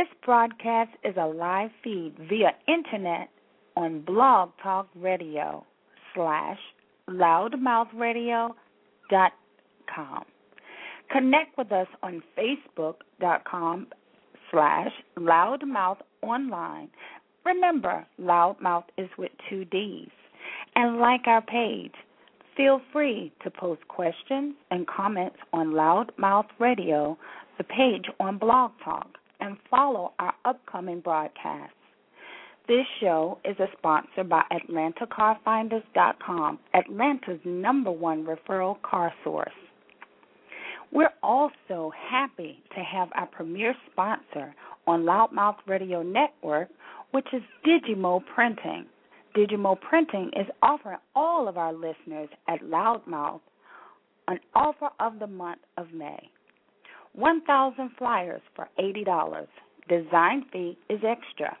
This broadcast is a live feed via internet on Blog Talk Radio slash louddmouthradio.com. Connect with us on Facebook.com slash louddmouthonline. Remember, louddmouth is with two D's. And like our page, feel free to post questions and comments on LouddMouth Radio, the page on Blog Talk, and follow our upcoming broadcasts. This show is a sponsor by AtlantaCarFinders.com, Atlanta's number one referral car source. We're also happy to have our premier sponsor on LouddMouth Radio Network, which is Digimo Printing. Digimo Printing is offering all of our listeners at LouddMouth an offer of the month of May. 1,000 flyers for $80. Design fee is extra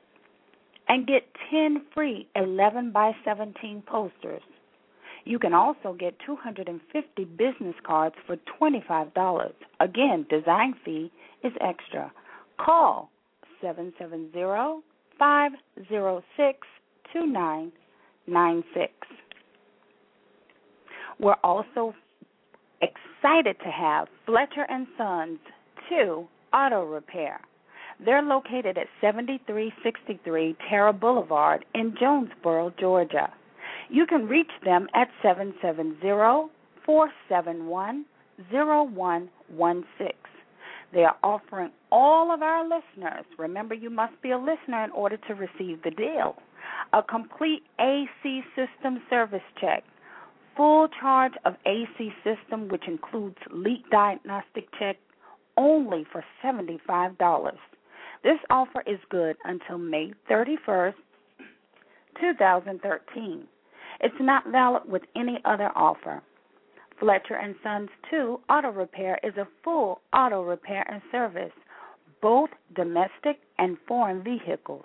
and get 10 free 11 by 17 posters. You can also get 250 business cards for $25. Again, design fee is extra. Call 770 506 2996. We're also excited to have Fletcher and Sons 2 Auto Repair. They're located at 7363 Tara Boulevard in Jonesboro, Georgia. You can reach them at 770-471-0116. They are offering all of our listeners, remember you must be a listener in order to receive the deal, a complete AC system service check, full charge of AC system which includes leak diagnostic check only for $75. This offer is good until May 31st, 2013. It's not valid with any other offer. Fletcher and Sons 2 Auto Repair is a full auto repair and service, both domestic and foreign vehicles.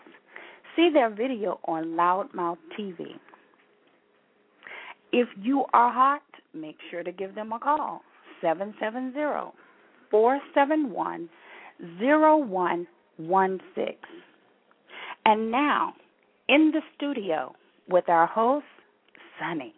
See their video on LouddMouth TV. If you are hot, make sure to give them a call. 770 471 one six. And now, in the studio with our host, Sonny.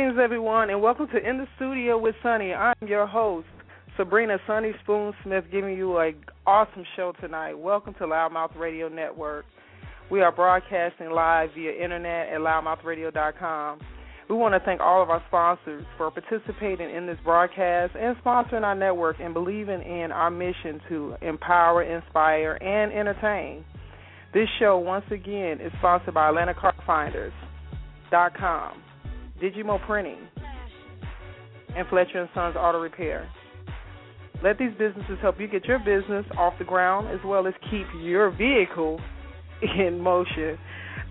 Greetings, everyone, and welcome to In the Studio with Sonny. I'm your host, Sabrina Sonny Spoon Smith, giving you an awesome show tonight. Welcome to LouddMouth Radio Network. We are broadcasting live via internet at louddmouthradio.com. We want to thank all of our sponsors for participating in this broadcast and sponsoring our network and believing in our mission to empower, inspire, and entertain. This show, once again, is sponsored by AtlantaCarFinders.com. Digimo Printing, and Fletcher & Sons Auto Repair. Let these businesses help you get your business off the ground as well as keep your vehicle in motion.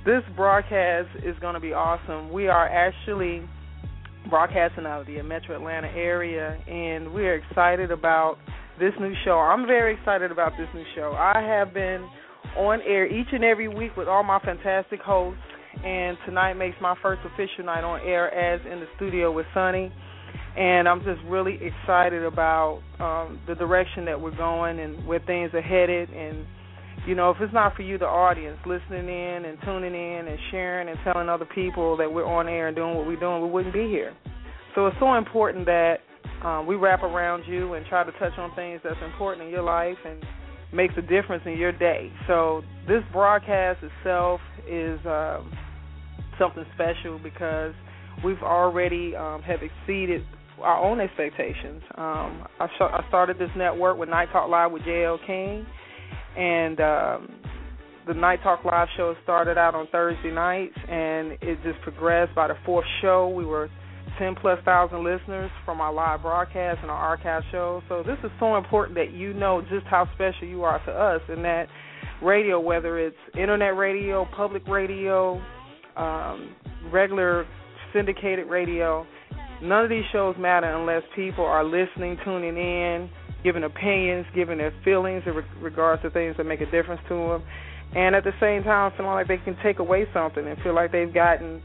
This broadcast is going to be awesome. We are actually broadcasting out of the Metro Atlanta area, and we're excited about this new show. I'm very excited about this new show. I have been on air each and every week with all my fantastic hosts and tonight makes my first official night on air as in the studio with Sonny. And I'm just really excited about um, the direction that we're going and where things are headed. And you know, if it's not for you, the audience, listening in and tuning in and sharing and telling other people that we're on air and doing what we're doing, we wouldn't be here. So it's so important that um, we wrap around you and try to touch on things that's important in your life and makes a difference in your day. So this broadcast itself is um, something special because we've already um, have exceeded our own expectations. Um, I, sh- I started this network with Night Talk Live with J.L. King, and um, the Night Talk Live show started out on Thursday nights, and it just progressed. By the fourth show, we were 10 plus thousand listeners from our live broadcast and our archive shows. So this is so important that you know just how special you are to us, and that radio, whether it's internet radio, public radio, um, regular syndicated radio, none of these shows matter unless people are listening, tuning in, giving opinions, giving their feelings in regards to things that make a difference to them and at the same time feeling like they can take away something and feel like they've gotten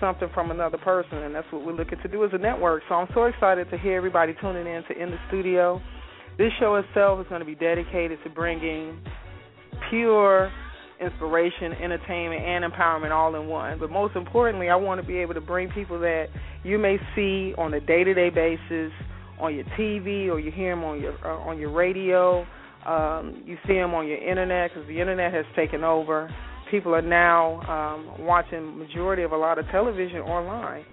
something from another person and that's what we're looking to do as a network. So i'm so excited to hear everybody tuning in to in the studio. This show itself is going to be dedicated to bringing pure inspiration entertainment and empowerment all in one but most importantly i want to be able to bring people that you may see on a day-to-day basis on your tv or you hear them on your uh, on your radio um, you see them on your internet because the internet has taken over. People are now um, watching majority of a lot of television online.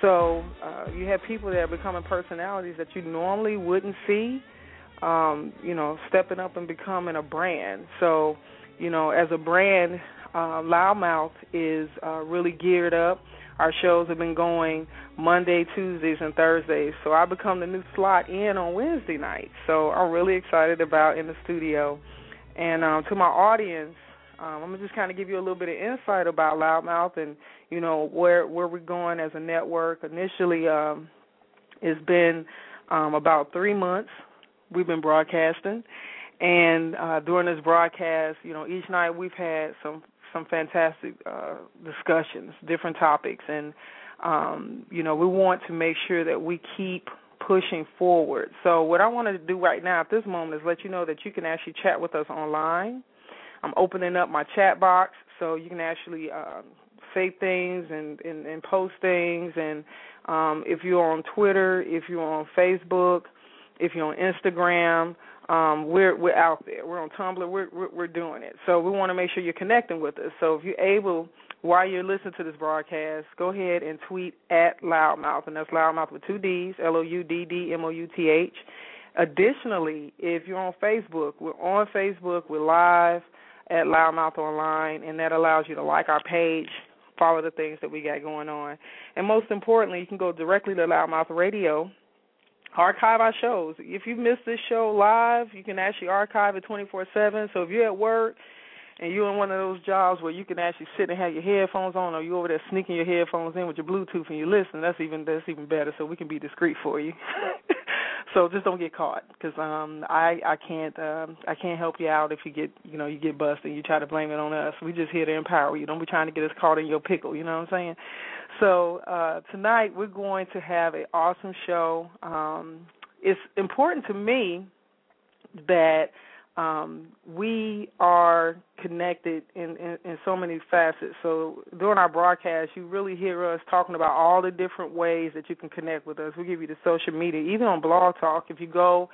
So uh, you have people that are becoming personalities that you normally wouldn't see. Um, you know, stepping up and becoming a brand. So, you know, as a brand, uh, LouddMouth is uh, really geared up our shows have been going Monday, Tuesdays, and Thursdays. So I become the new slot in on Wednesday night. So I'm really excited about in the studio. And um, to my audience, um, I'm gonna just kind of give you a little bit of insight about LouddMouth and you know where where we're going as a network. Initially, um, it's been um, about three months we've been broadcasting, and uh, during this broadcast, you know, each night we've had some some fantastic uh, discussions, different topics, and um, you know we want to make sure that we keep pushing forward. So what I want to do right now at this moment is let you know that you can actually chat with us online. I'm opening up my chat box so you can actually uh, say things and, and, and post things. And um, if you're on Twitter, if you're on Facebook, if you're on Instagram, um, we're we're out there. We're on Tumblr. We're, we're we're doing it. So we want to make sure you're connecting with us. So if you're able, while you're listening to this broadcast, go ahead and tweet at LouddMouth, and that's LouddMouth with two D's, L O U D D M O U T H. Additionally, if you're on Facebook, we're on Facebook. We're live at LouddMouth Online, and that allows you to like our page, follow the things that we got going on, and most importantly, you can go directly to LouddMouth Radio archive our shows. If you missed this show live, you can actually archive it 24/7. So if you're at work and you're in one of those jobs where you can actually sit and have your headphones on, or you over there sneaking your headphones in with your Bluetooth and you listen, that's even that's even better. So we can be discreet for you. so just don't get caught because um I I can't um I can't help you out if you get you know you get busted and you try to blame it on us. We just here to empower you. Don't be trying to get us caught in your pickle. You know what I'm saying? So uh, tonight we're going to have an awesome show. Um, it's important to me that um, we are connected in, in, in so many facets. So during our broadcast, you really hear us talking about all the different ways that you can connect with us. We give you the social media, even on Blog Talk. If you go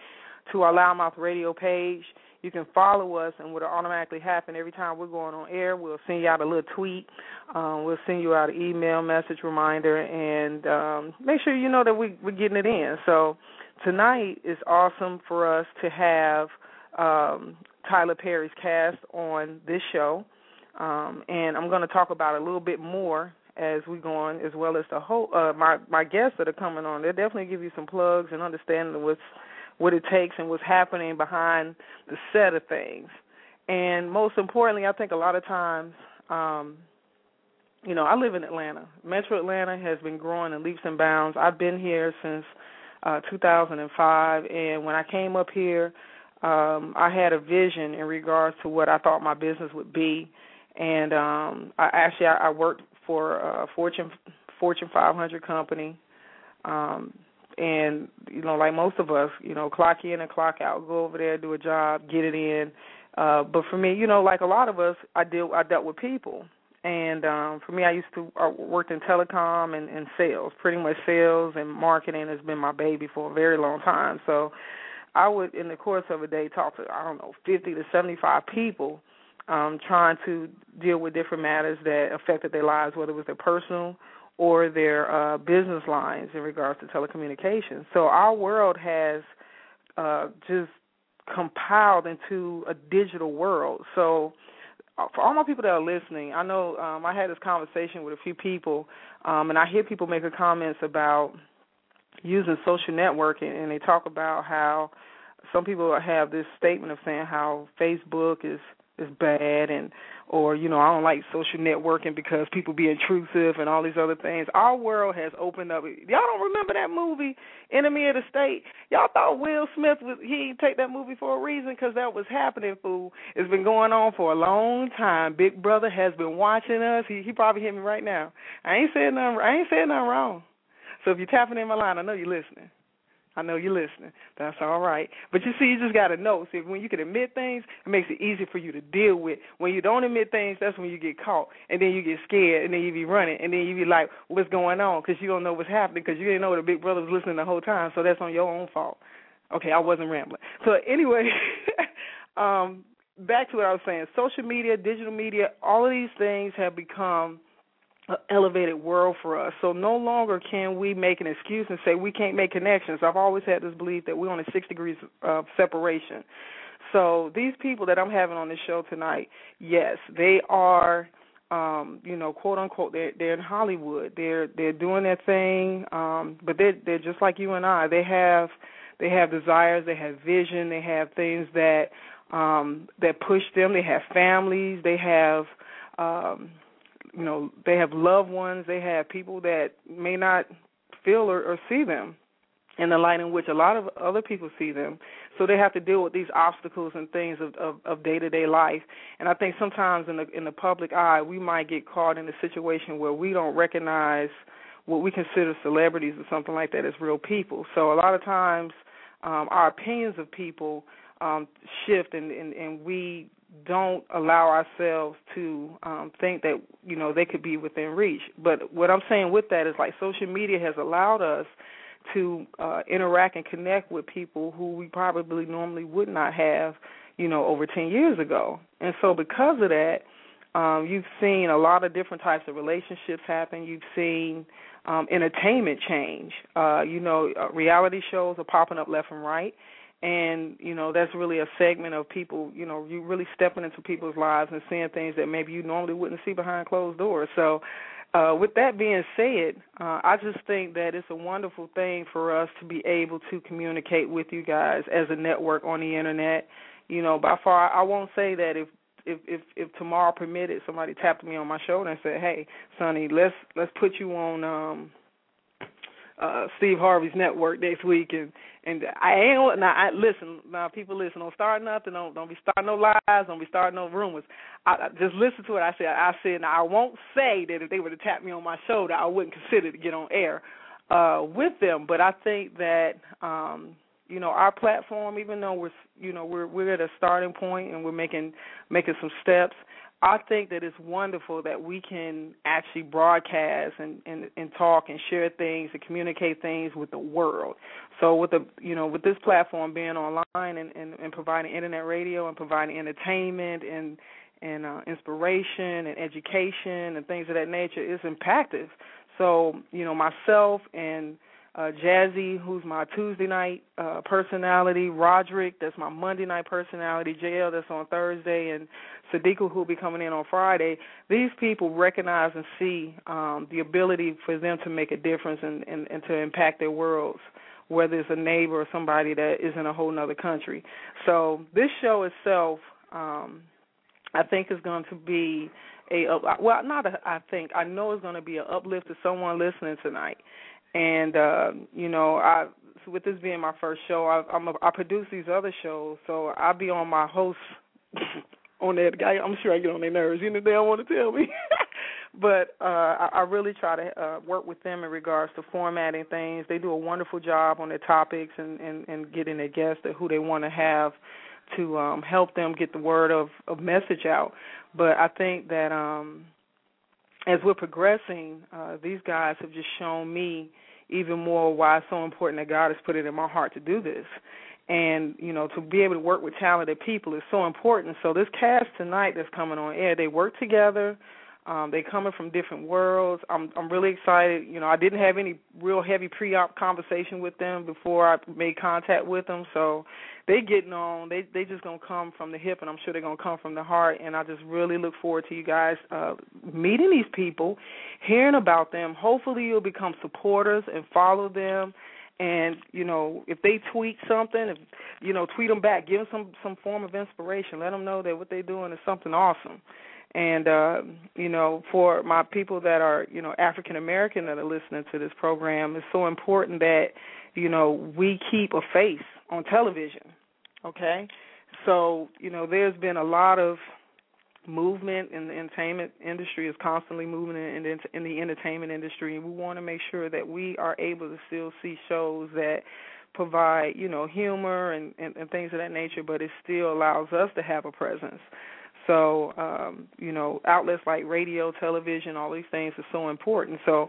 to our LouddMouth Radio page, you can follow us, and what'll automatically happen every time we're going on air, we'll send you out a little tweet. Um, we'll send you out an email message reminder, and um, make sure you know that we, we're getting it in. So tonight is awesome for us to have um, Tyler Perry's cast on this show, um, and I'm going to talk about a little bit more as we go on, as well as the whole uh, my my guests that are coming on. They'll definitely give you some plugs and understanding what's what it takes and what's happening behind the set of things. And most importantly, I think a lot of times, um, you know, I live in Atlanta. Metro Atlanta has been growing in leaps and bounds. I've been here since uh 2005 and when I came up here, um I had a vision in regards to what I thought my business would be and um I actually I, I worked for a Fortune Fortune 500 company um and you know like most of us you know clock in and clock out go over there do a job get it in. Uh but for me you know like a lot of us i deal i dealt with people. And um for me i used to I worked in telecom and, and sales pretty much sales and marketing has been my baby for a very long time. So i would in the course of a day talk to i don't know fifty to seventy five people um trying to deal with different matters that affected their lives whether it was their personal or their uh, business lines in regards to telecommunications. So our world has uh, just compiled into a digital world. So uh, for all my people that are listening, I know um, I had this conversation with a few people, um, and I hear people making comments about using social networking, and they talk about how some people have this statement of saying how Facebook is is bad and or you know I don't like social networking because people be intrusive and all these other things. Our world has opened up. Y'all don't remember that movie Enemy of the State? Y'all thought Will Smith was he take that movie for a reason because that was happening. Fool, it's been going on for a long time. Big Brother has been watching us. He he probably hit me right now. I ain't saying nothing. I ain't saying nothing wrong. So if you're tapping in my line, I know you're listening. I know you're listening. That's all right. But you see, you just got to know. See, when you can admit things, it makes it easy for you to deal with. When you don't admit things, that's when you get caught, and then you get scared, and then you be running, and then you be like, "What's going on?" Because you don't know what's happening, because you didn't know the big brother was listening the whole time. So that's on your own fault. Okay, I wasn't rambling. So anyway, um, back to what I was saying. Social media, digital media, all of these things have become elevated world for us. So no longer can we make an excuse and say we can't make connections. I've always had this belief that we're on a six degrees of separation. So these people that I'm having on the show tonight, yes, they are um, you know, quote unquote, they're they're in Hollywood. They're they're doing their thing, um, but they're they're just like you and I. They have they have desires, they have vision, they have things that um that push them. They have families, they have um you know they have loved ones they have people that may not feel or, or see them in the light in which a lot of other people see them. So they have to deal with these obstacles and things of of, of day-to-day life. And i think sometimes in the in the public eye we might get caught in a situation where we don't recognize what we consider celebrities or something like that as real people. So a lot of times um our opinions of people um shift and and, and we don't allow ourselves to um think that you know they could be within reach. But what i'm saying with that is like social media has allowed us to uh interact and connect with people who we probably normally would not have you know over 10 years ago. And so because of that um you've seen a lot of different types of relationships happen. You've seen um entertainment change. Uh you know uh, reality shows are popping up left and right and you know that's really a segment of people you know you really stepping into people's lives and seeing things that maybe you normally wouldn't see behind closed doors. So uh with that being said uh i just think that it's a wonderful thing for us to be able to communicate with you guys as a network on the internet. You know by far i won't say that if if if if tomorrow permitted somebody tapped me on my shoulder and said hey sonny let's let's put you on um uh Steve Harvey's network next week and and I ain't now I listen now people listen don't start nothing don't don't be starting no lies don't be starting no rumors. I, I just listen to it I said I said now I won't say that if they were to tap me on my shoulder I wouldn't consider to get on air uh with them. But I think that um you know our platform even though we're you know we're we're at a starting point and we're making making some steps I think that it's wonderful that we can actually broadcast and, and, and talk and share things and communicate things with the world. So with the you know with this platform being online and, and, and providing internet radio and providing entertainment and and uh, inspiration and education and things of that nature is impactful. So you know myself and uh, Jazzy, who's my Tuesday night uh, personality, Roderick, that's my Monday night personality, JL, that's on Thursday, and Sadiqa, who'll be coming in on Friday. These people recognize and see um, the ability for them to make a difference and, and, and to impact their worlds, whether it's a neighbor or somebody that is in a whole other country. So this show itself, um, I think, is going to be a well, not a, I think I know it's going to be an uplift to someone listening tonight and uh, you know, I with this being my first show, I, I'm a, I produce these other shows, so I'll be on my host on that guy. I'm sure I get on their nerves. You know, they don't want to tell me. but uh I, I really try to uh work with them in regards to formatting things. They do a wonderful job on their topics and and, and getting their guests who they want to have to um help them get the word of of message out. But I think that um as we're progressing, uh these guys have just shown me even more why it's so important that God has put it in my heart to do this. And, you know, to be able to work with talented people is so important. So this cast tonight that's coming on air, they work together. Um, they coming from different worlds. I'm I'm really excited. You know, I didn't have any real heavy pre-op conversation with them before I made contact with them, so they getting on. They they just gonna come from the hip, and I'm sure they're gonna come from the heart. And I just really look forward to you guys uh, meeting these people, hearing about them. Hopefully, you'll become supporters and follow them and you know if they tweet something if you know tweet them back give them some some form of inspiration let them know that what they're doing is something awesome and uh you know for my people that are you know African American that are listening to this program it's so important that you know we keep a face on television okay? So you know there's been a lot of movement in the entertainment industry is constantly moving in the, in the entertainment industry and we want to make sure that we are able to still see shows that provide you know humor and, and and things of that nature but it still allows us to have a presence so um you know outlets like radio television all these things are so important so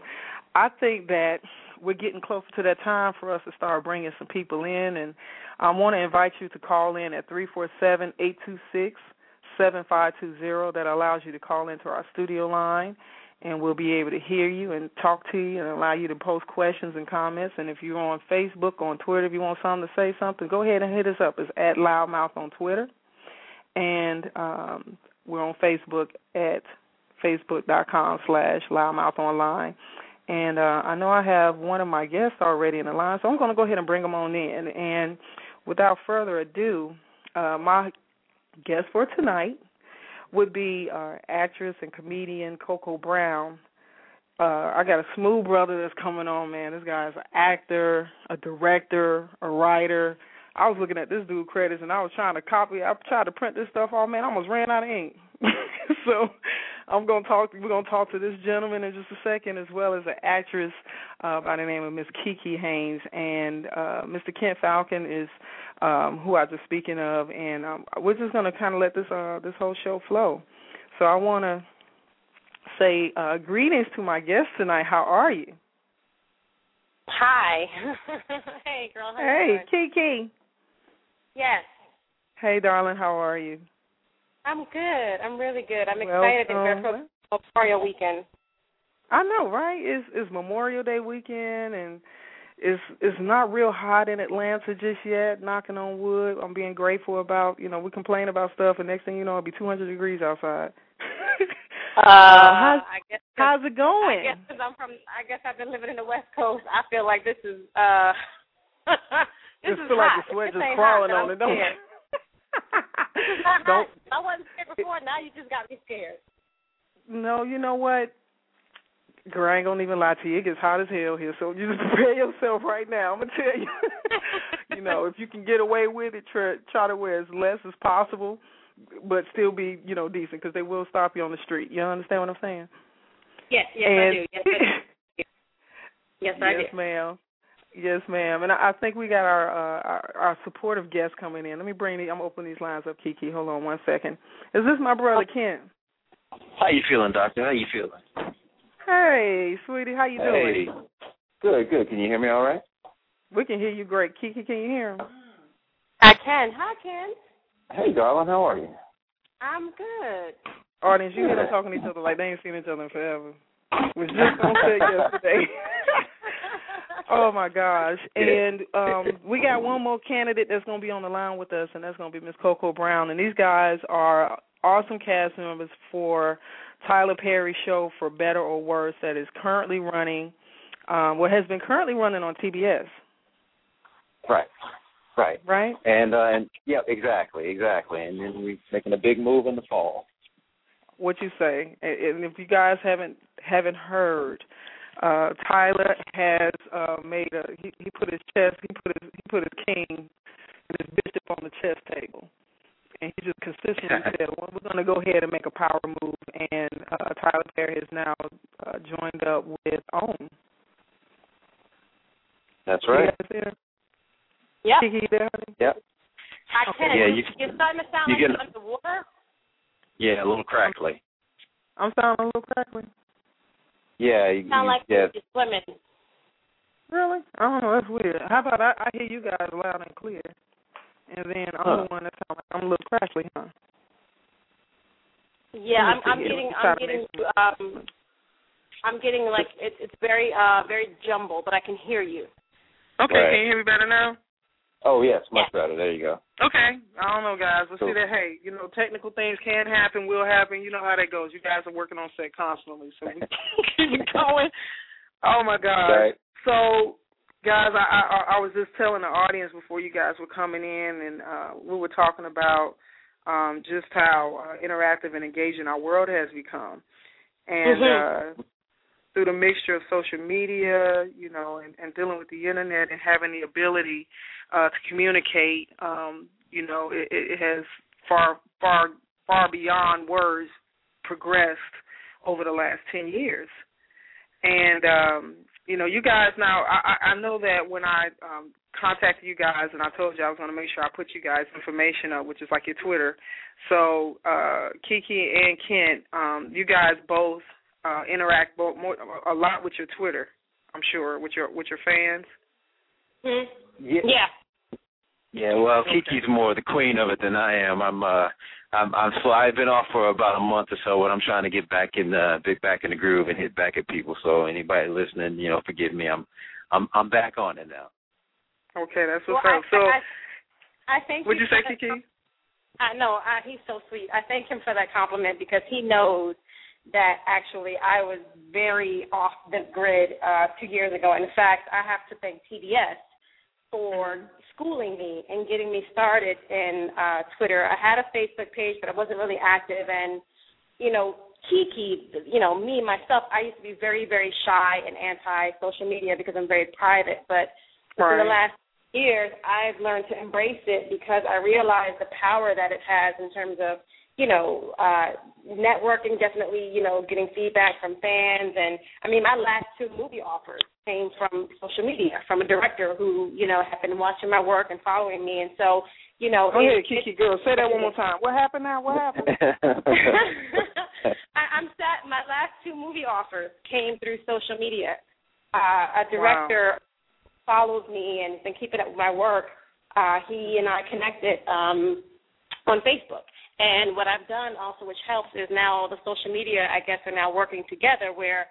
i think that we're getting closer to that time for us to start bringing some people in and i want to invite you to call in at three four seven eight two six 7520 that allows you to call into our studio line and we'll be able to hear you and talk to you and allow you to post questions and comments. And if you're on Facebook, on Twitter, if you want something to say something, go ahead and hit us up. It's at LouddMouth on Twitter. And um, we're on Facebook at facebook.com slash louddmouth online. And uh, I know I have one of my guests already in the line, so I'm going to go ahead and bring them on in. And without further ado, uh, my guest for tonight would be uh, actress and comedian Cocoa Brown. Uh, I got a smooth brother that's coming on, man. This guy's an actor, a director, a writer. I was looking at this dude credits and I was trying to copy. I tried to print this stuff off, man. I almost ran out of ink. so I'm gonna talk. We're gonna talk to this gentleman in just a second, as well as an actress uh, by the name of Miss Kiki Haynes, and uh, Mr. Kent Faulcon is um, who I was just speaking of, and um, we're just gonna kind of let this uh, this whole show flow. So I want to say uh, greetings to my guest tonight. How are you? Hi. hey, girl. How hey, Kiki. Yes. Hey, darling. How are you? I'm good. I'm really good. I'm excited Welcome. it's Memorial weekend. I know, right? It's it's Memorial Day weekend and it's it's not real hot in Atlanta just yet, knocking on wood. I'm being grateful about, you know, we complain about stuff and next thing you know it'll be 200 degrees outside. uh, how's, I guess how's it going? I guess cuz I'm from I guess I've been living in the West Coast. I feel like this is uh this just feel hot. like the sweat this just crawling hot, on it, don't? Don't. I wasn't scared before. Now you just got me scared. No, you know what? Girl, I ain't gonna even lie to you. It gets hot as hell here, so you just prepare yourself right now. I'm gonna tell you. you know, if you can get away with it, try, try to wear as less as possible, but still be, you know, decent because they will stop you on the street. You understand what I'm saying? Yes, yes, and, I do. Yes, I do. Yes, I yes, do. ma'am. Yes, ma'am. And I, I think we got our, uh, our our supportive guest coming in. Let me bring the, I'm opening these lines up, Kiki. Hold on one second. Is this my brother Ken? How you feeling, doctor? How you feeling? Hey, sweetie, how you hey. doing? Good, good. Can you hear me all right? We can hear you great. Kiki, can you hear him? I can. Hi, Ken. Hey, darling, how are you? I'm good. Audience, you hear them talking to each other like they ain't seen each other in forever. Was just on set yesterday. oh my gosh! And um we got one more candidate that's going to be on the line with us, and that's going to be Miss Cocoa Brown. And these guys are awesome cast members for Tyler Perry's show For Better or Worse that is currently running, um, what has been currently running on TBS. Right. Right. Right. And uh and yeah, exactly, exactly. And then we're making a big move in the fall. What you say? And if you guys haven't haven't heard, uh Tyler has uh made a he, he put his chest he put his he put his king and his bishop on the chess table. And he just consistently said, well, we're going to go ahead and make a power move. And uh, Tyler Perry has now uh, joined up with OWN. That's right. Yeah. guys Yep. there? Kiki there, honey? Yep. I can. Yeah, you- You're starting to sound you like get- you're underwater. Yeah, a little crackly. I'm sounding a little crackly. Yeah, you, Sound you, like yeah. you're swimming. Really? I don't know. That's weird. How about I, I hear you guys loud and clear, and then I'm Huh. the one that sounds like I'm a little crackly, huh? Yeah, I'm, I'm getting, I'm getting, um, I'm getting like it, it's very, uh, very jumbled, but I can hear you. Okay, Right. can you hear me better now? Oh yes, much better. There you go. Okay, I don't know, guys. Let's Cool. see that. Hey, you know, technical things can happen, will happen. You know how that goes. You guys are working on set constantly, so we keep it going. Oh my God. Right. So, guys, I, I I was just telling the audience before you guys were coming in, and uh, we were talking about um, just how uh, interactive and engaging our world has become, and uh, through the mixture of social media, you know, and, and dealing with the internet and having the ability uh, to communicate, um, you know, it, it has far far far beyond words progressed over the last ten years. And um, you know, you guys now I, I know that when I um contacted you guys and I told you I was gonna make sure I put you guys information up, which is like your Twitter. So uh Kiki and Kent, um, you guys both uh interact both more a lot with your Twitter, I'm sure, with your with your fans. Hmm? Yeah. Yeah. Yeah, well, Kiki's more the queen of it than I am. I'm uh I'm I'm slow. I've been off for about a month or so, and I'm trying to get back in the get back in the groove and hit back at people. So anybody listening, you know, forgive me. I'm I'm I'm back on it now. Okay, that's Well, what's I, up. So I, I thank what'd you say, Kiki? I know I, he's so sweet. I thank him for that compliment because he knows that actually I was very off the grid uh, two years ago. In fact, I have to thank TBS for schooling me and getting me started in uh, Twitter. I had a Facebook page, but I wasn't really active. And you know, Kiki, you know, me myself, I used to be very, very shy and anti social media because I'm very private. But for the last years, I've learned to embrace it because I realize the power that it has in terms of, you know, uh, networking, definitely, you know, getting feedback from fans. And I mean, my last two movie offers came from social media, from a director who, you know, had been watching my work and following me. And so, you know, Go ahead, Kiki girl. Say that one more time. What happened now? What happened? I, I'm sad. My last two movie offers came through social media. Uh, a director follows me and has been keeping up with my work. Uh, he and I connected um, on Facebook. And what I've done also, which helps, is now all the social media, I guess, are now working together where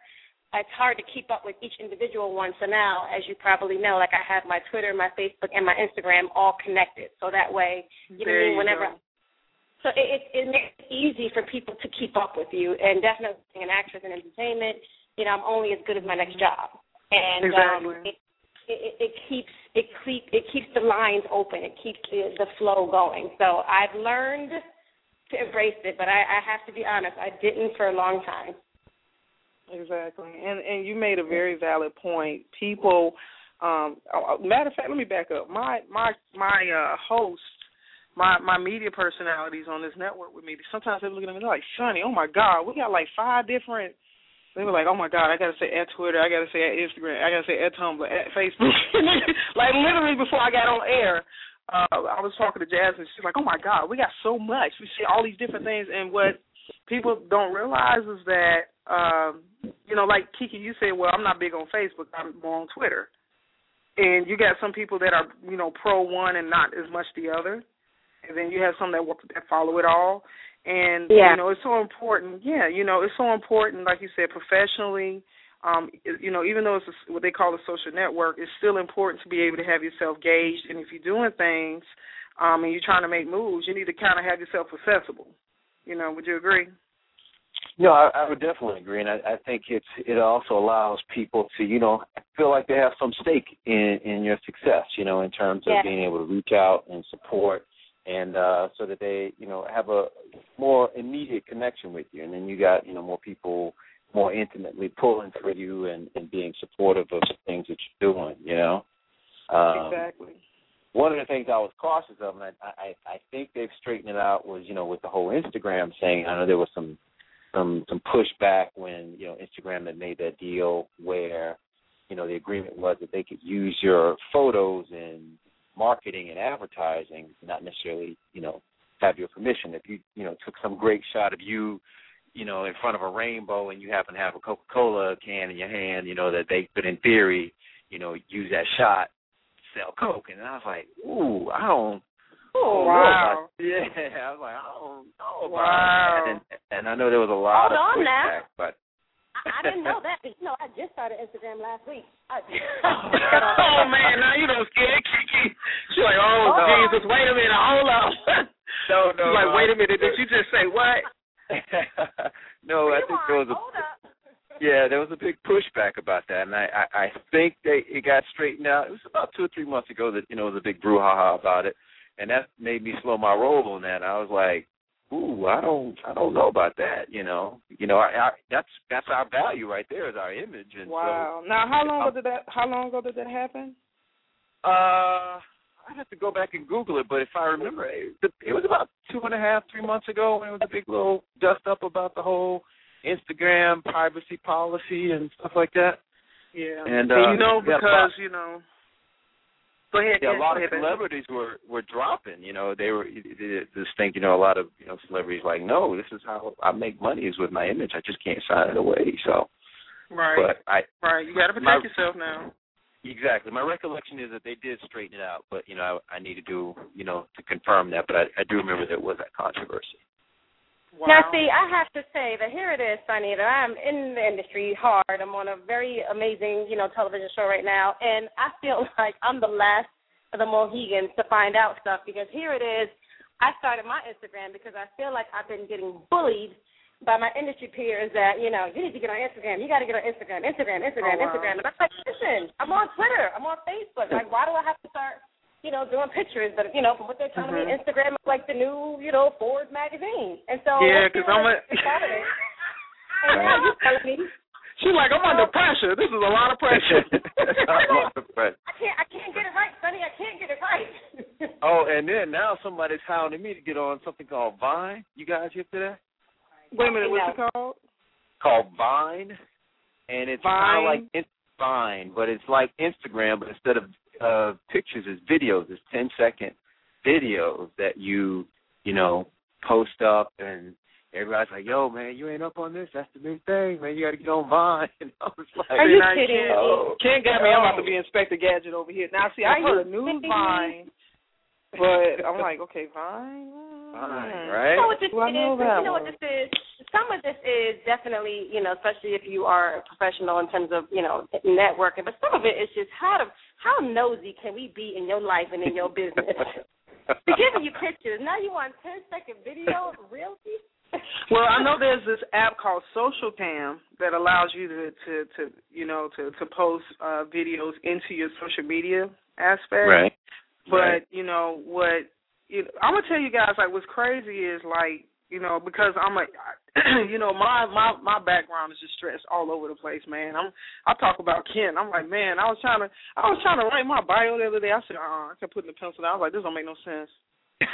it's hard to keep up with each individual one. So now, as you probably know, like I have my Twitter, my Facebook, and my Instagram all connected. So that way, you know, There you I mean, whenever go. so it, it it makes it easy for people to keep up with you, and definitely being an actress in entertainment, you know, I'm only as good as my next job, and Exactly. um, it, it it keeps it keep it keeps the lines open, it keeps the, the flow going. So I've learned to embrace it, but I, I have to be honest, I didn't for a long time. Exactly, and and you made a very valid point. People, um, oh, matter of fact, let me back up. My my my uh, host, my my media personalities on this network with me. Sometimes they look at me they're like, "Sonny, oh my God, we got like five different." They were like, "Oh my God, I gotta say at Twitter, I gotta say at Instagram, I gotta say at Tumblr, at Facebook." like literally before I got on air, uh, I was talking to Jasmine. She's like, "Oh my God, we got so much. We see all these different things." And what people don't realize is that, um, you know, like Kiki, you said, "Well, I'm not big on Facebook. I'm more on Twitter." And you got some people that are, you know, pro one and not as much the other, and then you have some that that follow it all. And Yeah. you know, it's so important. Yeah, you know, it's so important. Like you said, professionally, um, you know, even though it's a, what they call a social network, it's still important to be able to have yourself gauged. And if you're doing things, um, and you're trying to make moves, you need to kind of have yourself accessible. You know, would you agree? No, I, I would definitely agree, and I, I think it's it also allows people to you know feel like they have some stake in in your success. You know, in terms of Yeah. being able to reach out and support, and uh, so that they you know have a more immediate connection with you, and then you got you know more people more intimately pulling for you and and being supportive of the things that you're doing. You know. Um, exactly. one of the things I was cautious of, and I, I I think they've straightened it out, was you know with the whole Instagram thing. I know there was some some some pushback when you know Instagram had made that deal where you know the agreement was that they could use your photos in marketing and advertising, not necessarily you know have your permission. If you you know took some great shot of you you know in front of a rainbow and you happen to have a Coca Cola can in your hand, you know that they could in theory you know use that shot sell coke and I was like, ooh, I don't Oh wow! Yeah, I was like, I don't know about wow. that. And, and I know there was a lot Hold of on pushback, now. but I, I didn't know that. But, you know, I just started Instagram last week. I, oh man, now you don't scare Kiki. She's like, oh, Oh. Jesus, wait a minute, hold up. no, no, She's like, no. wait a minute, did you just say what? no, I think there was a yeah, there was a big pushback about that, and I I, I think they it got straightened out. It was about two or three months ago that you know it was a big brouhaha about it, and that made me slow my roll on that. I was like, ooh, I don't I don't know about that. You know, you know, I, I that's that's our value right there is our image, and Wow. Now, how long ago did that? How long ago did that happen? uh. I'd have to go back and Google it, but if I remember, it, it was about two and a half, three months ago when it was a big little dust up about the whole Instagram privacy policy and stuff like that. Yeah. And, And, uh, you know, yeah, because Bob- you know. Go ahead. yeah, yeah, a lot of ahead, baby. celebrities were were dropping. You know, they were they just think. You know, a lot of you know celebrities like, no, this is how I make money is with my image. I just can't sign it away. So, Right. but I right. You got to protect my- yourself now. Exactly my recollection is that they did straighten it out. But you know, I, I need to do you know to confirm that. But I, I do remember there was that controversy. Wow. Now, see, I have to say that here it is, Sonny, that I'm in the industry hard. I'm on a very amazing, you know, television show right now, and I feel like I'm the last of the Mohegans to find out stuff because here it is. I started my Instagram because I feel like I've been getting bullied by my industry peers that, you know, you need to get on Instagram. You got to get on Instagram, Instagram, Instagram, Oh, wow. Instagram. And I'm like, listen, I'm on Twitter. I'm on Facebook. Like, why do I have to start, you know, doing pictures? But, you know, from what they're telling me, Mhm. Instagram is like the new, you know, Forbes magazine. And so Yeah, let's see 'cause I'm a. a- I. And now you're telling me She's like, I'm under pressure. This is a lot of pressure. I can't, I can't get it right, Sonny. I can't get it right. oh, and then now somebody's hounding me to get on something called Vine. You guys hip to that? Wait a minute, what's it called? Called Vine, and it's kind of like Vine, but it's like Instagram, but instead of uh pictures, it's videos. It's ten second videos that you you know post up, and everybody's like, "Yo, man, you ain't up on this? That's the new thing, man. You got to get on Vine." And I was like, Are you kidding Ken, me? Oh. Ken got me. I'm about to be Inspector Gadget over here. Now, see, I've Are heard of you News kidding me? Vine, but I'm like, okay, Vine. Vine, right? You know what this Well, I is? know that you know what one. this is? Some of this is definitely, you know, especially if you are a professional in terms of, you know, networking. But some of it is just how to, how nosy can we be in your life and in your business? They're giving you pictures. Now you want 10 second video? Really? Well, I know there's this app called Social Cam that allows you to to, to you know to to post uh videos into your social media aspect. right. But Right. you know what? You I'm gonna tell you guys like what's crazy is like you know because I'm a you know my my my background is just stressed all over the place, man. I'm I talk about Ken. I'm like, man, I was trying to I was trying to write my bio the other day. I said, uh, I kept putting the pencil down. I was like, this don't make no sense.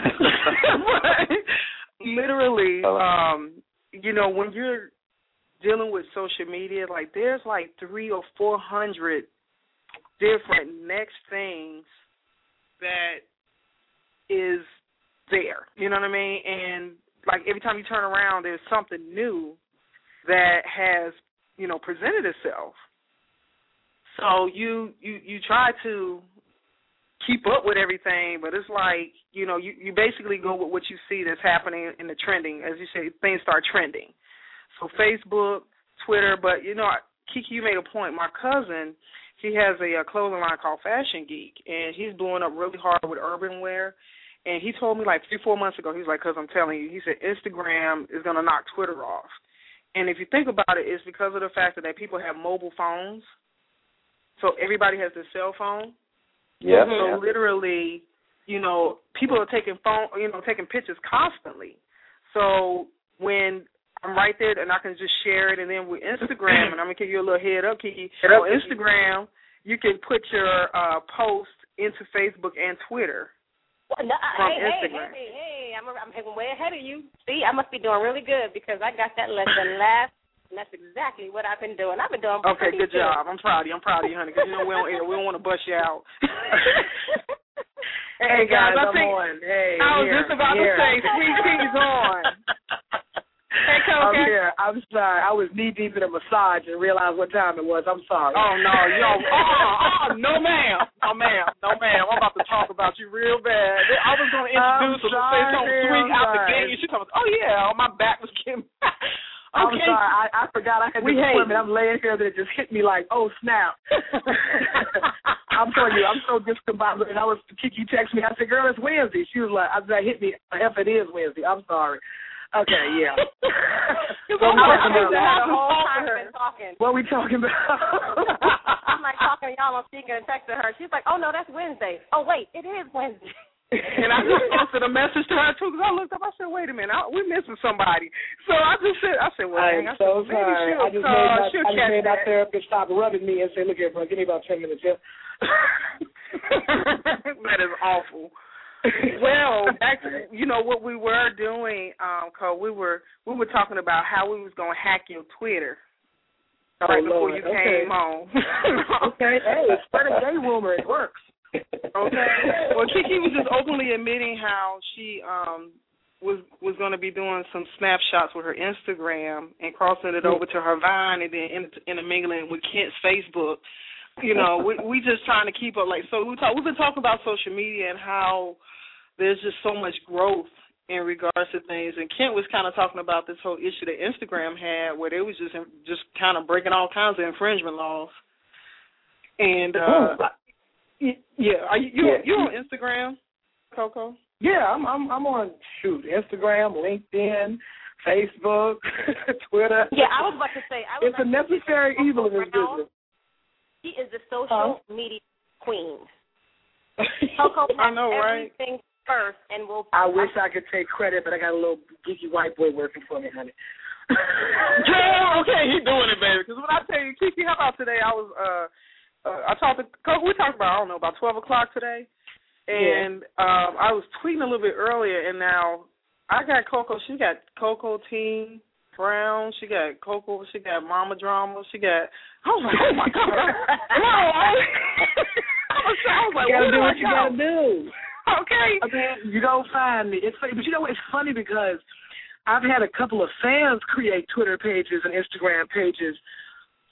literally, um, you know, when you're dealing with social media, like there's like three or four hundred different next things that is there. You know what I mean? And like every time you turn around there's something new that has, you know, presented itself. So you you you try to keep up with everything, but it's like you know you you basically go with what you see that's happening in the trending. As you say, things start trending. So Facebook, Twitter, but you know, Kiki, you made a point. My cousin, he has a, a clothing line called Fashion Geek, and he's blowing up really hard with urban wear. And he told me like three, four months ago, he was like, "Cause I'm telling you," he said Instagram is gonna knock Twitter off. And if you think about it, it's because of the fact that people have mobile phones. So everybody has their cell phone. Yeah. So literally, you know, people are taking phone, you know, taking pictures constantly. So when I'm right there, and I can just share it, and then with Instagram, and I'm gonna give you a little head up, Kiki. on Instagram, you can put your uh post into Facebook and Twitter. Well, no, I- From hey, hey, Instagram. hey, hey, I'm, I'm way ahead of you. See, I must be doing really good because I got that lesson last, and that's exactly what I've been doing. I've been doing Okay, pretty good job. I'm proud of you. I'm proud of you, honey. Because you know we don't air. We don't want to bust you out. Hey guys, I I'm think- on. Hey, I was here, just about here. to say, Sweet Tea's on. Hey, I'm here. I'm sorry. I was knee deep in a massage and realized what time it was. I'm sorry. Oh no, yo, oh, oh, no ma'am, no ma'am, no ma'am. I'm about to talk about you real bad. I was going to introduce her say something sweet out the gate. She told me, "Oh yeah, my back was getting." I'm sorry, I, I forgot I had we this appointment. I'm laying here that it just hit me like, oh snap. I'm telling you, I'm so discombobulated. I was Kiki text me. I said, girl, it's Wednesday. She was like, I said, hit me. F, it is Wednesday. I'm sorry. Okay, yeah. what, we talking about? what we talking about? I'm like talking to y'all on speaker and texting her. She's like, oh no, that's Wednesday. Oh wait, it is Wednesday. and I just answered a message to her too because I looked up. I said, "Wait a minute, I, we're missing somebody." So I just said, "I said, well, I'm I so said, sorry. I just uh, made my, I just made that. my therapist stop rubbing me and say, "Look here, bro, give me about ten minutes here." that is awful. Well, back to you know what we were doing, um, Cole. We were we were talking about how we was gonna hack your Twitter oh, right before Lord. you okay. came on. okay, hey, spread a gay rumor. It works. Okay. Well, Kiki was just openly admitting how she um was was going to be doing some snapshots with her Instagram and crossing it over to her Vine and then intermingling with Kent's Facebook. You know, we we just trying to keep up. Like so, we talk. We've been talking about social media and how there's just so much growth in regards to things. And Kent was kind of talking about this whole issue that Instagram had, where they was just just kind of breaking all kinds of infringement laws. And uh yeah, are you you, yeah. you on Instagram, Cocoa? Yeah, I'm I'm I'm on shoot Instagram, LinkedIn, Facebook, Twitter. Yeah, I was about to say. I was it's a necessary evil in this business. She is the social huh? media queen. Cocoa I know, right? everything first, and we'll. I wish I could take credit, but I got a little geeky white boy working for me, honey. yeah, okay, he doing it, baby. Because when I tell you, Kiki, how about today? I was uh, uh I talked to Cocoa. We talked about I don't know about twelve o'clock today, and yeah. um I was tweeting a little bit earlier, and now I got Cocoa. She got Cocoa Team Brown. She got Cocoa. She got Mama Drama. She got. I was like, oh my god. I was, I was like, you gotta what do do what you go? gotta do. Okay. Okay, you don't find me. It's funny, but you know it's funny because I've had a couple of fans create Twitter pages and Instagram pages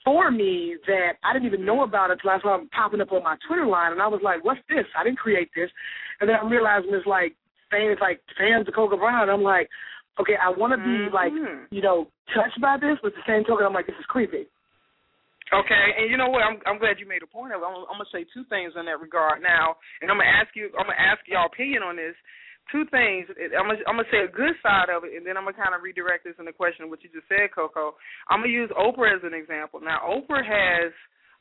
for me that I didn't even know about until I saw them popping up on my Twitter line, and I was like, "What's this? I didn't create this." And then I'm realizing it's like fans, like fans of Cocoa Brown. I'm like, okay, I want to be mm-hmm. like, you know, touched by this, but at the same token, I'm like, this is creepy. Okay, and you know what? I'm I'm glad you made a point of it. I'm, I'm gonna say two things in that regard now, and I'm gonna ask you. I'm gonna ask y'all opinion on this. Two things. I'm gonna I'm gonna say a good side of it, and then I'm gonna kind of redirect this in the question of what you just said, Cocoa. I'm gonna use Oprah as an example. Now, Oprah has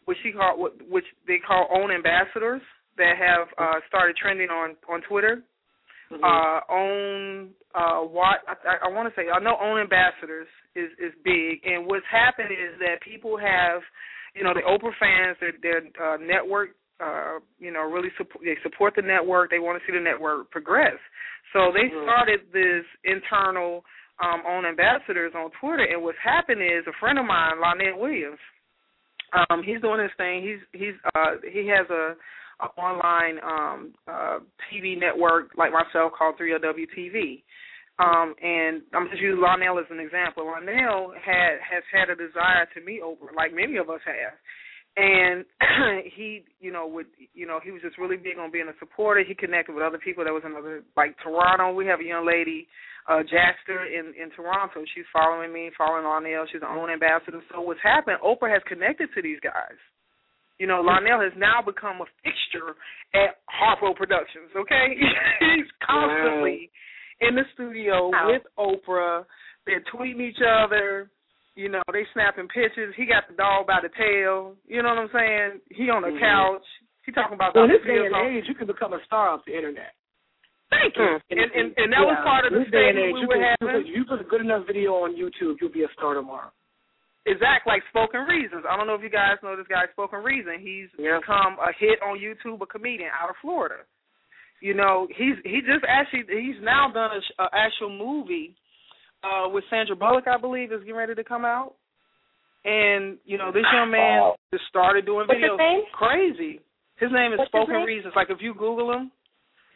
what she call what which they call own ambassadors that have uh started trending on on Twitter. Mm-hmm. Uh, own uh, what I, I want to say I know own ambassadors is is big, and what's happened is that people have, you know, the Oprah fans, their their uh, network, uh, you know, really support they support the network. They want to see the network progress. So they Mm-hmm. started this internal um, own ambassadors on Twitter, and what's happened is a friend of mine, Lynette Williams. Um, he's doing his thing. He's he's uh, he has a online um uh TV network like myself called 3LW TV. Um and I'm just using Lionel as an example. Lionel had has had a desire to meet Oprah, like many of us have. And he, you know, would you know, he was just really big on being a supporter. He connected with other people that was in other like Toronto. We have a young lady, uh Jaster in, in Toronto. She's following me, following Lionel. She's an own ambassador. So what's happened, Oprah has connected to these guys. You know, Lionel has now become a fixture at Harpo Productions. Okay, he's constantly wow. in the studio wow. with Oprah. They're tweeting each other. You know, they snapping pictures. He got the dog by the tail. You know what I'm saying? He on the mm-hmm. couch. He talking about. Well, this day and age, you can become a star off the internet. Thank you. Mm. And, and, and that yeah. was part of the statement we were having. You put a good enough video on YouTube, you'll be a star tomorrow. Exactly, like Spoken Reasons. I don't know if you guys know this guy, Spoken Reason. He's yeah. become a hit on YouTube, a comedian out of Florida. You know, he's he just actually he's now done a, a actual movie uh with Sandra Bullock, I believe, is getting ready to come out. And you know, this young man wow. just started doing What's videos. His name? Crazy. His name is What's Spoken name? Reasons. Like if you Google him,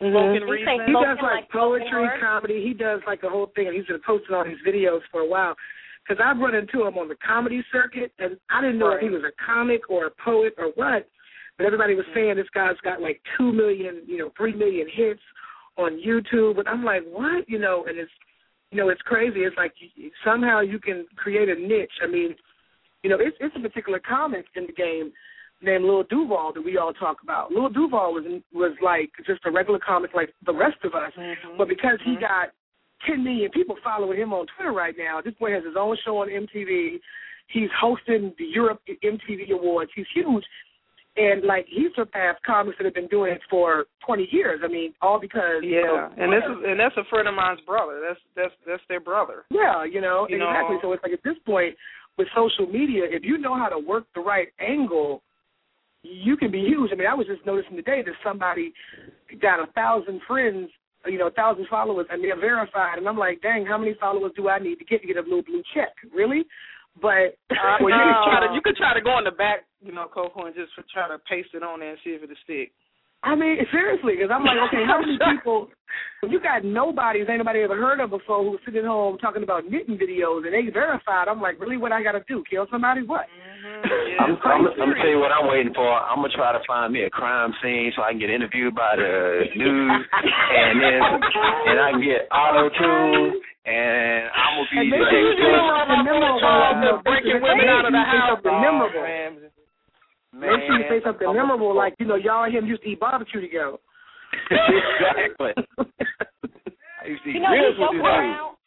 mm-hmm. Spoken Reasons. He does like, like poetry, comedy. He does like the whole thing. He's been posting all his videos for a while. Because I've run into him on the comedy circuit, and I didn't know right. if he was a comic or a poet or what. But everybody was saying this guy's got like two million, you know, three million hits on YouTube, and I'm like, what? You know, and it's, you know, it's crazy. It's like somehow you can create a niche. I mean, you know, it's it's a particular comic in the game named Lil Duval that we all talk about. Lil Duval was was like just a regular comic like the rest of us, mm-hmm. but because he mm-hmm. got 10 million people following him on Twitter right now, this boy has his own show on MTV. He's hosting the Europe MTV Awards. He's huge. And like he surpassed comics that have been doing it for twenty years. I mean, all because yeah, and this is and that's a friend of mine's brother. That's that's that's their brother. Yeah, you know you exactly. Know, so it's like at this point with social media, if you know how to work the right angle, you can be huge. I mean, I was just noticing today that somebody got a thousand friends, you know, a thousand followers, and they're verified. And I'm like, dang, how many followers do I need to get to get a little blue check? Really? But uh, well, you can try to you can try to go in the back, you know, Cocoa, and just try to paste it on there and see if it'll stick. I mean, seriously, because I'm like, okay, how many people? You got nobody, ain't nobody ever heard of before, who's sitting home talking about knitting videos and they verified. I'm like, really, what I got to do? Kill somebody? What? Mm-hmm. Yeah, I'm, I'm, I'm gonna tell you what I'm waiting for. I'm gonna try to find me a crime scene so I can get interviewed by the news, and then and I can get auto tune, and I'm gonna be. And make sure you the memorable, breaking women out of the house. The memorable. Man, Make sure you say something I'm memorable, like you know, y'all and him used to eat barbecue together. exactly. I used to eat you know, we joke around.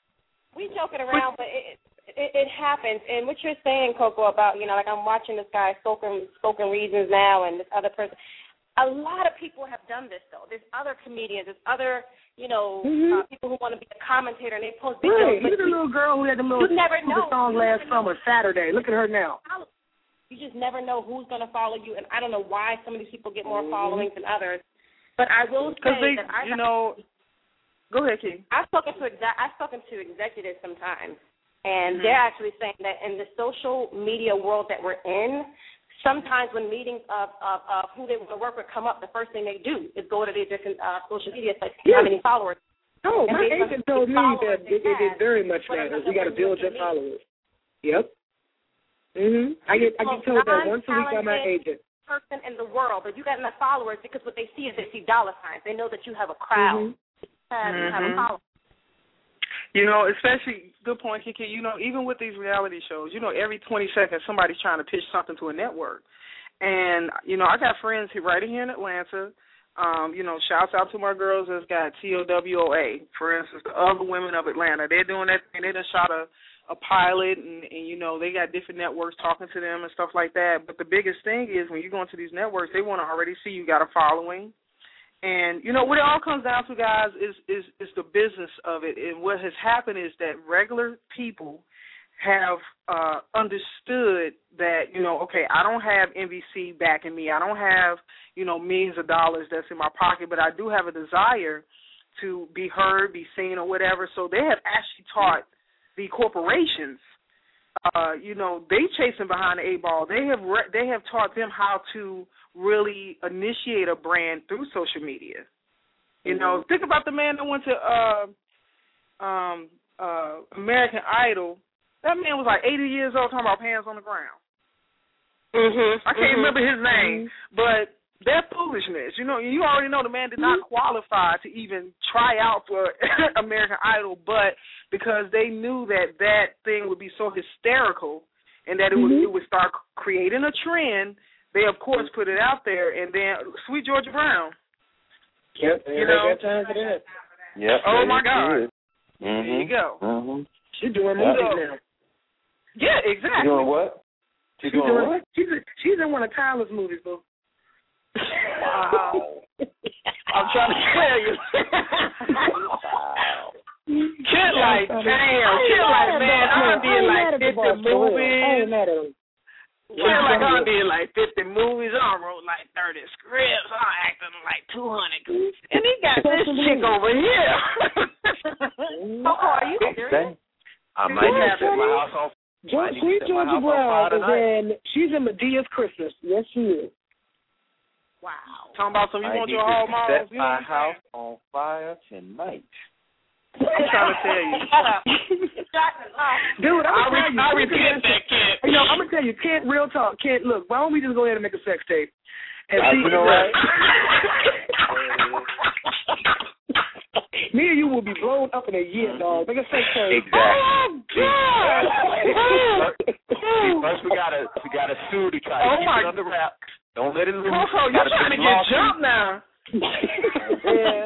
We joking around, but it, it it happens. And what you're saying, Cocoa, about you know, like I'm watching this guy spoken spoken reasons now, and this other person. A lot of people have done this though. There's other comedians. There's other you know mm-hmm. uh, people who want to be a commentator, and they post videos. Right. Look at the little girl who had the little you never know. The song last summer, Saturday. Look at her now. You just never know who's going to follow you, and I don't know why some of these people get more mm-hmm. followings than others. But I will say they, that I, you know, go ahead, King. I've spoken to I've spoken to executives sometimes, and mm-hmm. they're actually saying that in the social media world that we're in, sometimes when meetings of, of, of who they want to work with come up, the first thing they do is go to their different uh, social media sites, yes. how many followers. No, my agent told me that it, it, it very much matters. We got to build your followers. Yep. Mhm. I get I get told that once a week by my agent. Person in the world, but you got enough followers because what they see is they see dollar signs. They know that you have a crowd. Mm-hmm. Uh, you have a following. You know, especially good point, Kiki. You know, even with these reality shows, you know, every twenty seconds somebody's trying to pitch something to a network. And you know, I got friends here right here in Atlanta. Um, you know, shouts out to my girls that's got TOWOA, for instance, the other women of Atlanta. They're doing that thing. They just shot a a pilot and, and you know they got different networks talking to them and stuff like that. But the biggest thing is when you go into these networks they want to already see you got a following. And you know what it all comes down to guys is is is the business of it. And what has happened is that regular people have uh understood that you know okay I don't have NBC backing me. I don't have you know millions of dollars that's in my pocket but I do have a desire to be heard be seen or whatever. So they have actually taught the corporations, uh, you know, they chasing behind the eight ball. They have re- they have taught them how to really initiate a brand through social media. You mm-hmm. know, think about the man that went to uh, um, uh, American Idol. That man was like 80 years old talking about pants on the ground. Mhm. I can't mm-hmm. remember his name, mm-hmm. but they're foolishness. You know, you already know the man did not qualify to even try out for American Idol, but because they knew that that thing would be so hysterical and that it would mm-hmm. it would start creating a trend, they of course put it out there. And then Sweet Georgia Brown. Yep, you know, got time for that. Yep. Oh my God. Mm-hmm. There you go. Mm-hmm. She's doing movies so, now. Yeah, exactly. She doing what? She she's doing, doing what? She's a, she's in one of Tyler's movies, boo. Wow. I'm trying to tell you. wow. Kid like, damn. Kid like, man, I did like 50 movies. Kid like, I did like 50 movies. I wrote like 30 scripts. I acted like 200. And he got this chick over here. oh, are you serious? I might have set my house on Sweet Georgia Brown is in. She's in Madea's Christmas. Yes, she is. Wow. Talking about some you I want your to whole mom. set You know my house on fire tonight. I'm trying to tell you. Dude, I'm I, gonna tell you. I repeat that, kid. You know, I'm gonna tell you, Kent, real talk, Kent, look, why don't we just go ahead and make a sex tape? And I, see, you know what? Me and you will be blown up in a year, dog. Make us say so. Exactly. Oh God! See, first we gotta we gotta sue to try to Oh keep my- it under wrap. Don't let it loose. Cocoa, you're trying to get jumped now. yeah.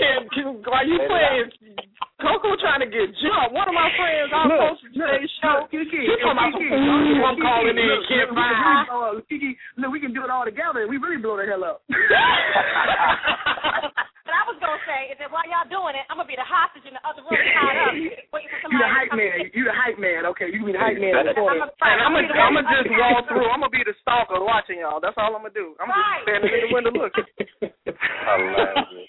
Can, can, are you playing? Cocoa trying to get jumped. One of my friends I Look, posted today's show. Kiki, She talking about some Kiki, ooh, I'm Kiki, calling in, look, Kid look, we can Bye. really. Kiki, look, we can do it all together. and We really blow the hell up. But I was gonna say is that while y'all doing it, I'm gonna be the hostage in the other room tied up, waiting for somebody. You the hype man. You the hype man. Okay, you be the hype man I'm corner. a, And I'm I'm gonna I'm gonna just walk through. I'm gonna be the stalker watching y'all. That's all I'm gonna do. I'm Right. just standing in the window looking. Hilarious.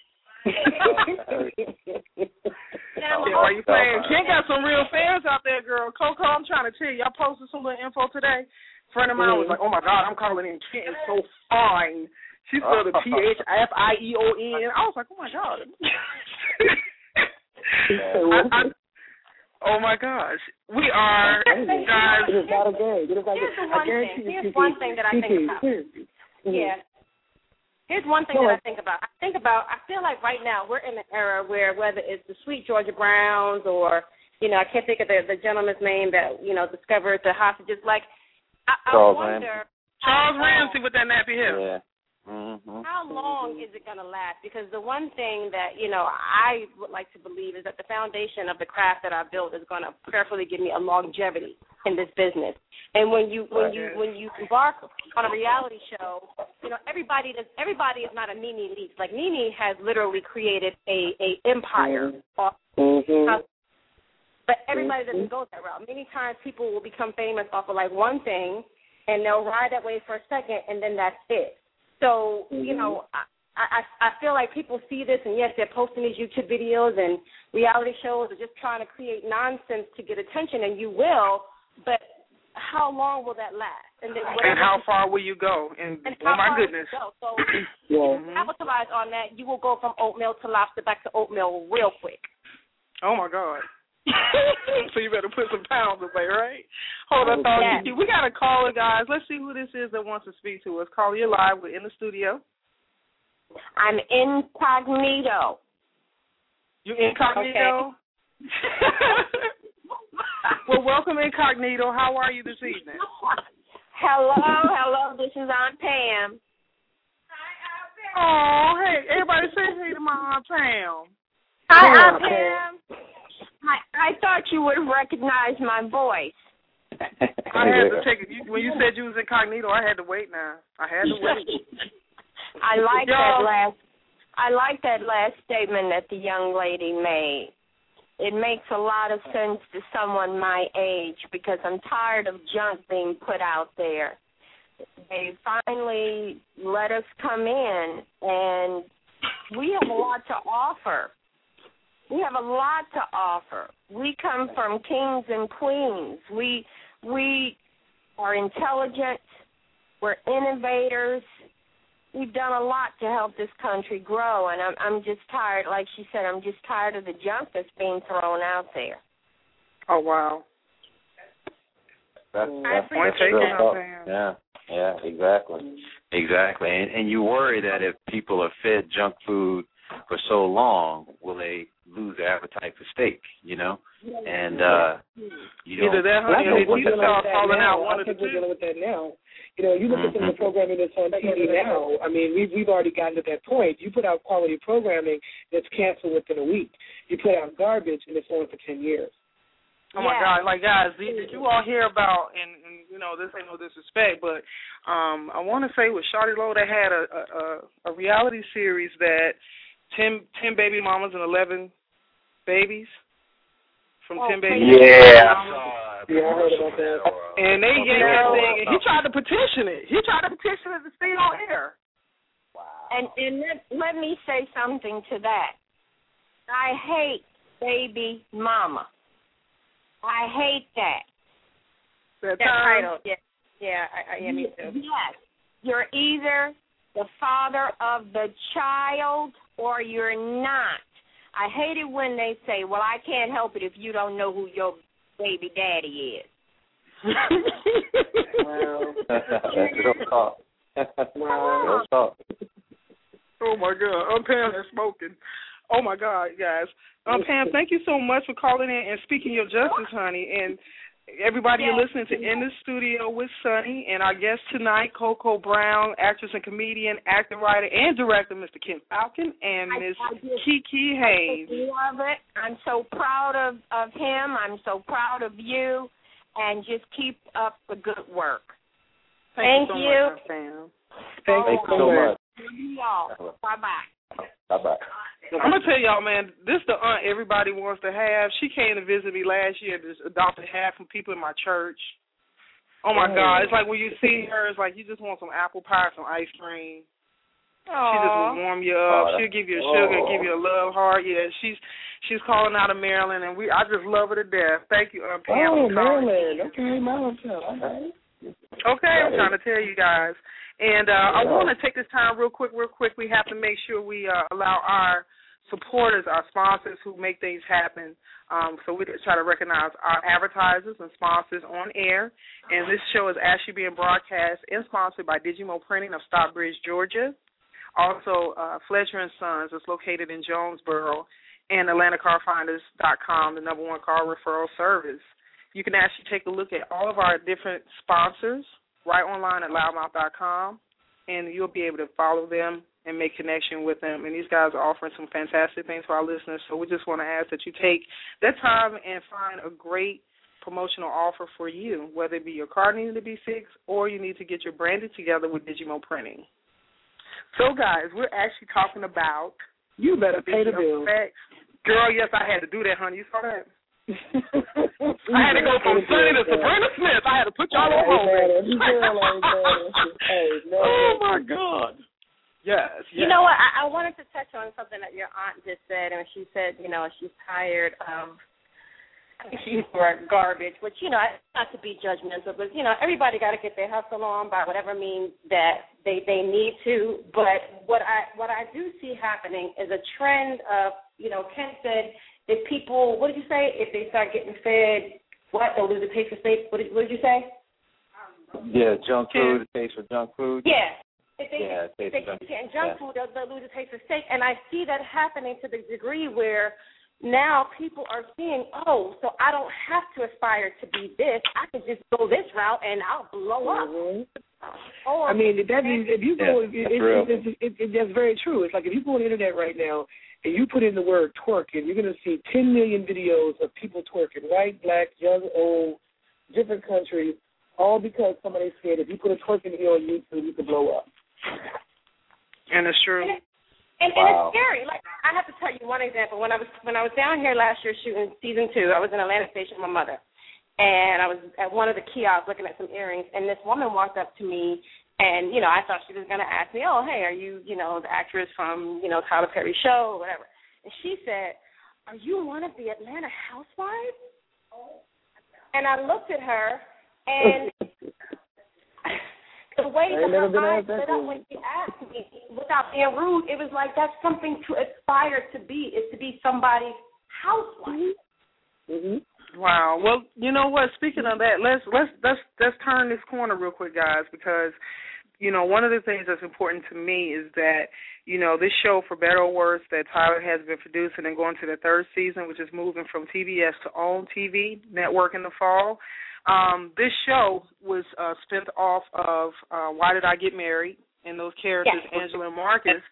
Now, Yeah, why you playing? Kent got some real fans out there, girl. Cocoa, I'm trying to tell you, y'all posted some little info today. friend of mine was mm. like, "Oh my God, I'm calling in Kent is so fine." She spelled it P H F I E O N. I was like, "Oh my God." I, I, oh my gosh, we are guys. It is not a game. It is not Here's the one thing. Here's Kiki, one thing that I think Kiki, about. Mhm. Yeah. Here's one thing that I think about. I think about. I feel like right now we're in an era where whether it's the sweet Georgia Browns or you know I can't think of the the gentleman's name that you know discovered the hostages. Like I, I Charles wonder Charles Ramsey with that nappy hair. Yeah. Mm-hmm. How long is it going to last? Because the one thing that you know I would like to believe is that the foundation of the craft that I built is going to prayerfully give me a longevity in this business. And when you when you when you embark on a reality show, you know everybody does everybody is not a Nene Leakes. Like Nene has literally created a a empire. off Mhm. but everybody doesn't go that route. Many times people will become famous off of like one thing and they'll ride that wave for a second and then that's it. So, you mm-hmm. know, I I, I feel like people see this and yes, they're posting these YouTube videos and reality shows are just trying to create nonsense to get attention and you will, but how long will that last? And then And how far will you go? And, and oh how my far will goodness. you go? So Yeah. Mm-hmm. capitalize on that, you will go from oatmeal to lobster back to oatmeal real quick. Oh my God. so you better put some pounds away, right? Hold on, thought Yes. We got a caller, guys. Let's see who this is that wants to speak to us. Call you live. We're in the studio. I'm incognito. You incognito? well, welcome incognito. How are you this evening? Hello, hello. This is Aunt Pam. Oh, hey, everybody say hey to my Aunt Pam. Hi, Aunt Pam. I thought you would have recognized my voice. I had to take it. When you said you was incognito, I had to wait now. I had to wait. I like that last. I like that last statement that the young lady made. It makes a lot of sense to someone my age because I'm tired of junk being put out there. They finally let us come in, and we have a lot to offer. We have a lot to offer. We come from kings and queens. We we are intelligent. We're innovators. We've done a lot to help this country grow, and I'm I'm just tired. Like she said, I'm just tired of the junk that's being thrown out there. Oh wow. That's, I that's, Point that's taken, real Aunt Yeah, yeah, exactly, exactly. And and you worry that if people are fed junk food for so long, will they lose their appetite for steak? You know, and uh you Either don't. that, Well, I honey, or think they we're teeth dealing start with that falling now. out. One I of the think we're two. dealing with that now. You know, you look at some of the Mhm. programming that's on TV now. I mean, we've we've already gotten to that point. You put out quality programming that's canceled within a week. You put out garbage and it's on for ten years. Oh my Yeah. God! Like guys, did, did you all hear about? And, and you know, this ain't no disrespect, but um, I want to say with Shawty Lo, they had a, a a a reality series that 10, 10 baby mamas and eleven babies from Oh, ten baby. Yeah, I mamas. saw a Yeah, I heard about that. And they yanked that thing, and he tried to petition it. He tried to petition it to stay on air. Wow. And and let, let me say something to that. I hate baby mama. I hate that. That That title. Yeah, yeah, I, I, yeah, me too. Yes, you're either the father of the child or you're not. I hate it when they say, "Well, I can't help it if you don't know who your baby daddy is." Wow. That's real talk. wow. Oh my God, um, Pam has spoken. Oh my God, guys. Um, Pam, thank you so much for calling in and speaking your justice, honey. And everybody yes. you're listening to in the studio with Sonny and our guest tonight, Cocoa Brown, actress and comedian, actor, writer, and director, Mr. Kent Faulcon, and Miss Kiki Haynes. Love it. I'm so proud of of him. I'm so proud of you, and just keep up the good work. Thank, Thank you. So Much, Pam. Thank you so much. Y'all. Bye bye. Bye bye. I'm gonna tell y'all, man, this the aunt everybody wants to have. She came to visit me last year. Just adopted half from people in my church. Oh my God! It's like when you see her, it's like you just want some apple pie, some ice cream. Aww. She just will warm you up. Oh, She'll give you a sugar, give you a love heart. Yeah, she's she's calling out of Maryland, and we I just love her to death. Thank you, Aunt Pam. Oh, Maryland. Okay, Maryland. Okay. Okay, I'm trying to tell you guys. And uh, I want to take this time real quick, real quick. We have to make sure we uh, allow our supporters, our sponsors who make things happen. Um, so we try to recognize our advertisers and sponsors on air. And this show is actually being broadcast and sponsored by Digimo Printing of Stockbridge, Georgia. Also, uh, Fletcher and Sons is located in Jonesboro, and AtlantaCarFinders.com, the number one car referral service. You can actually take a look at all of our different sponsors right online at louddmouth.com, and you'll be able to follow them and make connection with them. And these guys are offering some fantastic things for our listeners. So we just want to ask that you take that time and find a great promotional offer for you, whether it be your car needing to be fixed or you need to get your branded together with Digimo Printing. So, guys, we're actually talking about you better pay the bills. Girl, yes, I had to do that, honey. You saw that? I had to go from Sonny to Sabrina Smith. I had to put y'all on hold. oh my God. Yes, yes. You know what? I, I wanted to touch on something that your aunt just said, and she said, you know, she's tired of she's for garbage, which you know, not to be judgmental, but you know, everybody got to get their hustle on by whatever means that they they need to. But what I what I do see happening is a trend of, you know, Kent said if people, what did you say? If they start getting fed, what they'll lose a taste for steak. What did, what did you say? Yeah, junk food, taste for junk food. Yeah. If they, yeah, if they junk, junk yeah. food, they'll, they'll lose a taste for steak. And I see that happening to the degree where now people are seeing, oh, so I don't have to aspire to be this. I can just go this route and I'll blow up. Mm-hmm. Oh, I mean, that means if you go, yeah, it, it, it, it, it, that's very true. It's like if you go on the internet right now and you put in the word twerking, you're going to see 10 million videos of people twerking, white, black, young, old, different countries, all because somebody said if you put a twerking video on YouTube, you could blow up. And it's true. And, and, wow. and it's scary. Like I have to tell you one example. When I was when I was down here last year shooting season two, I was in Atlantic Station with my mother, and I was at one of the kiosks looking at some earrings, and this woman walked up to me and, you know, I thought she was going to ask me, oh, hey, are you, you know, the actress from, you know, Tyler Perry show or whatever. And she said, are you one of the Atlanta housewives? And I looked at her, and the way that her eyes lit up when she asked me, without being rude, it was like that's something to aspire to be, is to be somebody's housewife. Mm-hmm. Wow. Well, you know what? Speaking of that, let's let's let's let's turn this corner real quick, guys, because you know, one of the things that's important to me is that, you know, this show, for better or worse, that Tyler has been producing and going to the third season, which is moving from TBS to OWN TV network in the fall. Um, this show was uh, spent off of uh, Why Did I Get Married? And those characters, yes. Angela and Marcus,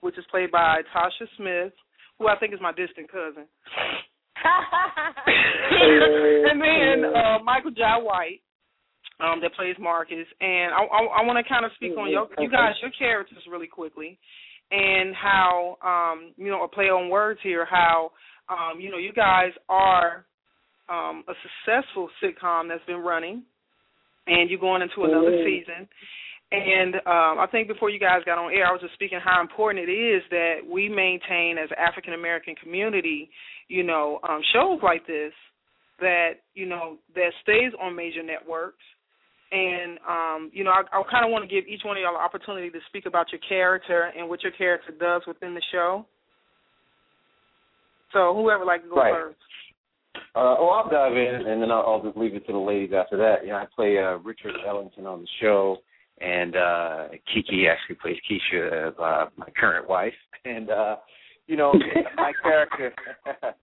which is played by Tasha Smith, who I think is my distant cousin. and then uh, Michael Jai White, um, that plays Marcus, and I, I, I want to kind of speak on your, you guys, your characters really quickly, and how um, you know, a play on words here, how um, you know, you guys are um, a successful sitcom that's been running, and you're going into another mm-hmm. season. And um, I think before you guys got on air, I was just speaking how important it is that we maintain as African American community, you know, um, shows like this that you know that stays on major networks and um, you know, I, I kind of want to give each one of y'all an opportunity to speak about your character and what your character does within the show. So whoever like to go right. first. Uh, well, I'll dive in, and then I'll, I'll just leave it to the ladies after that. You know, I play uh, Richard Ellington on the show, and uh Kiki actually plays Keisha, uh, my current wife, and uh you know my character.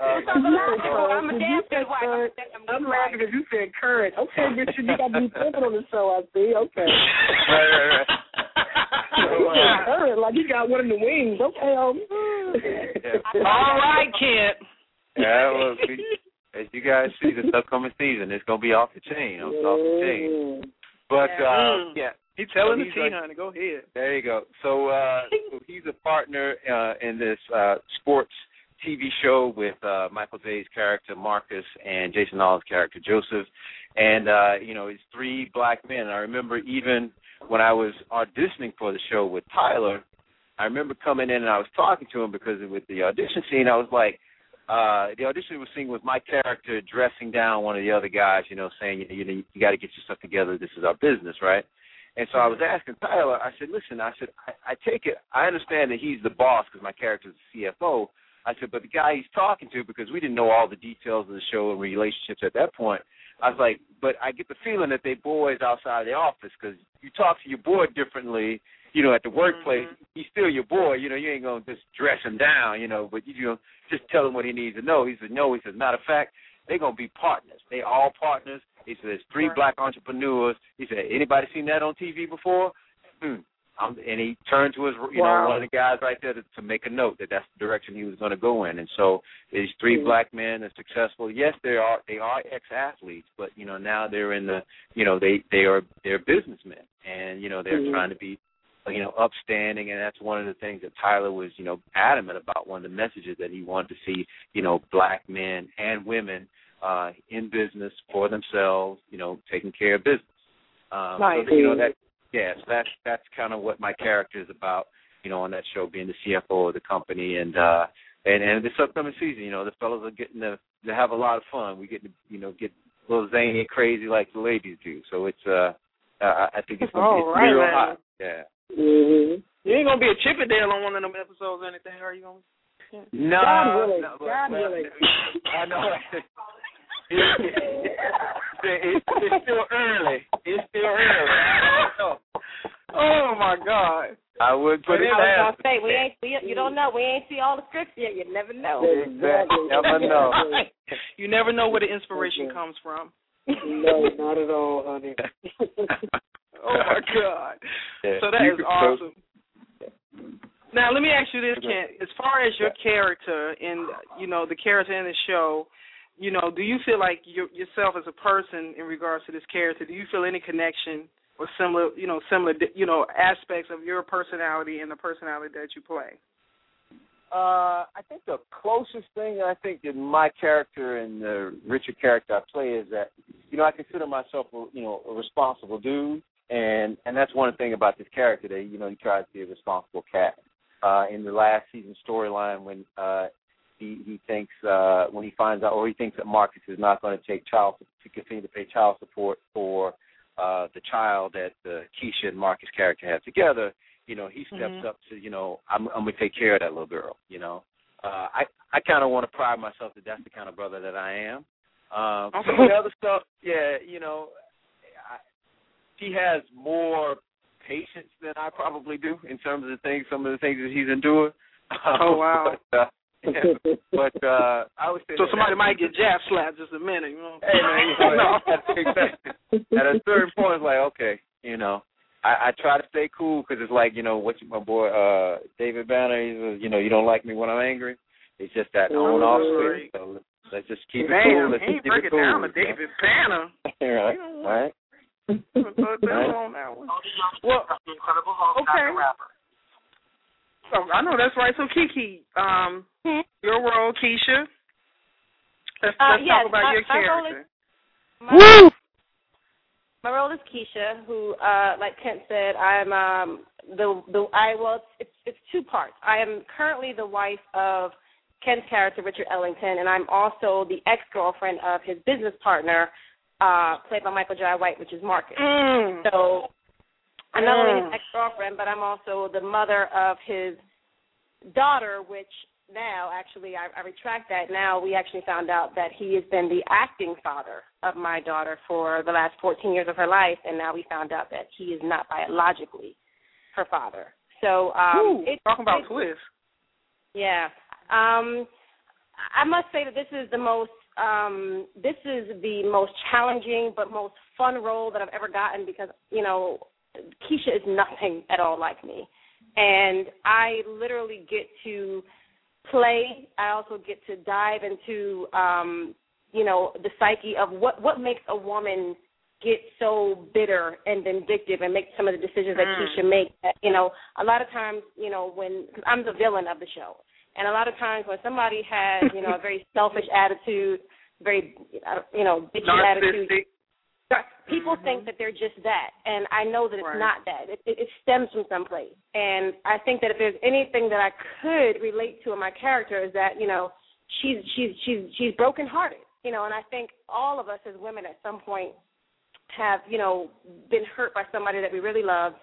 Uh, I'm a damn good wife. I'm laughing because you said current. Okay, Richard, you got to be thinking on the show. I see. Okay. right, right, right. So, uh, current, like you got one in the wings. Okay, um. yeah. All right, Kent. Yeah, well, as you guys see, this upcoming season, it's gonna be off the chain. It's off the chain. But uh, yeah, He's telling So the he's tea, like- honey. Go ahead. There you go. So, uh, so he's a partner uh, in this uh, sports TV show with uh, Michael Jai's character Marcus and Jason Olive's character Joseph, and uh, you know it's three black men. I remember even when I was auditioning for the show with Tyler, I remember coming in and I was talking to him because with the audition scene, I was like. Uh, the audition was scene was my character dressing down one of the other guys, you know, saying, you know, you got to get your stuff together. This is our business, right? And so I was asking Tyler, I said, listen, I said, I, I take it, I understand that he's the boss because my character's the CFO. I said, but the guy he's talking to, because we didn't know all the details of the show and relationships at that point, I was like, but I get the feeling that they boys outside of the office because you talk to your boy differently, you know, at the workplace. He's still your boy, you know, you ain't going to just dress him down, you know, but you, you know, just tell him what he needs to know. He said, no. He says, matter of fact, they're going to be partners. They all partners. He said, there's three black entrepreneurs. He said, anybody seen that on TV before? Hmm. Um, and he turned to his, you Wow. know, one of the guys right there to, to make a note that that's the direction he was going to go in. And so these three black men are successful. Yes, they are they are ex athletes, but you know now they're in the, you know, they they are they're businessmen, and you know they're Mhm. trying to be, you know, upstanding. And that's one of the things that Tyler was, you know, adamant about. One of the messages that he wanted to see, you know, black men and women uh in business for themselves, you know, taking care of business. Um, Nice. so that, you know that yes, that's that's kind of what my character is about. You know, on that show, being the CFO of the company, and uh, and and this upcoming season, you know, the fellas are getting to to have a lot of fun. We get to you know get a little zany and crazy like the ladies do. So it's uh, I, I think it's gonna be it's right, real man. hot. Yeah. Mm-hmm. You ain't gonna be a Chippendale on one of them episodes or anything, are you gonna? No, God willing. no, God willing. I know. it's, it's, it's still early. It's still early. I don't know. Oh my God. I would put it I was gonna say we ain't we, you don't know we ain't see all the scripts yet. You never know. Exactly. Never know. you never know where the inspiration comes from. No, not at all, honey. Oh my God. Yeah. So that You is could- awesome. Now let me ask you this, Kent. As far as your character and you know the character in the show, you know, do you feel like you yourself as a person in regards to this character? Do you feel any connection or similar, you know, similar, you know, aspects of your personality and the personality that you play? Uh, I think the closest thing I think that my character and the Richard character I play is that you know I consider myself a you know a responsible dude, and and that's one thing about this character that you know he tries to be a responsible cat. Uh, in the last season storyline, when uh, he he thinks uh, when he finds out or he thinks that Marcus is not going to take child to continue to pay child support for uh, the child that uh, Keisha and Marcus character have together you know, he steps Mhm. up to, you know, I'm I'm gonna take care of that little girl, you know. Uh I I kinda wanna pride myself that that's the kind of brother that I am. Um Okay. the other stuff, yeah, you know, I, he has more patience than I probably do in terms of the things some of the things that he's endured. Oh, wow. but, uh, but uh I would say So that somebody that's- might get jab slapped just a minute, you know. Hey man, you know, no. exactly. At a certain point, it's like, okay, you know, I, I try to stay cool because it's like, you know, what my boy uh David Banner, he's, uh, you know, you don't like me when I'm angry. It's just that on off switch. So let's, let's just keep it cool. Let's he just keep break it it cool. down to you know? David Banner. right, right. Put that Right. on. Well, okay. So I know that's right. So Kiki, um, Hmm? your role, Keisha. Let's, Uh, let's yes, talk about my- your my role character. is- My, my role is Keisha, who, uh, like Kent said, I'm um, the the I well, it's, it's it's two parts. I am currently the wife of Kent's character, Richard Ellington, and I'm also the ex girlfriend of his business partner, uh, played by Michael Jai White, which is Marcus. Mm. So I'm not only his ex girlfriend, but I'm also the mother of his daughter, which now, actually, I, I retract that. Now we actually found out that he has been the acting father of my daughter for the last 14 years of her life, and now we found out that he is not biologically her father. So, um, Ooh, it, talking about it, twist. Yeah. Um, I must say that this is the most um, this is the most challenging but most fun role that I've ever gotten because you know Keisha is nothing at all like me, and I literally get to play. I also get to dive into um, you know the psyche of what what makes a woman get so bitter and vindictive and make some of the decisions that Mm. Keisha makes. You know, a lot of times, you know, when cause I'm the villain of the show, and a lot of times when somebody has, you know, a very selfish attitude, very, you know, bitchy attitude. People Mhm. think that they're just that, and I know that it's Right. not that. It, it, it stems from someplace, and I think that if there's anything that I could relate to in my character is that you know she's she's she's she's brokenhearted, you know, and I think all of us as women at some point have you know been hurt by somebody that we really loved,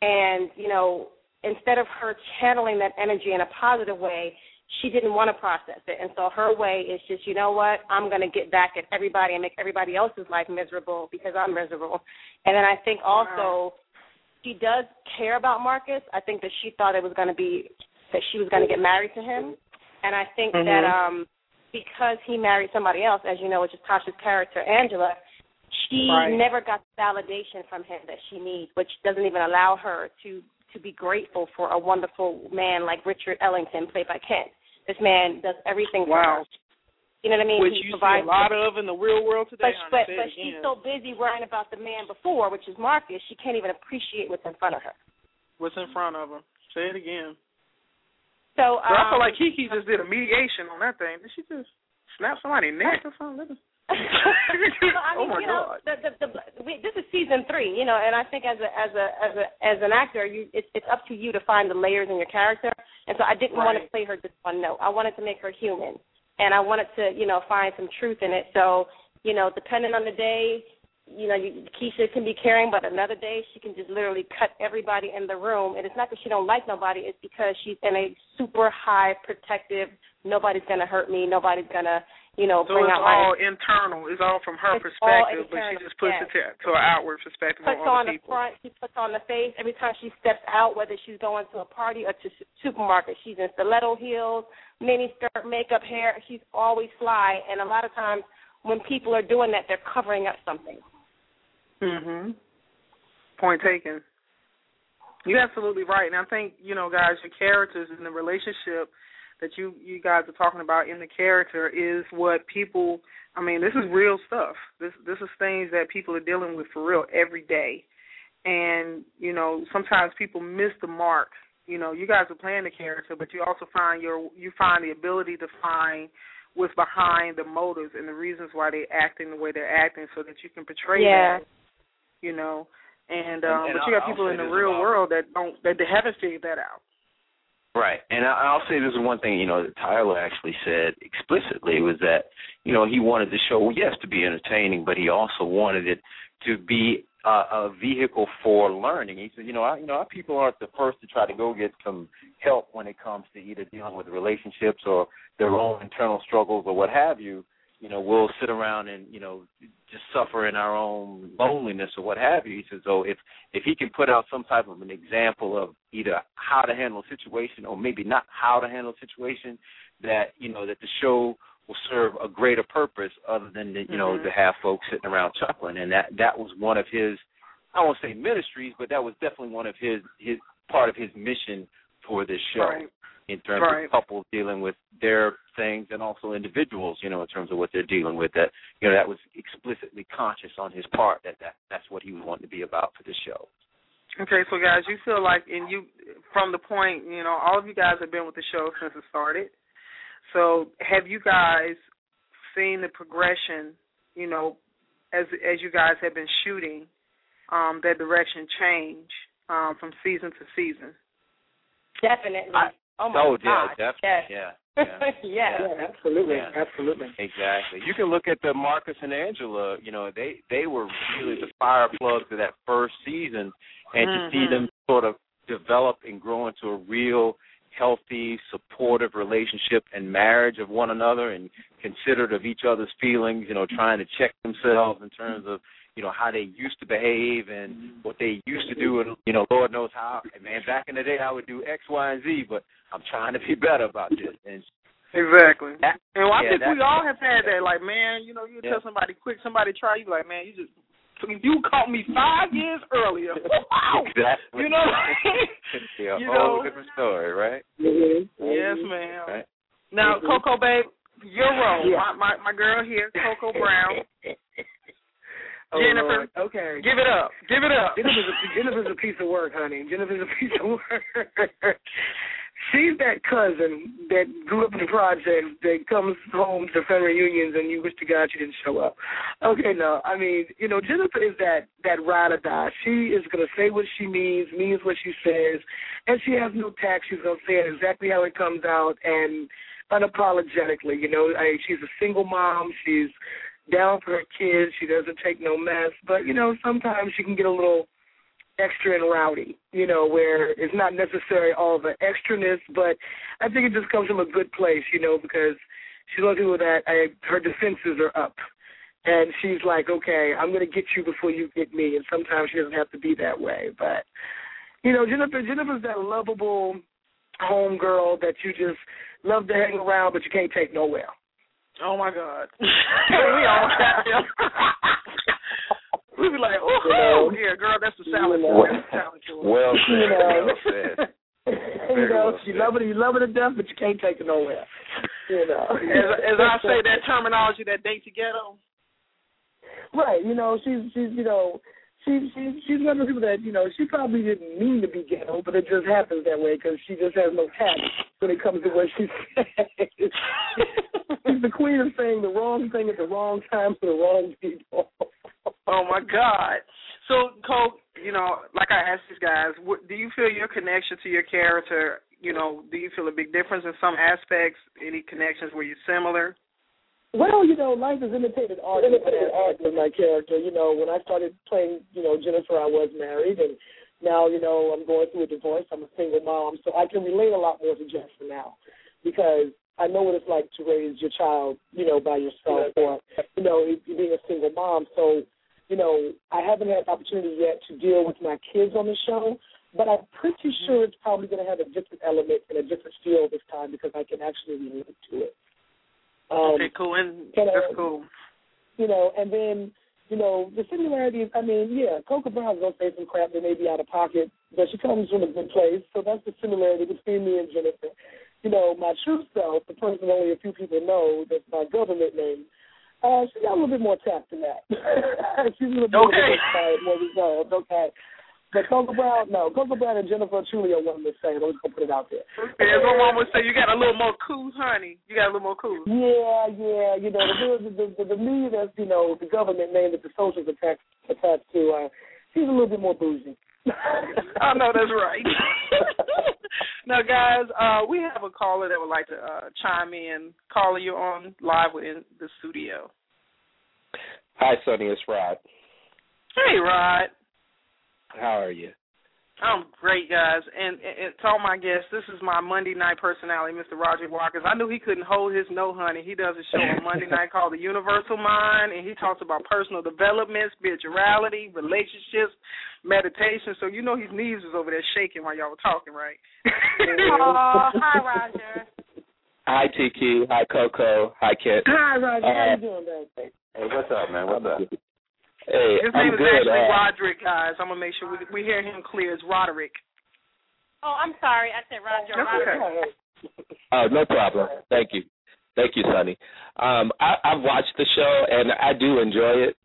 and you know instead of her channeling that energy in a positive way, she didn't want to process it. And so her way is just, you know what, I'm going to get back at everybody and make everybody else's life miserable because I'm miserable. And then I think also she does care about Marcus. I think that she thought it was going to be that she was going to get married to him. And I think Mhm. that um because he married somebody else, as you know, which is Tasha's character, Angela, she Right. never got the validation from him that she needs, which doesn't even allow her to to be grateful for a wonderful man like Richard Ellington, played by Kent. This man does everything for Wow. her. You know what I mean? Which he you see a provides lot of in the real world today. but but, but she's so busy worrying about the man before, which is Marcus, she can't even appreciate what's in front of her. What's in front of her? Say it again. So But I feel um, like Kiki just did a mediation on that thing. Did she just snap somebody's neck or something? well, I oh mean, my you know, god. the, the, the, we, this is season three, you know, and I think as a as a as a as an actor, you it's it's up to you to find the layers in your character. And so I didn't want to play her just one note. I wanted to make her human, and I wanted to you know find some truth in it. So you know, depending on the day, you know, you, Keisha can be caring, but another day she can just literally cut everybody in the room. And it's not that she don't like nobody; it's because she's in a super high protective. Nobody's gonna hurt me. Nobody's gonna you know So bring out my all internal. It's all from her It's perspective, but she just puts yes. it to, to an outward perspective She puts on on the front, she puts on the face. Every time she steps out, whether she's going to a party or to supermarket, she's in stiletto heels, mini skirt, makeup, hair. She's always fly, and a lot of times when people are doing that, they're covering up something. Mhm. Point taken. You're absolutely right, and I think you know, guys, your characters and the relationship that you you guys are talking about in the character is what people. I mean, this is real stuff. This this is things that people are dealing with for real every day, and you know, sometimes people miss the mark. You know, you guys are playing the character, but you also find your you find the ability to find what's behind the motives and the reasons why they're acting the way they're acting, so that you can portray Yeah. that you know. And And- um and but you I'll- got people I'll in the real about- world that don't that they haven't figured that out. Right, and I'll say this is one thing you know that Tyler actually said explicitly was that you know he wanted the show yes to be entertaining, but he also wanted it to be uh, a vehicle for learning. He said, you know, I, you know, our people aren't the first to try to go get some help when it comes to either dealing with relationships or their own internal struggles or what have you. You know, we'll sit around and you know just suffer in our own loneliness or what have you. He says, so if if he can put out some type of an example of either how to handle a situation or maybe not how to handle a situation, that you know that the show will serve a greater purpose other than to, you know Mhm. to have folks sitting around chuckling. And that that was one of his I won't say ministries, but that was definitely one of his his part of his mission for this show Right. In terms Right. of couples dealing with their things and also individuals, you know, in terms of what they're dealing with. That you know that was explicitly conscious on his part that that that's what he was wanting to be about for the show. Okay, so guys, you feel like, and you, from the point, you know, all of you guys have been with the show since it started. So, have you guys seen the progression, you know, as as you guys have been shooting, um, that direction change um, from season to season? Definitely. I- oh my oh yeah, definitely, Yes. yeah. yes. Yeah. absolutely, Yeah. absolutely. Exactly. You can look at the Marcus and Angela. You know, they they were really the fire plugs of that first season, and to see Mhm. them sort of develop and grow into a real healthy, supportive relationship and marriage of one another and considerate of each other's feelings, you know, trying to check themselves in terms of, you know, how they used to behave and what they used to do and you know, Lord knows how man, back in the day I would do X, Y, and Z, but I'm trying to be better about this. And Exactly. That, and well, I yeah, think we all have had that. Like, man, you know, you Yeah. tell somebody quick, somebody try you. Like, man, you just you caught me five years earlier. Wow. Exactly. You know. yeah, you a know. whole different story, right? Mm-hmm. yes, ma'am. Right. Now, mm-hmm. Cocoa, babe, your role. Yeah. My, my my girl here, Cocoa Brown. Oh, Jennifer. Okay. Give it up. Give it up. Jennifer's a, Jennifer's a piece of work, honey. Jennifer's a piece of work. She's that cousin that grew up in the projects that comes home to family reunions and you wish to God she didn't show up. Okay, no, I mean, you know, Jennifer is that that ride or die. She is gonna say what she means, means what she says, and she has no tact. She's gonna say it exactly how it comes out and unapologetically. You know, I, she's a single mom. She's down for her kids. She doesn't take no mess, but you know, sometimes she can get a little extra and rowdy, you know, where it's not necessarily all the extraness, but I think it just comes from a good place, you know, because she's one of people that I, her defenses are up. And she's like, okay, I'm going to get you before you get me. And sometimes she doesn't have to be that way. But, you know, Jennifer, Jennifer's that lovable home girl that you just love to hang around, but you can't take nowhere. Oh my God. we all have them. we be like, oh, You know? yeah, girl, that's the salad. You know? That's the salad. Well said. You know. Well said. you know, well you said. love it, you love it to death, but you can't take it nowhere. You know, as, as I say that terminology, that date ghetto. right? You know, she's she's you know, she she she's one of the people that you know she probably didn't mean to be ghetto, but it just happens that way because she just has no tact when it comes to what she says. she's the queen of saying the wrong thing at the wrong time to the wrong people. Oh my God. So, Cole, you know, like I asked these guys, what, do you feel your connection to your character? You know, do you feel a big difference in some aspects? Any connections were you're similar? Well, you know, life has imitated art. Imitated art with my character. You know, when I started playing, you know, Jennifer, I was married, and now, you know, I'm going through a divorce. I'm a single mom, so I can relate a lot more to Jennifer now because I know what it's like to raise your child, you know, by yourself, or you know, being a single mom. So, you know, I haven't had the opportunity yet to deal with my kids on the show, but I'm pretty sure it's probably going to have a different element and a different feel this time because I can actually relate to it. Um, okay, cool. And can I- that's cool. you know, and then, you know, the similarities, I mean, yeah, Cocoa Brown's going to say some crap that may be out of pocket, but she comes from a good place, so that's the similarity between me and Jennifer. You know, my true self, the person only a few people know, that's my government name, uh, she got a little bit more tact than that. She's a little bit more quiet, more reserved, okay. But Cocoa Brown, no, Cocoa Brown and Jennifer truly are one and the same. I'm just going to put it out there. As my mom would say, you got a little more cool, honey. You got a little more cool. Yeah, yeah, you know, the the the, the me that's you know the government name that the socials attached attached to. Uh, she's a little bit more bougie. I know that's right. now, guys, uh, we have a caller that would like to uh, chime in. Caller, you're on live within the studio. Hi, Sonny. It's Rod. Hey, Rod. How are you? I'm great, guys. And, and, and to all my guests, this is my Monday night personality, Mr. Roger Walkers. I knew he couldn't hold his no, honey. He does a show on Monday night called The Universal Mind, and he talks about personal development, spirituality, relationships, meditation. So you know his knees was over there shaking while y'all were talking, right? Oh, hi, Roger. Hi, TQ. Hi, Cocoa. Hi, Kit. Hi, Roger. How Uh, you doing, man? Hey, what's up, man? What's up? Hey, His I'm name is good. actually uh, Roderick, guys. I'm gonna make sure we we hear him clear. It's Roderick. Oh, I'm sorry. I said Roger. That's Roger. okay. Oh, no problem. Thank you. Thank you, Sonny. Um, I, I've watched the show and I do enjoy it.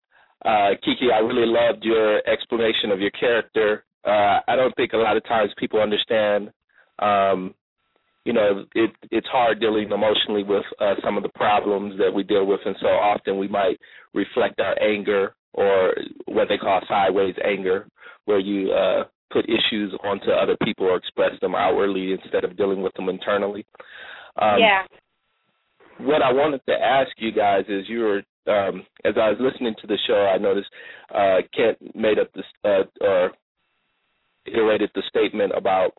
Uh, Kiki, I really loved your explanation of your character. Uh, I don't think a lot of times people understand. Um, you know, it, it's hard dealing emotionally with uh, some of the problems that we deal with, and so often we might reflect our anger or what they call sideways anger, where you uh, put issues onto other people or express them outwardly instead of dealing with them internally. Um, yeah. what I wanted to ask you guys is you were um, as I was listening to the show, I noticed uh, Kent made up this uh, or iterated the statement about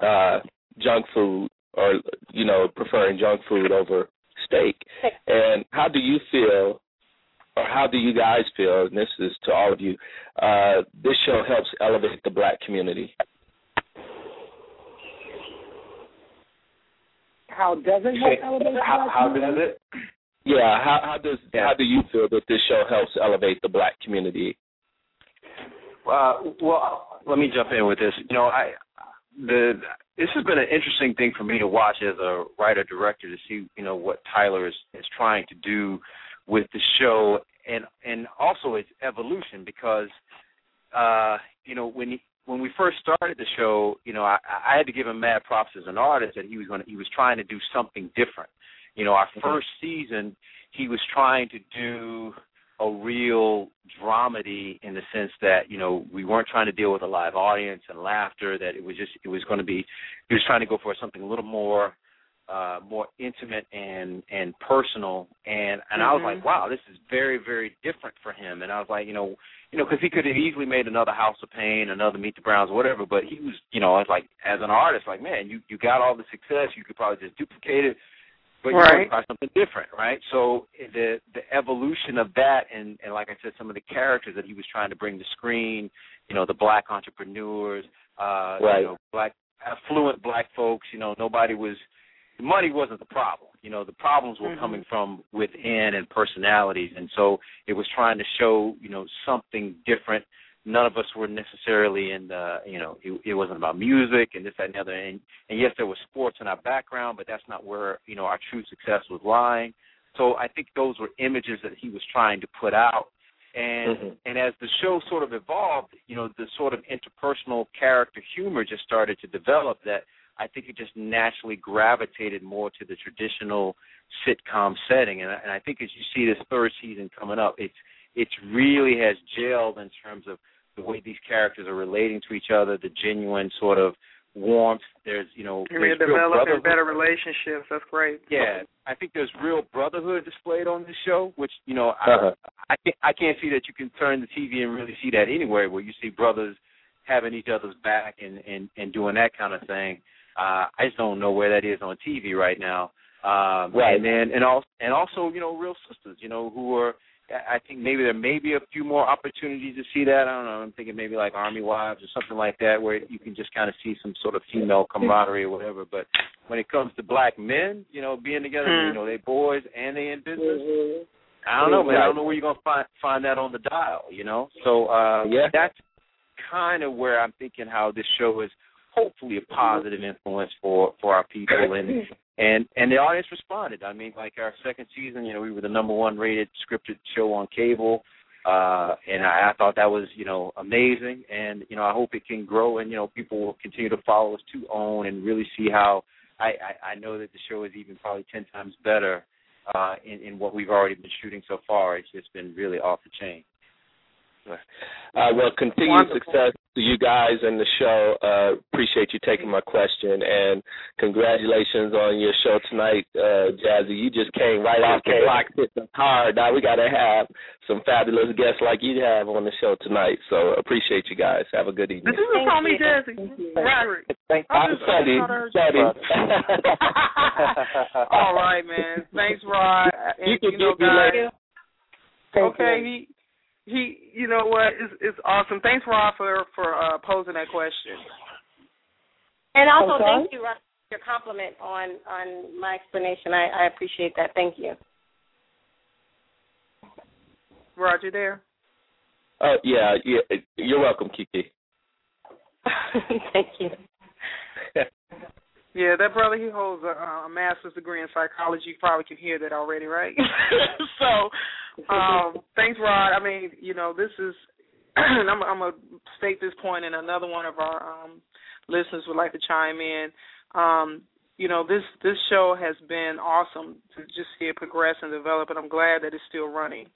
uh, junk food or you know preferring junk food over steak. And how do you feel, or how do you guys feel? And this is to all of you. Uh, this show helps elevate the black community. How does it help elevate how, how does it? Yeah, how how does yeah. how do you feel that this show helps elevate the black community? Uh, well, let me jump in with this. You know, I the this has been an interesting thing for me to watch as a writer director to see you know what Tyler is is trying to do with the show and and also its evolution because uh you know when he, when we first started the show you know I, I had to give him mad props as an artist that he was going to he was trying to do something different you know our mm-hmm. first season he was trying to do a real dramedy in the sense that you know we weren't trying to deal with a live audience and laughter that it was just it was going to be he was trying to go for something a little more uh more intimate and and personal and and mm-hmm. I was like mm-hmm. wow this is very very different for him and I was like you know you know because he could have easily made another House of Payne another Meet the Browns whatever but he was you know I was like as an artist like man you you got all the success you could probably just duplicate it but you right. want try something different, right? So the the evolution of that, and and like I said, some of the characters that he was trying to bring to screen, you know, the black entrepreneurs, uh, right. you know, black affluent black folks, you know, nobody was money wasn't the problem. You know, the problems were mm-hmm. coming from within and personalities, and so it was trying to show, you know, something different none of us were necessarily in the you know it, it wasn't about music and this that and the other and and yes there was sports in our background but that's not where you know our true success was lying so i think those were images that he was trying to put out and mm-hmm. and as the show sort of evolved you know the sort of interpersonal character humor just started to develop that i think it just naturally gravitated more to the traditional sitcom setting and, and i think as you see this third season coming up it's it's really has gelled in terms of the way these characters are relating to each other, the genuine sort of warmth. There's you know, you're developing better relationships. That's great. Yeah, I think there's real brotherhood displayed on this show, which you know uh-huh. I I can't, I can't see that you can turn the TV and really see that anywhere where you see brothers having each other's back and and and doing that kind of thing. Uh, I just don't know where that is on TV right now. Um, right. And then and also and also you know real sisters, you know who are I think maybe there may be a few more opportunities to see that. I don't know. I'm thinking maybe like Army Wives or something like that, where you can just kind of see some sort of female camaraderie or whatever. But when it comes to black men, you know, being together, mm. you know, they boys and they in business. Mm-hmm. I don't know, man. I don't know where you're gonna find find that on the dial. You know, so uh, yeah, that's kind of where I'm thinking how this show is hopefully a positive influence for for our people and and and the audience responded. I mean, like our second season, you know, we were the number one rated scripted show on cable, uh, and I, I thought that was you know amazing. And you know, I hope it can grow, and you know, people will continue to follow us to OWN and really see how. I, I, I know that the show is even probably ten times better uh, in, in what we've already been shooting so far. It's just been really off the chain. Uh, well, continued success to you guys and the show. Uh, appreciate you taking my question and congratulations on your show tonight, uh, Jazzy. You just came right off the block hitting hard. Now we got to have some fabulous guests like you have on the show tonight. So appreciate you guys. Have a good evening. This is call me Jazzy. Roderick. Thank I'm Sonny. Sonny. All right, man. Thanks, Rod. And, you can you know, get me later. Okay, he he, you know what, it's, it's awesome. Thanks, Rob, for for uh, posing that question. And also, thank you, Rob, for your compliment on on my explanation. I, I appreciate that. Thank you. Roger, there. Oh uh, yeah, yeah. You're welcome, Kiki. thank you. Yeah, that brother he holds a, a master's degree in psychology. You probably can hear that already, right? so, um, thanks, Rod. I mean, you know, this is. I'm, I'm gonna state this point, and another one of our um, listeners would like to chime in. Um, you know, this this show has been awesome to just see it progress and develop, and I'm glad that it's still running.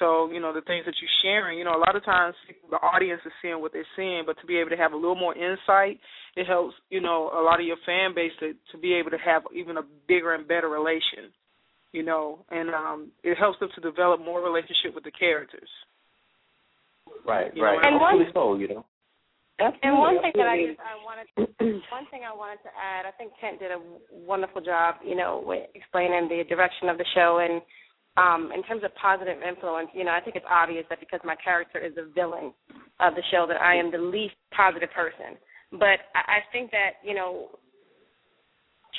So, you know, the things that you're sharing, you know, a lot of times the audience is seeing what they're seeing, but to be able to have a little more insight, it helps, you know, a lot of your fan base to to be able to have even a bigger and better relation, you know, and um it helps them to develop more relationship with the characters. Right, you right. Know, and one, so, you know. Absolutely. And one thing that I just I wanted to, one thing I wanted to add, I think Kent did a wonderful job, you know, with explaining the direction of the show and um in terms of positive influence, you know, I think it's obvious that because my character is a villain of the show that I am the least positive person. But I, I think that, you know,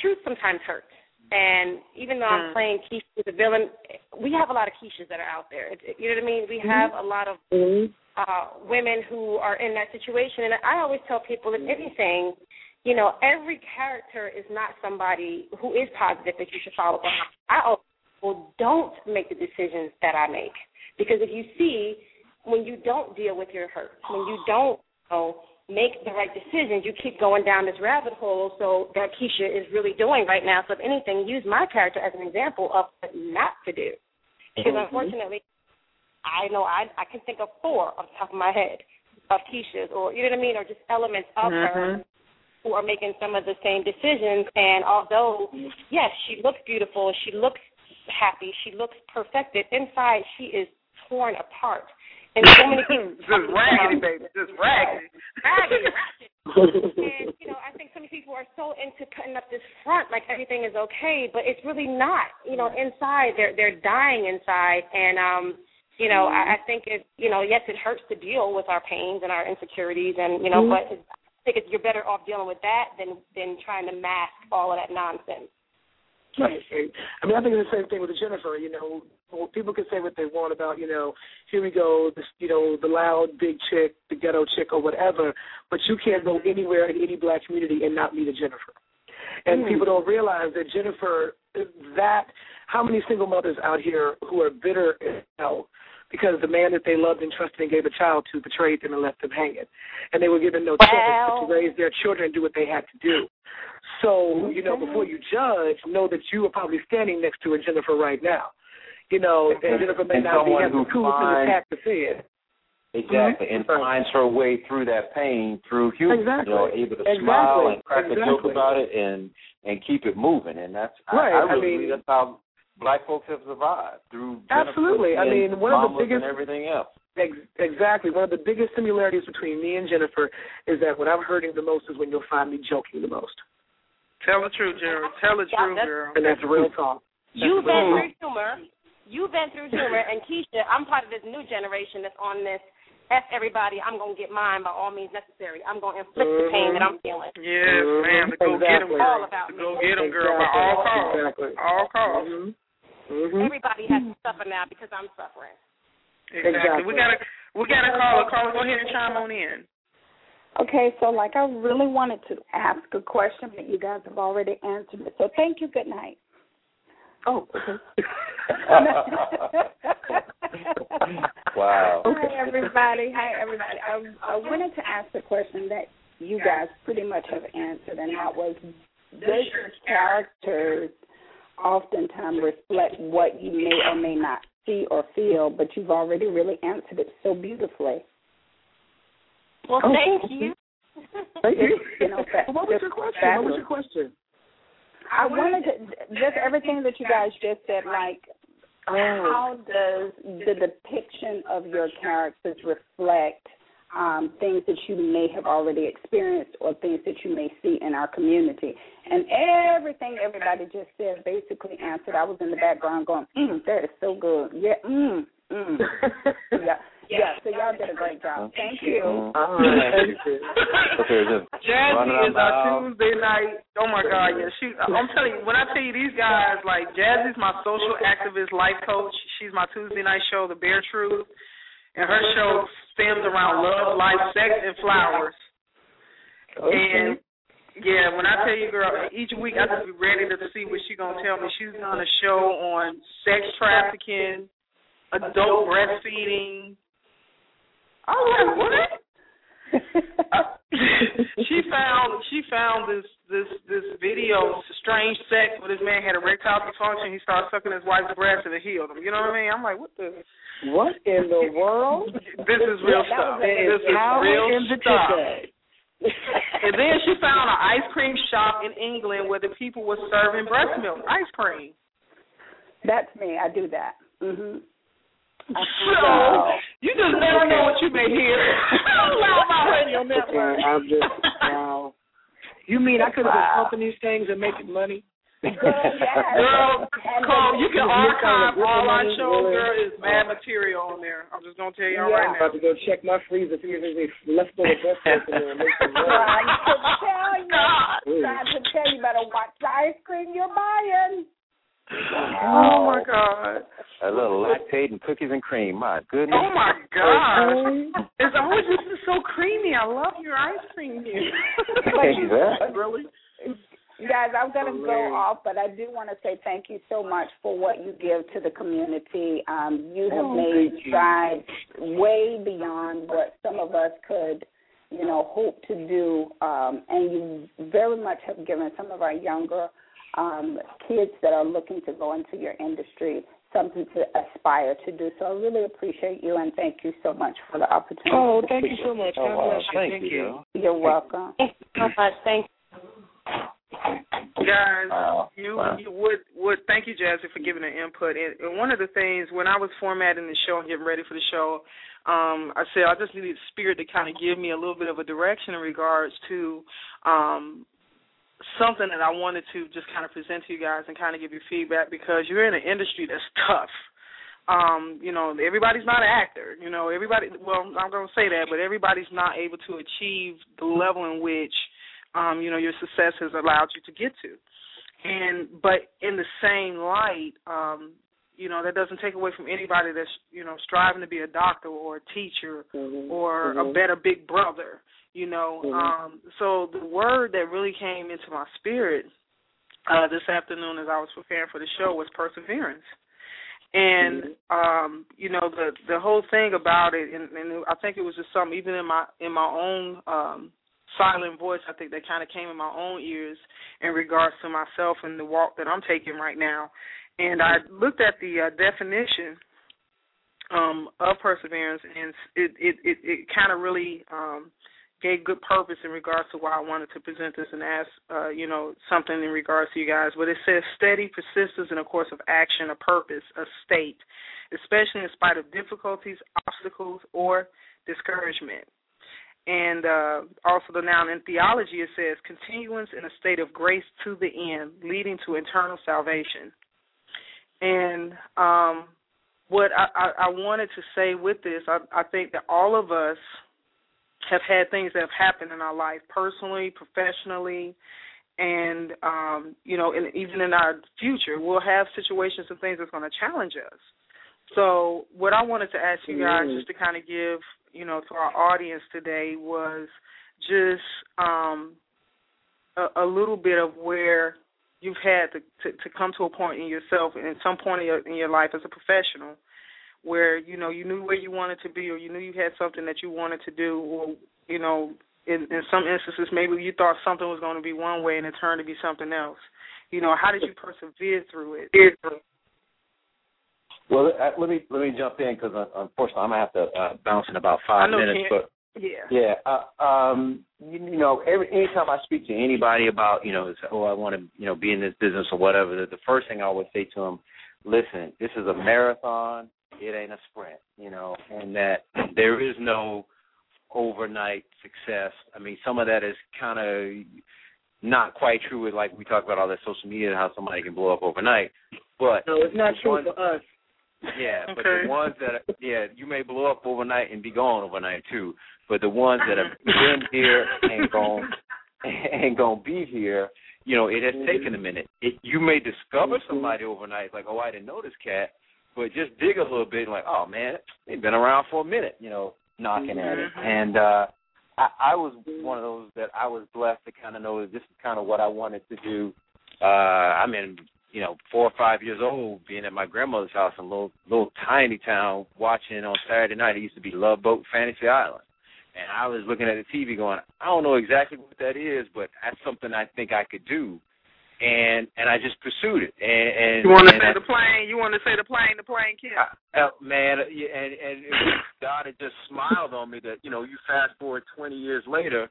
truth sometimes hurts. And even though I'm playing Keisha the villain, we have a lot of Keishas that are out there. It, you know what I mean? We mm-hmm. have a lot of mm-hmm. uh women who are in that situation. And I always tell people, if anything, you know, every character is not somebody who is positive that you should follow behind. I always well, don't make the decisions that I make. Because if you see, when you don't deal with your hurt, when you don't you know, make the right decisions, you keep going down this rabbit hole. So that Keisha is really doing right now. So if anything, use my character as an example of what not to do. Because mm-hmm. unfortunately, I know I I can think of four off the top of my head of Keisha's, or you know what I mean, or just elements of mm-hmm. her who are making some of the same decisions. And although yes, she looks beautiful, she looks happy, she looks perfected. Inside, she is torn apart. And so many people just raggedy, baby, just raggedy, raggedy, and you know, I think some people are so into putting up this front like everything is okay, but it's really not. You know, inside they're they're dying inside, and um, you know, I, I think it, you know, yes, it hurts to deal with our pains and our insecurities, and you know, mm-hmm. but I think it's, you're better off dealing with that than than trying to mask all of that nonsense. Right. I mean, I think it's the same thing with Jennifer. You know, people can say what they want about, you know, here we go, this, you know, the loud big chick, the ghetto chick, or whatever. But you can't go anywhere in any black community and not meet a Jennifer. And mm. people don't realize that Jennifer, that how many single mothers out here who are bitter as hell because the man that they loved and trusted and gave a child to betrayed them and left them hanging, and they were given no choice but to raise their children and do what they had to do. So, you know, before you judge, know that you are probably standing next to a Jennifer right now. You know, and Jennifer may and not be having the coolest in the to it. Exactly, mm-hmm. and finds her way through that pain through humor. Exactly. You know, able to exactly. smile and crack exactly. a joke about it and and keep it moving. And that's right. I, I really I mean, that's how black folks have survived through absolutely. I mean, one of the biggest and everything else. Ex- exactly. One of the biggest similarities between me and Jennifer is that when I'm hurting the most is when you'll find me joking the most. Tell the truth, Gerald. Tell the truth, girl. And that's real talk. You've been through humor. You've been through humor, and Keisha, I'm part of this new generation that's on this. F everybody, I'm gonna get mine by all means necessary. I'm gonna inflict mm-hmm. the pain that I'm feeling. Yes, mm-hmm. ma'am. To go exactly. get them, all about to go get them, girl, by all costs. Exactly. All costs. Mm-hmm. Mm-hmm. Everybody has to suffer now because I'm suffering. Exactly. exactly. We gotta we gotta call her. Call her. Go ahead and chime on in. Okay, so like I really wanted to ask a question, but you guys have already answered it. So thank you. Good night. Oh, okay. wow. Hi everybody. Hi everybody. I, I wanted to ask a question that you guys pretty much have answered, and that was, does your characters oftentimes reflect what you may or may not see or feel? But you've already really answered it so beautifully. Well, oh, thank you. Thank you. you know, what was your question? What was your question? I wanted to just everything that you guys just said. Like, oh. how does the depiction of your characters reflect um, things that you may have already experienced or things that you may see in our community? And everything everybody just said basically answered. I was in the background going, mm, "That is so good." Yeah, mm, mm. yeah. Yeah, so y'all did a great job. Thank you. All right. Jazzy is our Tuesday night. Oh my God, yeah. She, I'm telling you, when I tell you these guys, like Jazzy's my social activist life coach. She's my Tuesday night show, The Bare Truth, and her show stems around love, life, sex, and flowers. And yeah, when I tell you, girl, each week I just be ready to see what she's gonna tell me. She's on a show on sex trafficking, adult breastfeeding, I was like, what? she found she found this this this video strange sex where this man had a erectile dysfunction. He started sucking his wife's breast and it healed him. You know what I mean? I'm like, what the? What in the world? this is real yeah, stuff. This is real stuff. and then she found an ice cream shop in England where the people were serving breast milk ice cream. That's me. I do that. Mhm. So you just never know what you may hear. LouddMouth Radio Network. Okay, I'm just wow. You mean I could have been pumping these things and making money? Girl, girl, Cole, you can archive all our shows. Girl, is mad material on there. I'm just gonna tell you all yeah, right now. I'm about to go check my freezer, see if there's any leftover breast in there. Make some trying to tell you, trying to tell you, better watch the ice cream you're buying. Oh my God! A little Lactaid and cookies and cream. My goodness. Oh my God! it's always this is so creamy. I love your ice cream here. exactly. really? Guys, I'm going to go off, but I do want to say thank you so much for what you give to the community. Um, you have oh, made strides way beyond what some of us could, you know, hope to do, um, and you very much have given some of our younger um, kids that are looking to go into your industry something to aspire to do. So I really appreciate you and thank you so much for the opportunity. Oh, thank you so much. Oh, wow. Thank, thank you. You're welcome. Thank you so much. Thank Guys, wow. you wow. you would would thank you, Jazzy, for giving the input. And, and one of the things when I was formatting the show and getting ready for the show, um, I said I just needed spirit to kind of give me a little bit of a direction in regards to um, something that I wanted to just kind of present to you guys and kind of give you feedback because you're in an industry that's tough. Um, you know, everybody's not an actor. You know, everybody. Well, I'm going to say that, but everybody's not able to achieve the level in which, um, you know, your success has allowed you to get to. And but in the same light, um, you know, that doesn't take away from anybody that's you know striving to be a doctor or a teacher mm-hmm. or mm-hmm. a better big brother you know mm-hmm. um so the word that really came into my spirit uh this afternoon as i was preparing for the show was perseverance and mm-hmm. um you know the the whole thing about it and, and i think it was just something even in my in my own um silent voice i think that kind of came in my own ears in regards to myself and the walk that i'm taking right now and i looked at the uh, definition um of perseverance and it it it, it kind of really um gave good purpose in regards to why I wanted to present this and ask, uh, you know, something in regards to you guys. But it says steady persistence in a course of action, a purpose, a state, especially in spite of difficulties, obstacles, or discouragement. And uh, also the noun in theology, it says continuance in a state of grace to the end, leading to eternal salvation. And um, what I, I, I wanted to say with this, I, I think that all of us – have had things that have happened in our life personally, professionally, and um, you know, and even in our future, we'll have situations and things that's going to challenge us. So, what I wanted to ask you guys, just to kind of give, you know, to our audience today, was just um, a, a little bit of where you've had to, to, to come to a point in yourself, and at some point in your, in your life as a professional, where you know you knew where you wanted to be or you knew you had something that you wanted to do or you know in in some instances maybe you thought something was going to be one way and it turned to be something else. You know how did you persevere through it? Well let me let me jump in because uh, unfortunately i'm going to have to uh, bounce in about five minutes but yeah. Yeah uh, um you, you know every anytime i speak to anybody about you know oh i want to you know be in this business or whatever the, the first thing i always say to them listen this is a marathon it ain't a sprint, you know, and that there is no overnight success. I mean, some of that is kind of not quite true with like we talk about all that social media and how somebody can blow up overnight. But no, it's not true ones, for us. Yeah, okay. but the ones that yeah, you may blow up overnight and be gone overnight too. But the ones that have uh-huh. been here and gone and gonna be here, you know, it has taken a minute. It, you may discover mm-hmm. somebody overnight, like, oh, I didn't know this cat, but just dig a little bit and like, oh man, they've been around for a minute, you know, knocking at it. Mm-hmm. And uh I, I was one of those that I was blessed to kind of know that this is kind of what I wanted to do. Uh I mean, you know, four or five years old, being at my grandmother's house in a little little tiny town, watching on Saturday night. It used to be Love Boat Fantasy Island, and I was looking at the TV, going, I don't know exactly what that is, but that's something I think I could do and and I just pursued it. And, and you want to say I, the plane? You want to say the plane? The plane kid? I, uh, man, and and it God had just smiled on me that you know you fast forward 20 years later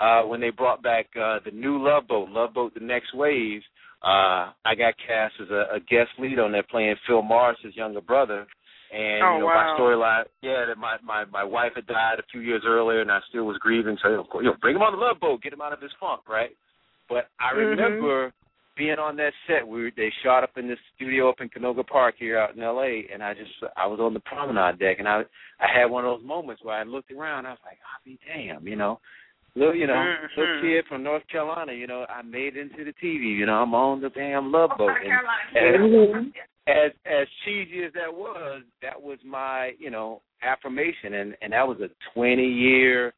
uh when they brought back uh the new Love Boat, Love Boat: The Next Wave. Uh I got cast as a, a guest lead on that, playing Phil Morris's younger brother. And oh, you know, wow. my storyline, yeah, that my my my wife had died a few years earlier, and I still was grieving. So you know, bring him on the love boat, get him out of his funk, right? But I Mm-hmm. Being on that set. We were, they shot up in this studio up in Canoga Park here out in L.A. And I just I was on the promenade deck, and I I had one of those moments where I looked around. And I was like, I'll be damn, you know, little you know, Mhm. little kid from North Carolina. You know, I made it into the TV. You know, I'm on the damn love boat. North And, Carolina. as as cheesy as that was, that was my you know affirmation, and and that was a 20 year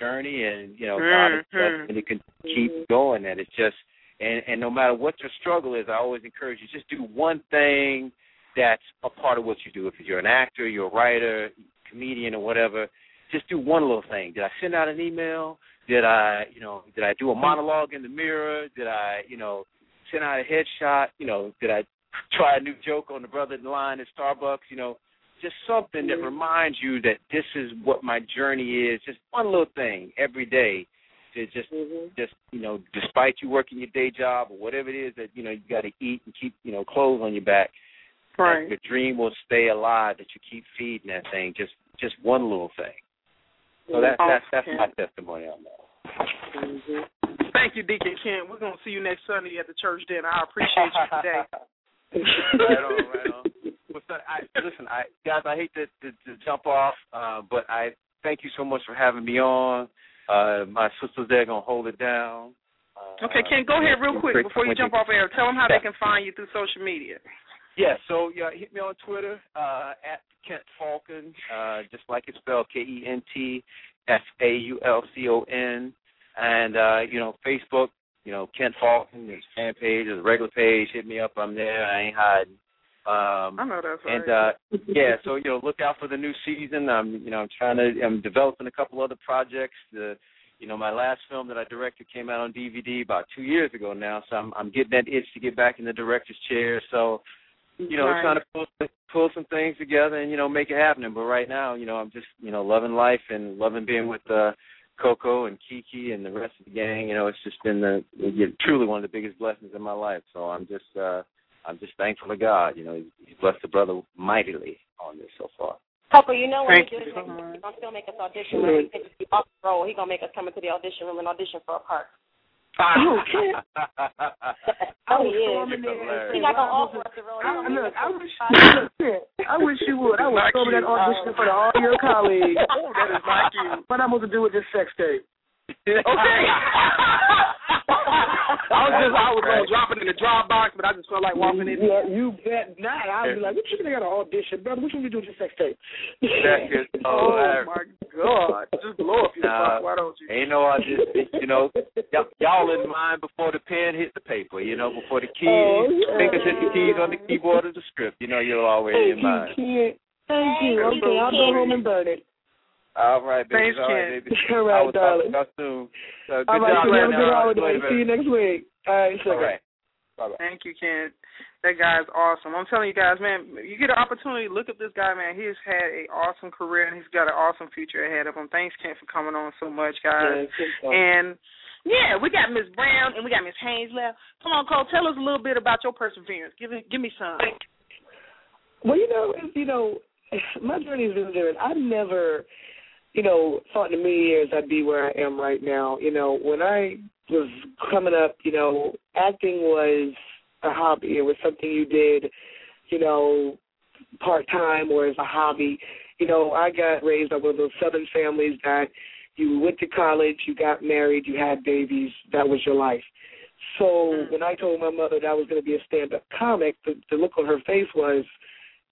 journey, and you know God has blessed me to keep going. And it's just and and no matter what your struggle is, I always encourage you just do one thing that's a part of what you do. If you're an actor, you're a writer, comedian, or whatever, just do one little thing. Did I send out an email? Did I, you know, did I do a monologue in the mirror? Did I, you know, send out a headshot? You know, did I try a new joke on the brother in line at Starbucks? You know, just something that mm-hmm. reminds you that this is what my journey is. Just one little thing every day to just, mm-hmm. just you know, despite you working your day job or whatever it is that you know you got to eat and keep you know clothes on your back. Right. Your dream will stay alive. That you keep feeding that thing. Just, just one little thing. So that, mm-hmm. that's that's my testimony on that. Mm-hmm. Thank you, Deacon Kent. We're gonna see you next Sunday at the church dinner. I appreciate you today. right on, right on. Well, so I, listen, I guys, I hate to, to, to jump off, uh, but I thank you so much for having me on. Uh, my sisters there gonna hold it down. Uh, Okay, Kent, go ahead real quick before you jump off air. Tell them how they can find you through social media. Yeah, so yeah, hit me on Twitter uh, at Kent Faulcon, uh, just like it's spelled K E N T F A U L C O N, and uh, you know Facebook, you know Kent Faulcon. There's a fan page, there's a regular page. Hit me up. I'm there. I ain't hiding. Um, I know that's right. and uh yeah, so you know, look out for the new season. I'm you know, I'm trying to I'm developing a couple other projects. The you know, my last film that I directed came out on DVD about two years ago now, so I'm I'm getting that itch to get back in the director's chair. So, you know, Right. trying to pull pull some things together and, you know, make it happen. But right now, you know, I'm just, you know, loving life and loving being with uh Cocoa and Kiki and the rest of the gang. You know, it's just been the truly one of the biggest blessings in my life. So I'm just uh I'm just thankful to God. You know, He's, he's blessed the brother mightily on this so far. Cocoa, you know what Thank he you so He's much. gonna still make us audition when we get to the off roll. He's gonna make us come into the audition room and audition for a part. Oh, Oh, he is. He's not gonna offer us the role. I, He's gonna look, I wish. I wish you would. I would Not throw that audition for all your colleagues. Oh, that is not cute. What I'm supposed to do with this sex tape? Okay. I was just, I was gonna drop it in the drop box, but I just felt like walking in. Yeah, you bet not. I'd be like, what you think I got an audition, brother? What you gonna do with your sex tape? That is Oh hilarious. my god! Just blow up your Nah. fuck. Why don't you? Ain't no audition, you know. y- y'all in mind before the pen hit the paper, you know, before the keys, Oh, yeah. fingers hit the keys on the keyboard of the script. You know, you're already in Thank you, mind. kid. Thank you. Okay, I'll go home and burn it. All right, baby. Thanks, All right, Ken. baby. All I right, will darling. talk to y'all soon. So, good All right, job, so have a good All right, holiday. later. See you next week. All right, All sugar. right. Bye-bye. Thank you, Ken. That guy's awesome. I'm telling you guys, man, you get an opportunity, look at this guy, man. He's had an awesome career and he's got an awesome future ahead of him. Thanks, Ken, for coming on so much, guys. And yeah, we got Miss Brown and we got Miss Haynes left. Come on, Cole, tell us a little bit about your perseverance. Give me, give me some. Well, you know, you know, my journey has been different. I never, you know, thought in a million years I'd be where I am right now. You know, when I was coming up, you know, acting was a hobby. It was something you did, you know, part time or as a hobby. You know, I got raised up with those southern families that you went to college, you got married, you had babies, that was your life. So when I told my mother that I was going to be a stand-up comic, the, the look on her face was,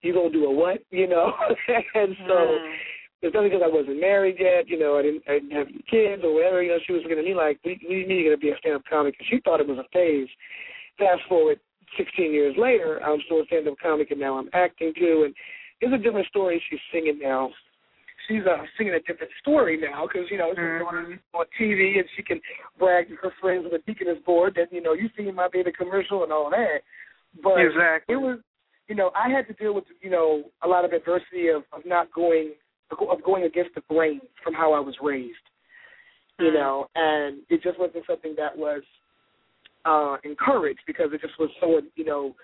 "You gonna do a what?" You know. and so Mm. It's not because I wasn't married yet. You know, I didn't, I didn't have kids or whatever. You know, she was looking at me like, "We, we need to be a stand-up comic," and she thought it was a phase. Fast forward 16 years later, I'm still a stand-up comic, and now I'm acting too. And it's a different story. She's singing now. She's uh, singing a different story now because you know she's Mhm. on, on TV and she can brag to her friends on the Deaconess board that you know you see my baby commercial and all that. But Exactly. it was, you know, I had to deal with you know a lot of adversity of of not going of going against the grain from how I was raised. You Mhm. know, and it just wasn't something that was uh encouraged because it just was so you know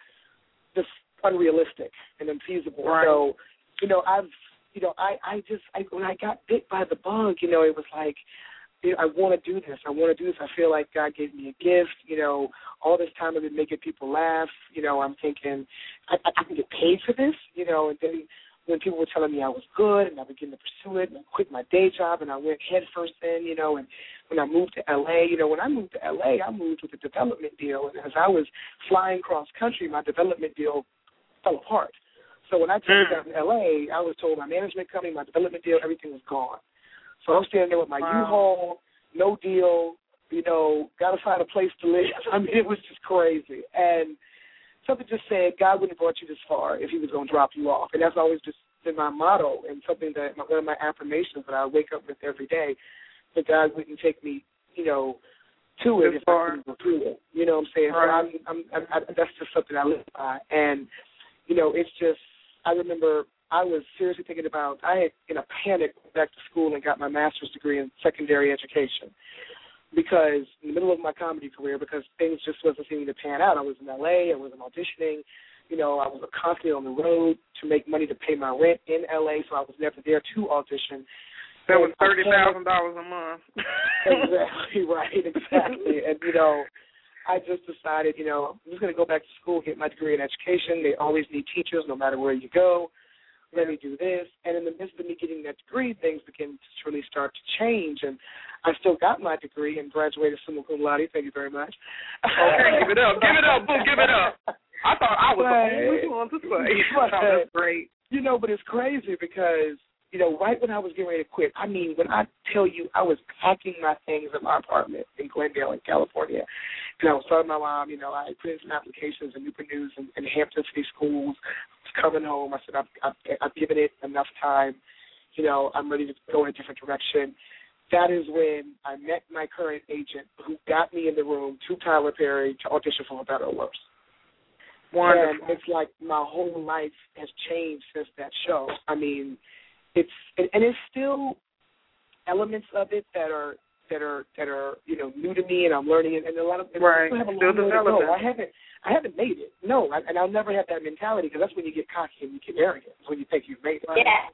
just unrealistic and unfeasible. Right. So you know, I've you know, I I just I when I got bit by the bug, you know, it was like you know, I want to do this. I want to do this. I feel like God gave me a gift. You know, all this time I've been making people laugh. You know, I'm thinking I, I can get paid for this. You know, and then when people were telling me I was good and I began to pursue it and I quit my day job and I went headfirst in, you know, and when I moved to LA, you know, when I moved to LA, I moved with a development deal and as I was flying cross country, my development deal fell apart. So when I touched hmm. down in LA, I was told my management company, my development deal, everything was gone. So I'm standing there with my wow. U-Haul, no deal, you know, got to find a place to live. I mean, it was just crazy. And something just said God wouldn't have brought you this far if He was going to drop you off, and that's always just been my motto and something that one of my affirmations that I wake up with every day. That God wouldn't take me, you know, to it if I couldn't go through it. You know what I'm saying? Right. So I'm, I'm, I, I, that's just something I live by, and you know, it's just I remember I was seriously thinking about I had in a panic went back to school and got my master's degree in secondary education because in the middle of my comedy career because things just wasn't seeming to pan out. I was in LA, I wasn't auditioning, you know, I was constantly on the road to make money to pay my rent in LA, so I was never there to audition. That was thirty thousand dollars a month. exactly right, exactly. and you know, I just decided, you know, I'm just going to go back to school, get my degree in education. They always need teachers, no matter where you go. Let me do this. And in the midst of me getting that degree, things begin to really start to change. And I still got my degree and graduated summa cum laude. Thank you very much. Okay, give it up, give it up, boom, give it up. I thought I was the only one to say. But, that's great. You know, but it's crazy because you know, right when I was getting ready to quit, I mean, when I tell you I was packing my things in my apartment in Glendale, in California, and I was telling my mom, you know, I put in some applications in Newport News and, and Hampton City Schools. I was coming home. I said, I've, I've, I've given it enough time. You know, I'm ready to go in a different direction. That is when I met my current agent who got me in the room to Tyler Perry to audition for Better or Worse. Wonderful. And it's like my whole life has changed since that show. I mean, it's and it's still elements of it that are that are that are you know new to me and I'm learning it and a lot of right. have a still developing. I haven't I haven't made it. No, I, and I'll never have that mentality because that's when you get cocky and you get arrogant. It's when you think you've made it. Yeah.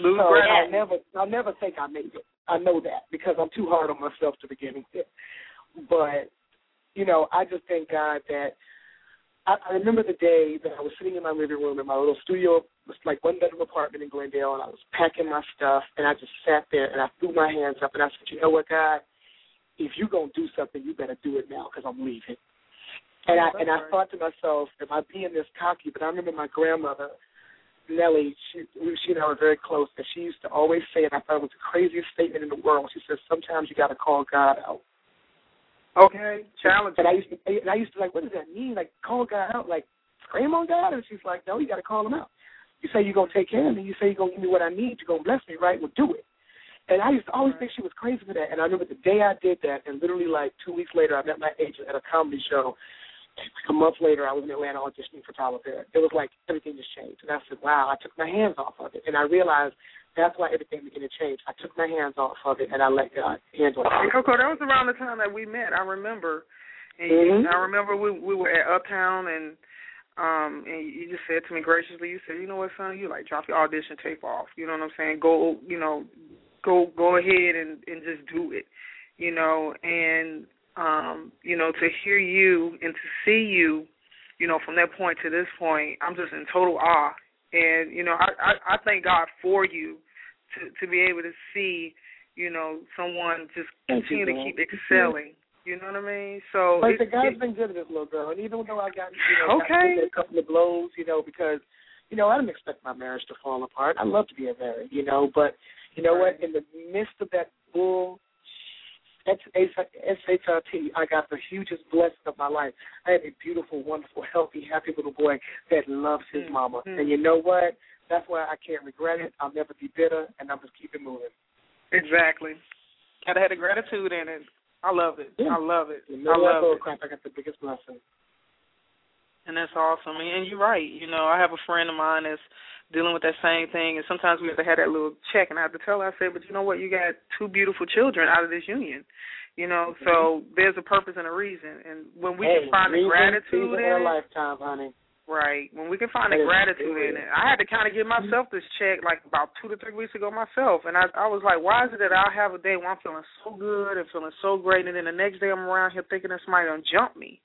Lose so I'll never I'll never think I made it. I know that because I'm too hard on myself to begin with. But you know, I just thank God that I, I remember the day that I was sitting in my living room in my little studio, like one bedroom apartment in Glendale, and I was packing my stuff, and I just sat there and I threw my hands up and I said, you know what, God, if you're gonna do something, you better do it now because I'm leaving. And I and I thought to myself, am I being this cocky? But I remember my grandmother, Nellie, she she and I were very close, and she used to always say, and I thought it was the craziest statement in the world. She says, sometimes you got to call God out. Okay, challenge. And I used to, and I used to like, what does that mean? Like, call God out, like scream on God, and she's like, no, you got to call him out. You say you're gonna take care of me. You say you're gonna give me what I need. You're gonna bless me, right? Well, do it. And I used to always think she was crazy for that. And I remember the day I did that, and literally like two weeks later, I met my agent at a comedy show. A month later, I was in Atlanta auditioning for Tyler Perry. It was like everything just changed, and I said, "Wow!" I took my hands off of it, and I realized that's why everything began to change. I took my hands off of it, and I let God handle it. Cocoa, that was around the time that we met. I remember and mm-hmm. I remember we we were at Uptown and um and you just said to me graciously, you said, You know what, son, you like drop your audition tape off. You know what I'm saying? Go you know, go go ahead and, and just do it. You know, and um, you know, to hear you and to see you, you know, from that point to this point, I'm just in total awe. And, you know, I, I, I thank God for you to to be able to see, you know, someone just continue to keep excelling you know what I mean? So but it, the guy's it, been good to this little girl, and even though I got you know okay. got a couple of blows, you know, because you know I didn't expect my marriage to fall apart. I love to be a married, you know, but you know what? In the midst of that bull S-H-I-T, I got the hugest blessing of my life. I have a beautiful, wonderful, healthy, happy little boy that loves his mm-hmm. mama. And you know what? That's why I can't regret it. I'll never be bitter, and I'm just keep it moving. Exactly. Gotta have the gratitude in it. I love it. Yeah. I love it. You know I love what, it. crap, I got the biggest blessing. And that's awesome. And you're right. You know, I have a friend of mine that's dealing with that same thing, and sometimes we have to have that little check, and I have to tell her, I said, but you know what? You got two beautiful children out of this union. You know, so mm-hmm. there's a purpose and a reason, and when we hey, can find the gratitude in in a lifetime, honey. Right. When we can find the gratitude in it. I had to kind of give myself this check like about two to three weeks ago myself, and I I was like, why is it that I have a day where I'm feeling so good and feeling so great, and then the next day I'm around here thinking that somebody gonna jump me,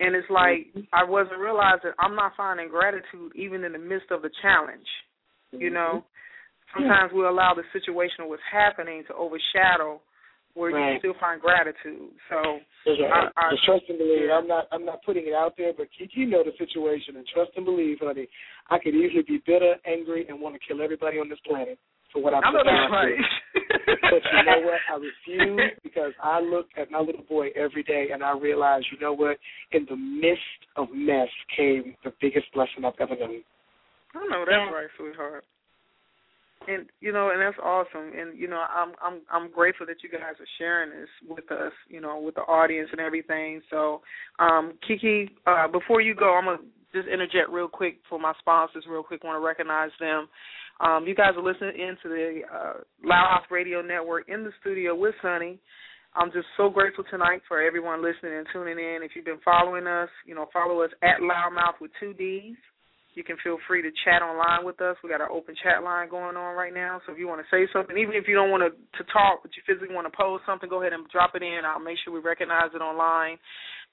and it's like. I wasn't realizing I'm not finding gratitude even in the midst of the challenge. You know, mm-hmm. sometimes we allow the situation what's happening to overshadow where right. you still find gratitude. So right. I, I, trust and believe. Yeah. I'm not I'm not putting it out there, but you know the situation and trust and believe, honey. I could easily be bitter, angry, and want to kill everybody on this planet for what I've done. Right. but you know what? I refuse because I look at my little boy every day and I realize, you know what? In the midst of mess came the biggest blessing I've ever known. I know that's right, sweetheart and you know, and that's awesome. And you know, I'm I'm I'm grateful that you guys are sharing this with us, you know, with the audience and everything. So, um, Kiki, uh, before you go, I'm gonna just interject real quick for my sponsors, real quick. Want to recognize them. Um, you guys are listening into the uh, LouddMouth Radio Network in the studio with Sonny. I'm just so grateful tonight for everyone listening and tuning in. If you've been following us, you know, follow us at LouddMouth with two D's. You can feel free to chat online with us. We got our open chat line going on right now. So if you want to say something, even if you don't want to, to talk, but you physically want to post something, go ahead and drop it in. I'll make sure we recognize it online.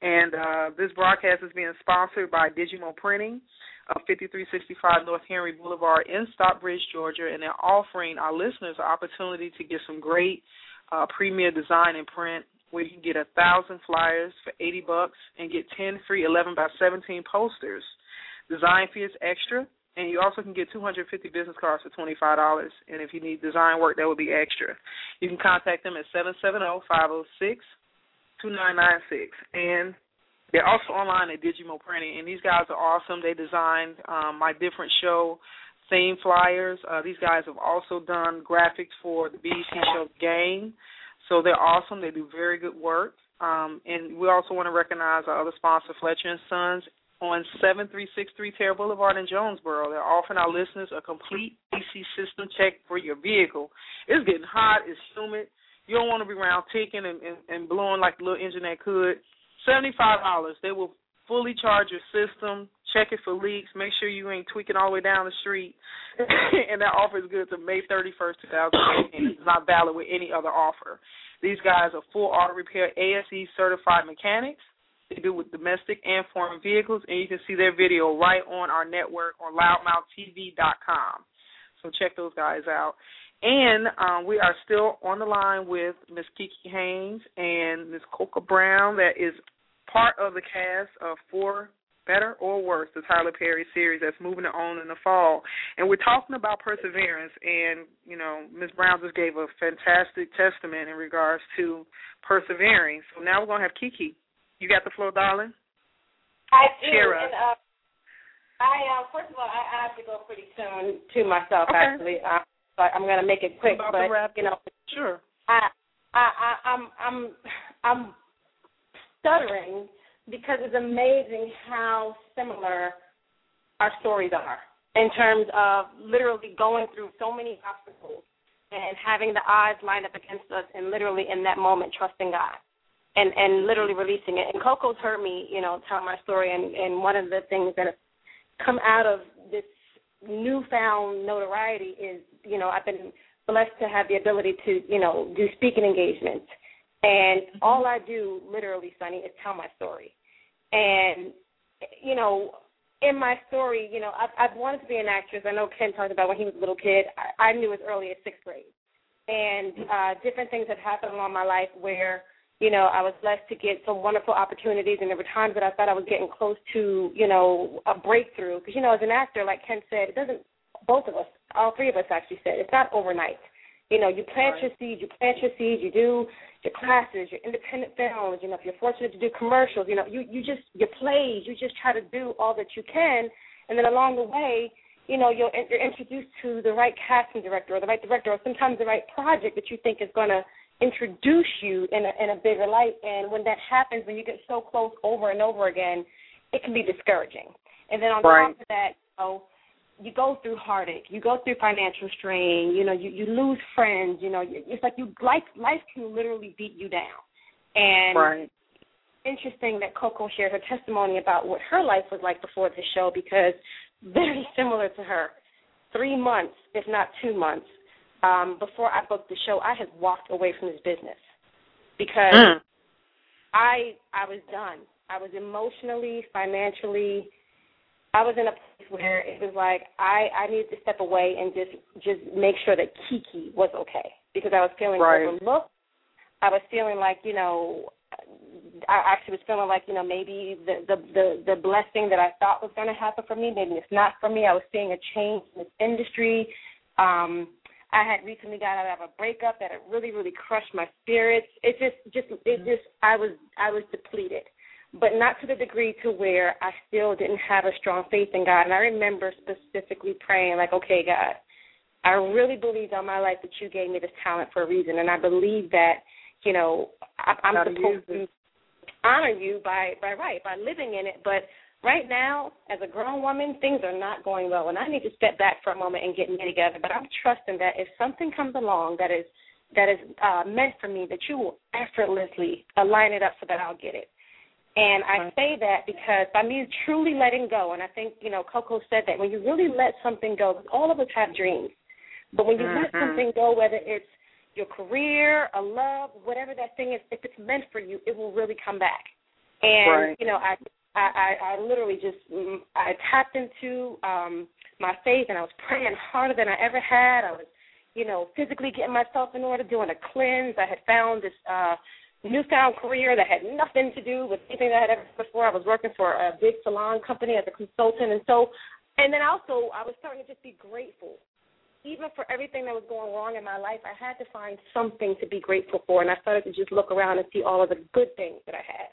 And uh, this broadcast is being sponsored by Digimo Printing of 5365 North Henry Boulevard in Stockbridge, Georgia, and they're offering our listeners an opportunity to get some great uh, premier design and print where you can get a thousand flyers for 80 bucks and get 10 free 11 by 17 posters. Design fee is extra, and you also can get 250 business cards for $25. And if you need design work, that would be extra. You can contact them at 770-506-2996. And they're also online at Digimo Printing, and these guys are awesome. They designed um, my different show theme flyers. Uh, these guys have also done graphics for the BBC show Game, so they're awesome. They do very good work. Um, and we also want to recognize our other sponsor, Fletcher and Sons, on 7363 Tara Boulevard in Jonesboro. They're offering our listeners a complete AC system check for your vehicle. It's getting hot, it's humid. You don't want to be around ticking and, and, and blowing like the little engine that could. $75. They will fully charge your system, check it for leaks, make sure you ain't tweaking all the way down the street. and that offer is good to May 31st, 2018. It's not valid with any other offer. These guys are full auto repair ASE certified mechanics. They do with domestic and foreign vehicles, and you can see their video right on our network on louddmouthtv.com. So check those guys out. And um, we are still on the line with Miss Kiki Haynes and Miss Cocoa Brown, that is part of the cast of For Better or Worse, the Tyler Perry series that's moving on in the fall. And we're talking about perseverance. And, you know, Ms. Brown just gave a fantastic testament in regards to persevering. So now we're going to have Kiki you got the floor, darling. I do. And, uh, I uh, first of all, I, I have to go pretty soon to myself. Okay. Actually, uh, but I'm going to make it quick. About but you know, sure. I, I, I, I'm, I'm, I'm stuttering because it's amazing how similar our stories are in terms of literally going through so many obstacles and having the odds lined up against us, and literally in that moment trusting God and and literally releasing it. And Cocoa's heard me, you know, tell my story, and and one of the things that have come out of this newfound notoriety is, you know, I've been blessed to have the ability to, you know, do speaking engagements, and mm-hmm. all I do, literally, Sonny, is tell my story, and you know. In my story, you know, I've, I've wanted to be an actress. I know Kent talked about when he was a little kid. I, I knew as early as sixth grade, and uh, different things have happened along my life where you know, I was blessed to get some wonderful opportunities, and there were times that I thought I was getting close to, you know, a breakthrough. Because you know, as an actor, like Kent said, it doesn't. Both of us, all three of us, actually said it's not overnight. You know, you plant right. your seeds, you plant your seeds, you do your classes, your independent films. You know, if you're fortunate to do commercials, you know, you you just your plays, you just try to do all that you can, and then along the way, you know, you're, you're introduced to the right casting director or the right director, or sometimes the right project that you think is going to introduce you in a, in a bigger light. And when that happens, when you get so close over and over again, it can be discouraging. And then on right. top of that, you know, you go through heartache, you go through financial strain, you know, you you lose friends, you know, it's like you life life can literally beat you down. And right. interesting that Cocoa shared her testimony about what her life was like before the show because very similar to her. Three months, if not two months, um, before I booked the show, I had walked away from this business because mm. I I was done. I was emotionally, financially, I was in a place where it was like I I needed to step away and just just make sure that Kiki was okay because I was feeling right. overlooked. I was feeling like you know I actually was feeling like you know maybe the the the, the blessing that I thought was going to happen for me maybe it's not for me. I was seeing a change in this industry. Um, I had recently got out of a breakup that had really really crushed my spirits. It just just it just I was I was depleted but not to the degree to where I still didn't have a strong faith in God. And I remember specifically praying, like, okay, God, I really believe all my life that you gave me this talent for a reason, and I believe that, you know, I, I'm supposed to honor you by by right by living in it. But right now, as a grown woman, things are not going well, and I need to step back for a moment and get me together. But I'm trusting that if something comes along that is that is uh, meant for me, that you will effortlessly align it up so that I'll get it. And I say that because by me truly letting go, and I think, you know, Cocoa said that when you really let something go, all of us have dreams. But when you mm-hmm. let something go, whether it's your career, a love, whatever that thing is, if it's meant for you, it will really come back. And right. you know, I, I I literally just mm, I tapped into um my faith, and I was praying harder than I ever had. I was, you know, physically getting myself in order, doing a cleanse. I had found this uh newfound career that had nothing to do with anything that I had ever before. I was working for a big salon company as a consultant, and so, and then also I was starting to just be grateful. Even for everything that was going wrong in my life, I had to find something to be grateful for, and I started to just look around and see all of the good things that I had.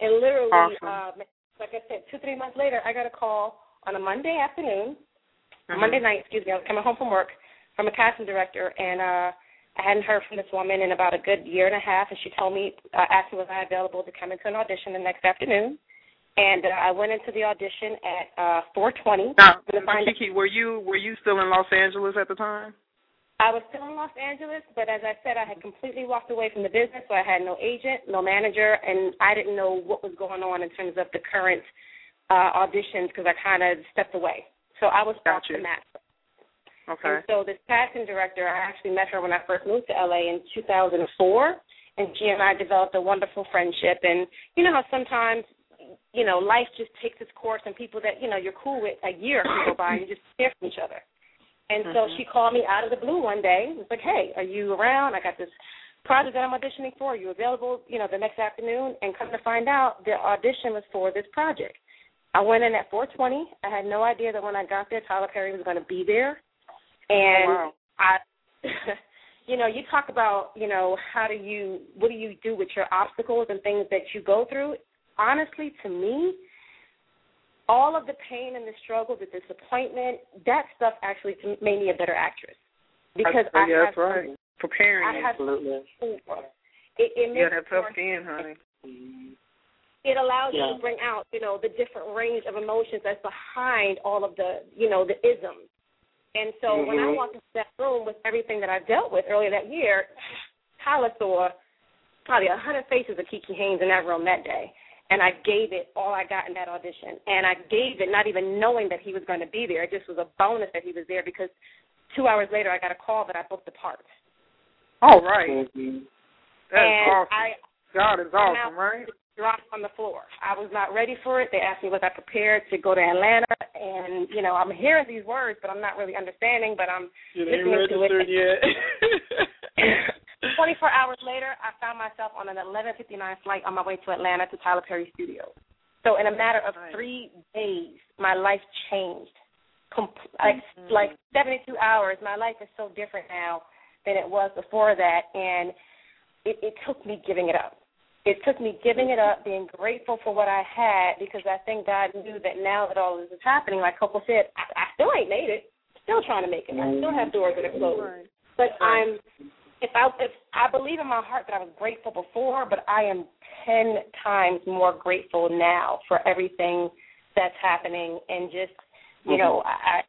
And literally, awesome. uh, like I said, two three months later, I got a call on a Monday afternoon, mm-hmm. Monday night, excuse me. I was coming home from work from a casting director, and uh I hadn't heard from this woman in about a good year and a half, and she told me, uh, asked me was I available to come into an audition the next afternoon. And uh, I went into the audition at uh 4:20. Now, Kiki, were you were you still in Los Angeles at the time? I was still in Los Angeles, but as I said, I had completely walked away from the business, so I had no agent, no manager, and I didn't know what was going on in terms of the current uh auditions because I kind of stepped away. So I was gotcha. off the map. Okay. And so this casting director, I actually met her when I first moved to LA in 2004, and she and I developed a wonderful friendship. And you know how sometimes, you know, life just takes its course, and people that you know you're cool with a year can go by, and you just hear from each other. And mm-hmm. so she called me out of the blue one day. It was like, "Hey, are you around? I got this project that I'm auditioning for. Are you available? You know, the next afternoon?" And come to find out, the audition was for this project. I went in at 4:20. I had no idea that when I got there, Tyler Perry was going to be there. Oh, and oh, wow. I, you know, you talk about, you know, how do you, what do you do with your obstacles and things that you go through? Honestly, to me, all of the pain and the struggle, the disappointment, that stuff actually made me a better actress because I, I yeah, have that's right. Preparing I absolutely. It, it makes yeah, that tough skin, honey. It allows yeah. you to bring out, you know, the different range of emotions that's behind all of the, you know, the isms and so mm-hmm. when I walked into that room with everything that I dealt with earlier that year, Tyler saw probably a hundred faces of Kiki Haynes in that room that day. And I gave it all I got in that audition. And I gave it not even knowing that he was going to be there. It just was a bonus that he was there because two hours later I got a call that I booked the part. All right. mm-hmm. That's and awesome. I, God is awesome, right? Dropped on the floor. I was not ready for it. They asked me was I prepared to go to Atlanta, and you know I'm hearing these words, but I'm not really understanding. But I'm you listening ain't registered it. yet. 24 hours later, I found myself on an 11:59 flight on my way to Atlanta to Tyler Perry Studios. So in a matter of nice. three days, my life changed. Com- like mm-hmm. like 72 hours, my life is so different now than it was before that, and it, it took me giving it up it took me giving it up, being grateful for what I had, because I think God knew that now that all this is happening, like Cocoa said, I, I still ain't made it. Still trying to make it. I still have doors that are closed. But I'm if I if I believe in my heart that I was grateful before, but I am ten times more grateful now for everything that's happening and just you mm-hmm. know, I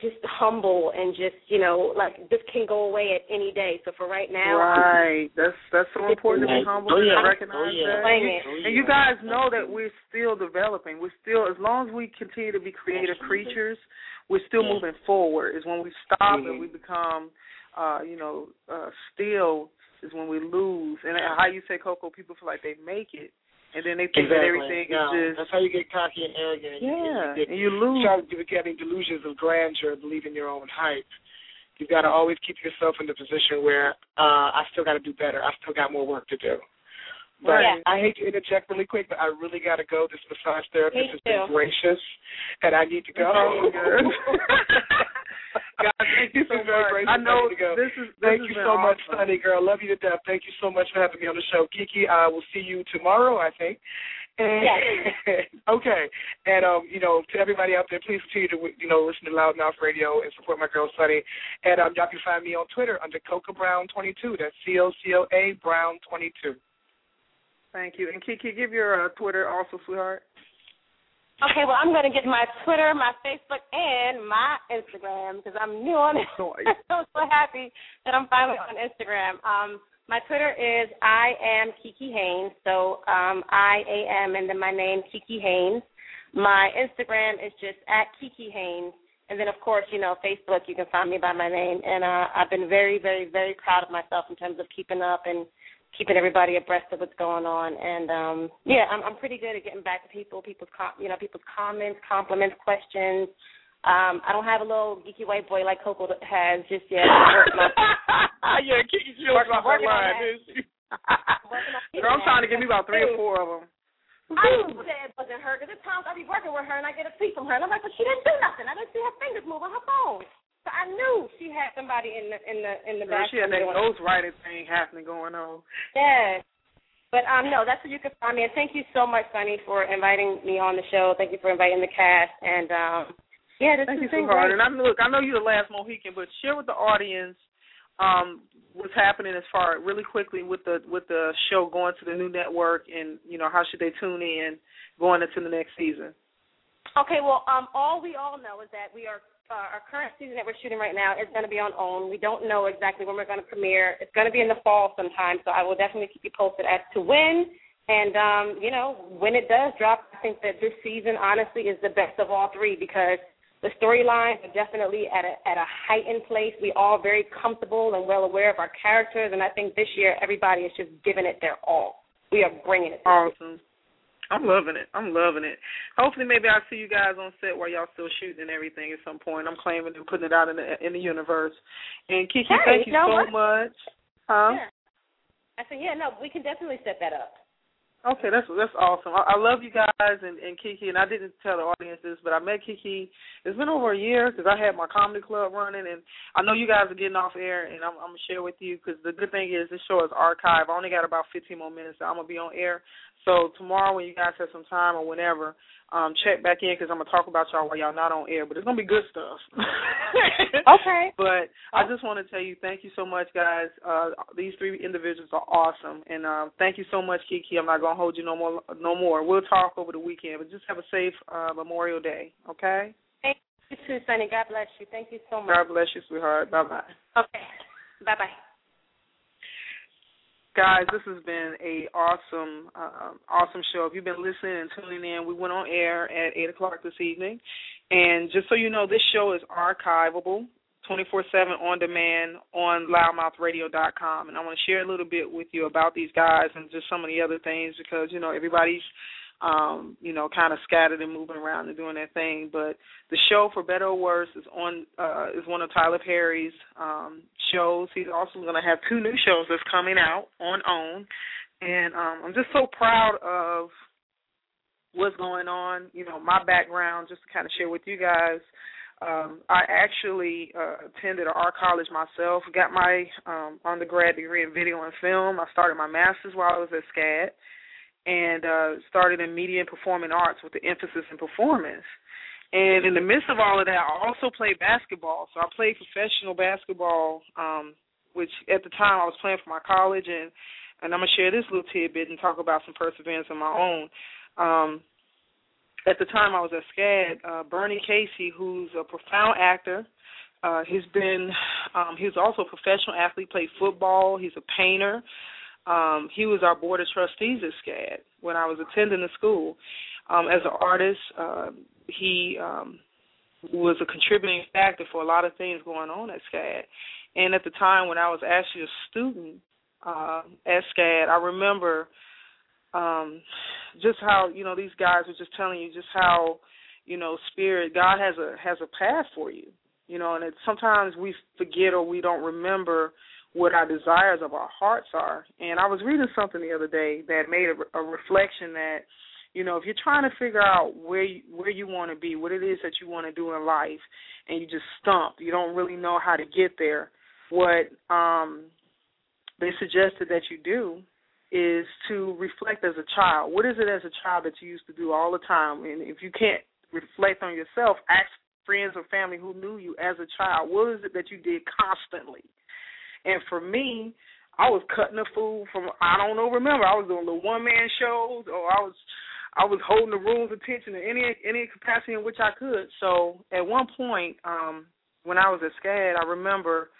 just humble and just you know like this can go away at any day. So for right now, right, that's that's so important to be humble oh, yeah. and recognize oh, yeah. that. Oh, And you guys know that we're still developing. We're still as long as we continue to be creative creatures, we're still moving forward. Is when we stop mm-hmm. and we become, uh, you know, uh, still is when we lose. And how you say, Cocoa, people feel like they make it and then they think exactly. that everything yeah. is just. That's how you get cocky and arrogant. Yeah, you, you get, and you lose. Start getting delusions of grandeur, believe in your own hype. You've got to always keep yourself in the position where uh, I still got to do better. I still got more work to do. But yeah. I hate to interject really quick, but I really got to go. This massage therapist Me has been gracious, and I need to go. Good. God, thank you so much. I know this is. This thank you so awesome. much, Sonny girl. Love you to death. Thank you so much for having me on the show, Kiki. I will see you tomorrow, I think. And, yes. okay. And um, you know, to everybody out there, please continue to you know listen to LouddMouth Radio and support my girl Sunny. And um, y'all can find me on Twitter under Cocoa Brown twenty two. That's C O C O A Brown twenty two. Thank you. And Kiki, give your uh, Twitter also, sweetheart. Okay, well, I'm going to get my Twitter, my Facebook, and my Instagram because I'm new on it. I'm so happy that I'm finally on Instagram. Um, my Twitter is I am Kiki Haynes, so um, I A M and then my name Kiki Haynes. My Instagram is just at Kiki Haynes, and then of course, you know, Facebook. You can find me by my name, and uh, I've been very, very, very proud of myself in terms of keeping up and keeping everybody abreast of what's going on. And um yeah, I'm I'm pretty good at getting back to people, people's com- you know, people's comments, compliments, questions. Um, I don't have a little geeky white boy like Cocoa has just yet. yeah, she was off her line, didn't? Girl, I'm trying to give me about three or four of them. I that it wasn't her because at times I be working with her and I get a tweet from her and I'm like, but she didn't do nothing. I didn't see her fingers move on her phone. So I knew she had somebody in the in the in the back. she had that ghostwriting thing happening going on. Yes. But um no, that's where you can find me. And thank you so much, Sonny, for inviting me on the show. Thank you for inviting the cast. And um yeah, this Thank has you, sweetheart. great. And I'm look, I know you're the last Mohican, but share with the audience um what's happening as far really quickly with the with the show going to the new network and you know how should they tune in going into the next season. Okay, well, um, all we all know is that we are uh, our current season that we're shooting right now is going to be on OWN. We don't know exactly when we're going to premiere. It's going to be in the fall sometime, so I will definitely keep you posted as to when. And um, you know, when it does drop, I think that this season honestly is the best of all three because the storylines are definitely at a at a heightened place. We all very comfortable and well aware of our characters, and I think this year everybody is just giving it their all. We are bringing it. Awesome. I'm loving it. I'm loving it. Hopefully, maybe I'll see you guys on set while y'all still shooting and everything at some point. I'm claiming and putting it out in the in the universe. And Kiki, Hey, thank you you know so what? much. Huh? Yeah. I said, yeah, no, we can definitely set that up. Okay, that's that's awesome. I, I love you guys and, and Kiki, and I didn't tell the audience this, but I met Kiki. It's been over a year because I had my comedy club running, and I know you guys are getting off air, and I'm, I'm gonna share with you because the good thing is this show is archived. I only got about 15 more minutes. So I'm gonna be on air. So tomorrow, when you guys have some time or whenever, um, check back in because I'm gonna talk about y'all while y'all not on air. But it's gonna be good stuff. Okay. But I just want to tell you, thank you so much, guys. Uh, these three individuals are awesome, and um, thank you so much, Kiki. I'm not gonna hold you no more. No more. We'll talk over the weekend, but just have a safe uh, Memorial Day. Okay. Thank you too, Sonny. God bless you. Thank you so much. God bless you, sweetheart. Bye bye. Okay. Bye bye. Guys, this has been a awesome, uh, awesome show. If you've been listening and tuning in, we went on air at eight o'clock this evening, and just so you know, this show is archivable, twenty four seven on demand on louddmouthradio.com. And I want to share a little bit with you about these guys and just some of the other things because you know everybody's um, you know, kind of scattered and moving around and doing their thing. But the show, for better or worse, is on uh, is one of Tyler Perry's um, shows. He's also going to have two new shows that's coming out on OWN, and um, I'm just so proud of what's going on. You know, my background, just to kind of share with you guys. Um, I actually uh, attended an art college myself. Got my um, undergrad degree in video and film. I started my master's while I was at SCAD and uh, started in media and performing arts with the emphasis in performance. And in the midst of all of that, I also played basketball. So I played professional basketball, um, which at the time I was playing for my college, and and I'm gonna share this little tidbit and talk about some perseverance of my own. Um, at the time I was at SCAD, uh, Bernie Casey, who's a profound actor. Uh, he's been, um, he was also a professional athlete, played football. He's a painter. Um, he was our board of trustees at SCAD when I was attending the school. Um, as an artist, uh, he um, was a contributing factor for a lot of things going on at SCAD. And at the time when I was actually a student uh, at SCAD, I remember um, just how you know these guys were just telling you just how you know spirit God has a has a path for you. You know, and it, sometimes we forget or we don't remember what our desires of our hearts are. And I was reading something the other day that made a, a reflection that you know if you're trying to figure out where you, where you want to be, what it is that you want to do in life, and you just stump, you don't really know how to get there. What um, they suggested that you do is to reflect as a child. What is it as a child that you used to do all the time? And if you can't reflect on yourself, ask friends or family who knew you as a child. What is it that you did constantly? And for me, I was cutting the food from I don't know. Remember, I was doing the one man shows, or I was I was holding the room's attention in any any capacity in which I could. So at one point, um, when I was at SCAD, I remember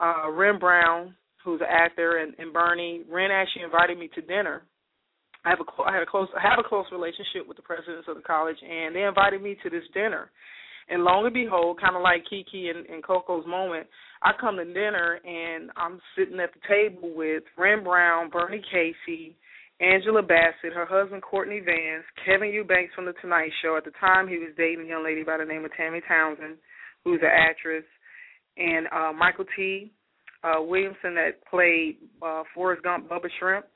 uh, Wren Brown, who's an actor, and, and Bernie. Wren actually invited me to dinner. I have a I had a close I have a close relationship with the presidents of the college, and they invited me to this dinner. And long and behold, kind of like Kiki and, and Cocoa's moment, I come to dinner and I'm sitting at the table with Wren Brown, Bernie Casey, Angela Bassett, her husband Courtney Vance, Kevin Eubanks from The Tonight Show. At the time, he was dating a young lady by the name of Tammy Townsend, who's an actress, and uh, Michael T. Uh, Williamson that played uh, Forrest Gump, Bubba Shrimp,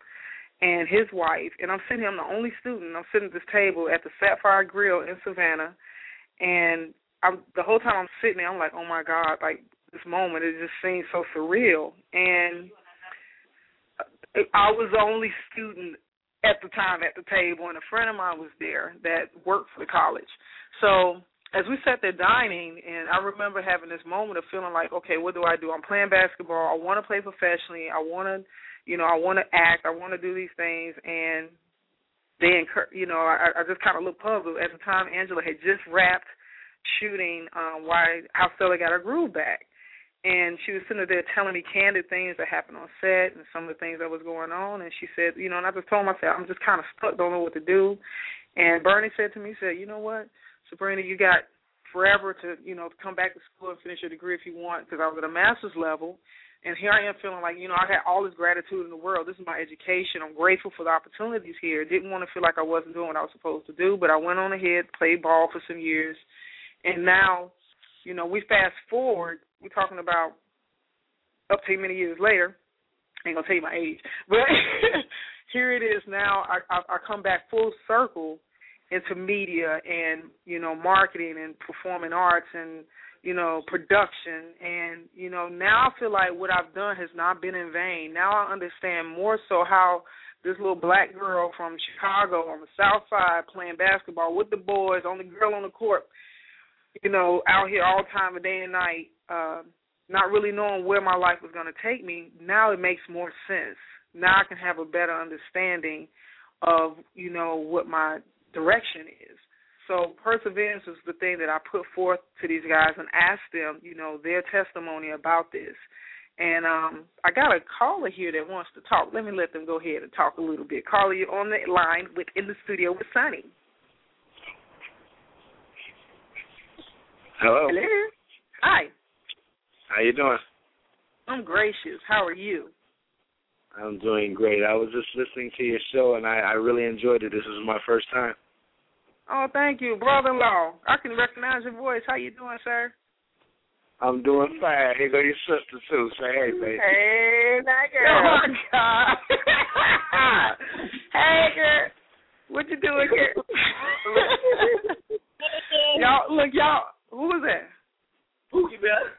and his wife. And I'm sitting here, I'm the only student. I'm sitting at this table at the Sapphire Grill in Savannah, and I'm the whole time I'm sitting there, I'm like, oh my god, like this moment, it just seems so surreal. And I was the only student at the time at the table, and a friend of mine was there that worked for the college. So as we sat there dining, and I remember having this moment of feeling like, okay, what do I do? I'm playing basketball. I want to play professionally. I want to, you know, I want to act. I want to do these things, and they, you know, I, I just kind of looked puzzled. At the time, Angela had just wrapped shooting um, why how Stella got her groove back. And she was sitting there telling me candid things that happened on set and some of the things that was going on. And she said, you know, and I just told myself, I'm just kind of stuck, don't know what to do. And Bernie said to me, he said, you know what, Sabrina, you got forever to, you know, come back to school and finish your degree if you want, because I was at a master's level. And here I am feeling like, you know, I had all this gratitude in the world. This is my education. I'm grateful for the opportunities here. Didn't want to feel like I wasn't doing what I was supposed to do, but I went on ahead, played ball for some years, and now, you know, we fast forward, we're talking about up to many years later. I ain't gonna tell you my age, but here it is now. I, I, I come back full circle into media and you know marketing and performing arts and you know production and you know now I feel like what I've done has not been in vain. Now I understand more so how this little black girl from Chicago on the South Side playing basketball with the boys, only girl on the court, you know, out here all time of day and night, uh, not really knowing where my life was going to take me, now it makes more sense. Now I can have a better understanding of, you know, what my direction is. So perseverance is the thing that I put forth to these guys and ask them, you know, their testimony about this. And um I got a caller here that wants to talk. Let me let them go ahead and talk a little bit. Caller, you're on the line with in the studio with Sonny. Hello. Hello. Hi. How you doing? I'm gracious. How are you? I'm doing great. I was just listening to your show and I, I really enjoyed it. This is my first time. Oh, thank you, brother-in-law. I can recognize your voice. How you doing, sir? I'm doing fine. Here go your sister too. Say hey, baby. Hey, that girl. Oh my God. hey, girl. What you doing here? y'all, look, y'all. Who is that? Pookie Bear.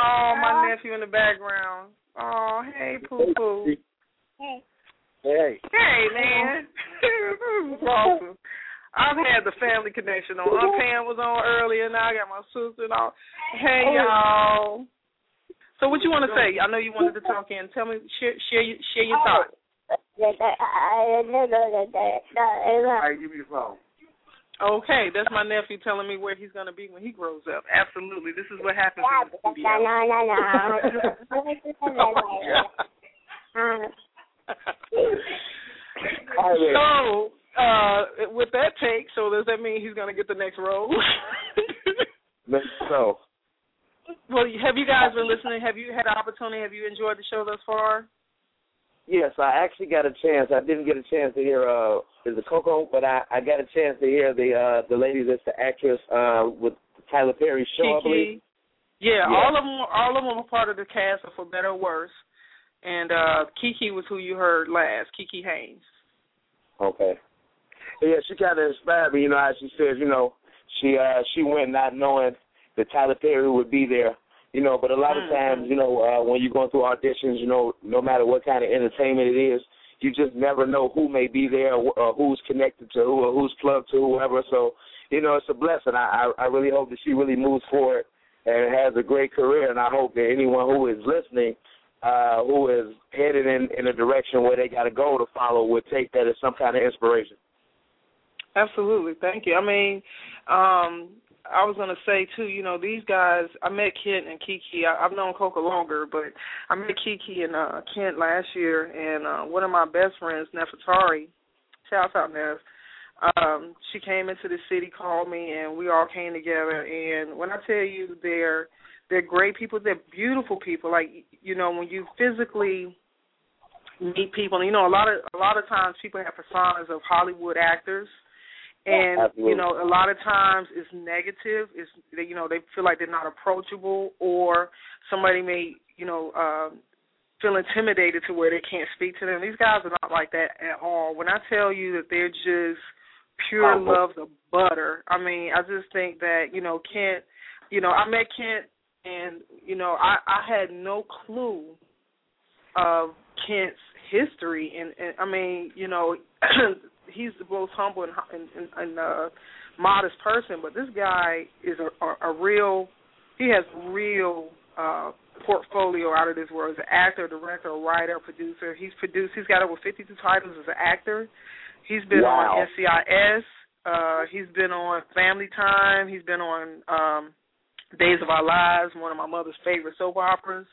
oh, my nephew in the background. Oh, hey, Poo Poo. Hey. Hey. Hey, man. this is awesome. I've had the family connection on. Aunt Pam was on earlier. Now I got my sister and all. Hey, y'all. So what you want to say? I know you wanted to talk in. Tell me, share, share, your, share your thoughts. Hey, give me the phone. Okay, that's my nephew telling me where he's going to be when he grows up. Absolutely, this is what happens in the studio. so, uh, with that take, so does that mean he's going to get the next role? So. Well, have you guys been listening? Have you had an opportunity? Have you enjoyed the show thus far? Yes, I actually got a chance. I didn't get a chance to hear uh is it Cocoa, but I I got a chance to hear the uh the lady that's the actress uh with Tyler Perry's show, Kiki. I believe. Yeah, Yeah. all of them. All of them were part of the cast, or for better or worse. And uh Kiki was who you heard last, Kiki Haynes. Okay. Yeah, she kind of inspired me. You know, as she says, you know, she uh she went not knowing that Tyler Perry would be there. You know, but a lot of Mhm. times, you know, uh when you're going through auditions, you know, no matter what kind of entertainment it is, you just never know who may be there, or who's connected to who, or who's plugged to whoever. So, you know, it's a blessing. I I, I really hope that she really moves forward and has a great career. And I hope that anyone who is listening, uh, who is headed in in a direction where they got to go to follow, would take that as some kind of inspiration. Absolutely, thank you. I mean, um, I was gonna say too. You know, these guys. I met Kent and Kiki. I, I've known Cocoa longer, but I met Kiki and uh, Kent last year, and uh, one of my best friends, Nefertari. Shouts out Nev. Um, she came into the city, called me, and we all came together. And when I tell you, they're they're great people. They're beautiful people. Like you know, when you physically meet people, and you know, a lot of a lot of times people have personas of Hollywood actors and Absolutely. you know a lot of times it's negative it's they you know they feel like they're not approachable or somebody may you know um feel intimidated to where they can't speak to them these guys are not like that at all when i tell you that they're just pure Oh. love the butter i mean i just think that you know kent you know i met kent and you know i i had no clue of kent's history and, and i mean you know he's the most humble and, and, and, uh, modest person, but this guy is a, a, a real. He has real uh, portfolio out of this world. He's an actor, director, writer, producer. He's produced. He's got over 52 titles as an actor. He's been Wow. on NCIS. Uh, he's been on Family Time. He's been on um, Days of Our Lives, one of my mother's favorite soap operas.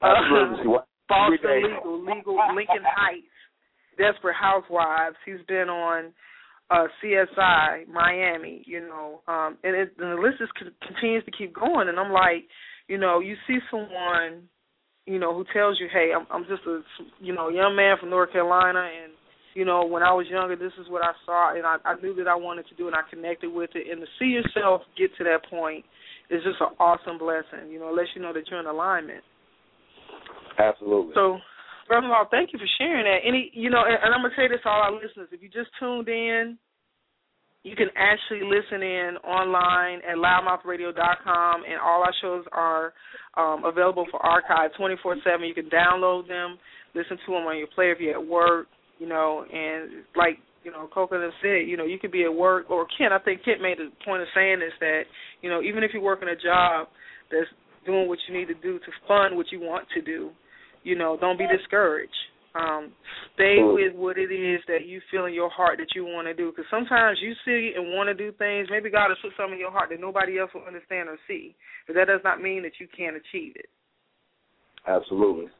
What- Boston. Legal, Legal, Lincoln Heights, Desperate Housewives. He's been on uh CSI, Miami, you know, um and, it, and the list just con- continues to keep going and I'm like, you know, you see someone, you know, who tells you, "Hey, I'm I'm just a you know, young man from North Carolina and you know, when I was younger, this is what I saw, and I, I knew that I wanted to do, and I connected with it. And to see yourself get to that point is just an awesome blessing. You know, it lets you know that you're in alignment. Absolutely. So, brother law, thank you for sharing that. Any, you know, and, and I'm gonna say this to all our listeners: if you just tuned in, you can actually listen in online at louddmouthradio.com, and all our shows are um, available for archive 24/7. You can download them, listen to them on your player if you're at work, you know, and like you know, Coconut said, you know, you could be at work, or Kent, I think Kent made a point of saying this that, you know, even if you're working a job that's doing what you need to do to fund what you want to do, you know, don't be discouraged. Um, stay with what it is that you feel in your heart that you want to do. Because sometimes you see and want to do things. Maybe God has put something in your heart that nobody else will understand or see. But that does not mean that you can't achieve it. Absolutely.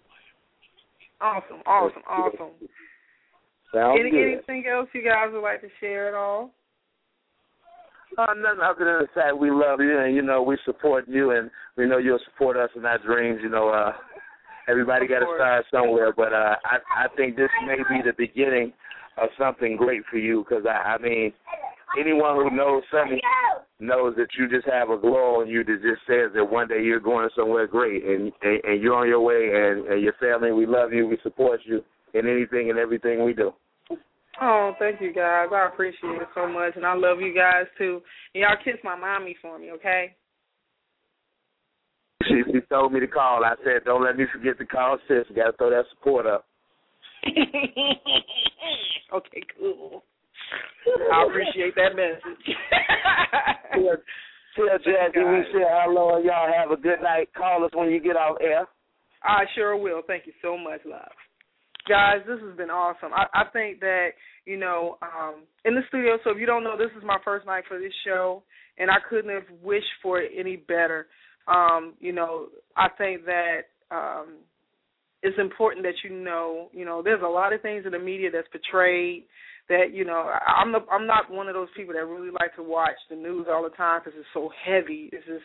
Awesome, awesome, awesome. Sounds Any, good. anything else you guys would like to share at all? Uh, nothing other than the fact we love you and you know we support you and we know you'll support us in our dreams. You know, uh, everybody got to start somewhere, but uh, I I think this may be the beginning of something great for you because I, I mean anyone who knows Sonny knows that you just have a glow on you that just says that one day you're going somewhere great and and, and you're on your way and, and your family we love you we support you in anything and everything we do. Oh, thank you guys. I appreciate it so much, and I love you guys too. And y'all kiss my mommy for me, okay? She, she told me to call. I said, don't let me forget to call sis. You got to throw that support up. okay, cool. I appreciate that message. Tell, tell Jackie we say hello and y'all have a good night. Call us when you get off air. I sure will. Thank you so much, love. guys, this has been awesome. I, I think that you know, um, in the studio. So if you don't know, this is my first night for this show, and I couldn't have wished for it any better. Um, you know, I think that um, it's important that you know, you know, there's a lot of things in the media that's portrayed that you know I'm the, I'm not one of those people that really like to watch the news all the time because it's so heavy. It's just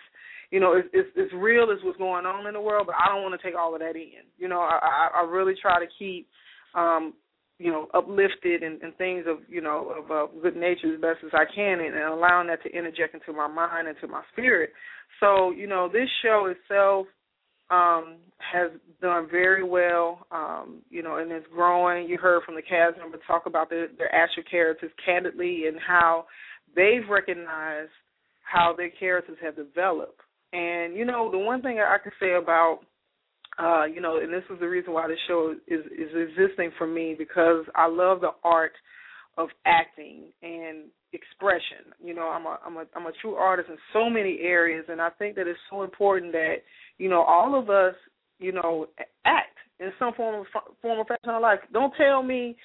you know it's, it's it's real as what's going on in the world, but I don't want to take all of that in. You know I I, I really try to keep um you know uplifted and, and things of you know of uh, good nature as best as I can and, and allowing that to interject into my mind and to my spirit. So you know this show itself um, has done very well, um, you know, and it's growing. You heard from the cast member talk about their, their actual characters candidly and how they've recognized how their characters have developed. And you know, the one thing I can say about, uh, you know, and this is the reason why this show is is existing for me because I love the art of acting and expression. You know, I'm a I'm a I'm a true artist in so many areas, and I think that it's so important that you know all of us, you know, act in some form of form of fashion in life. Don't tell me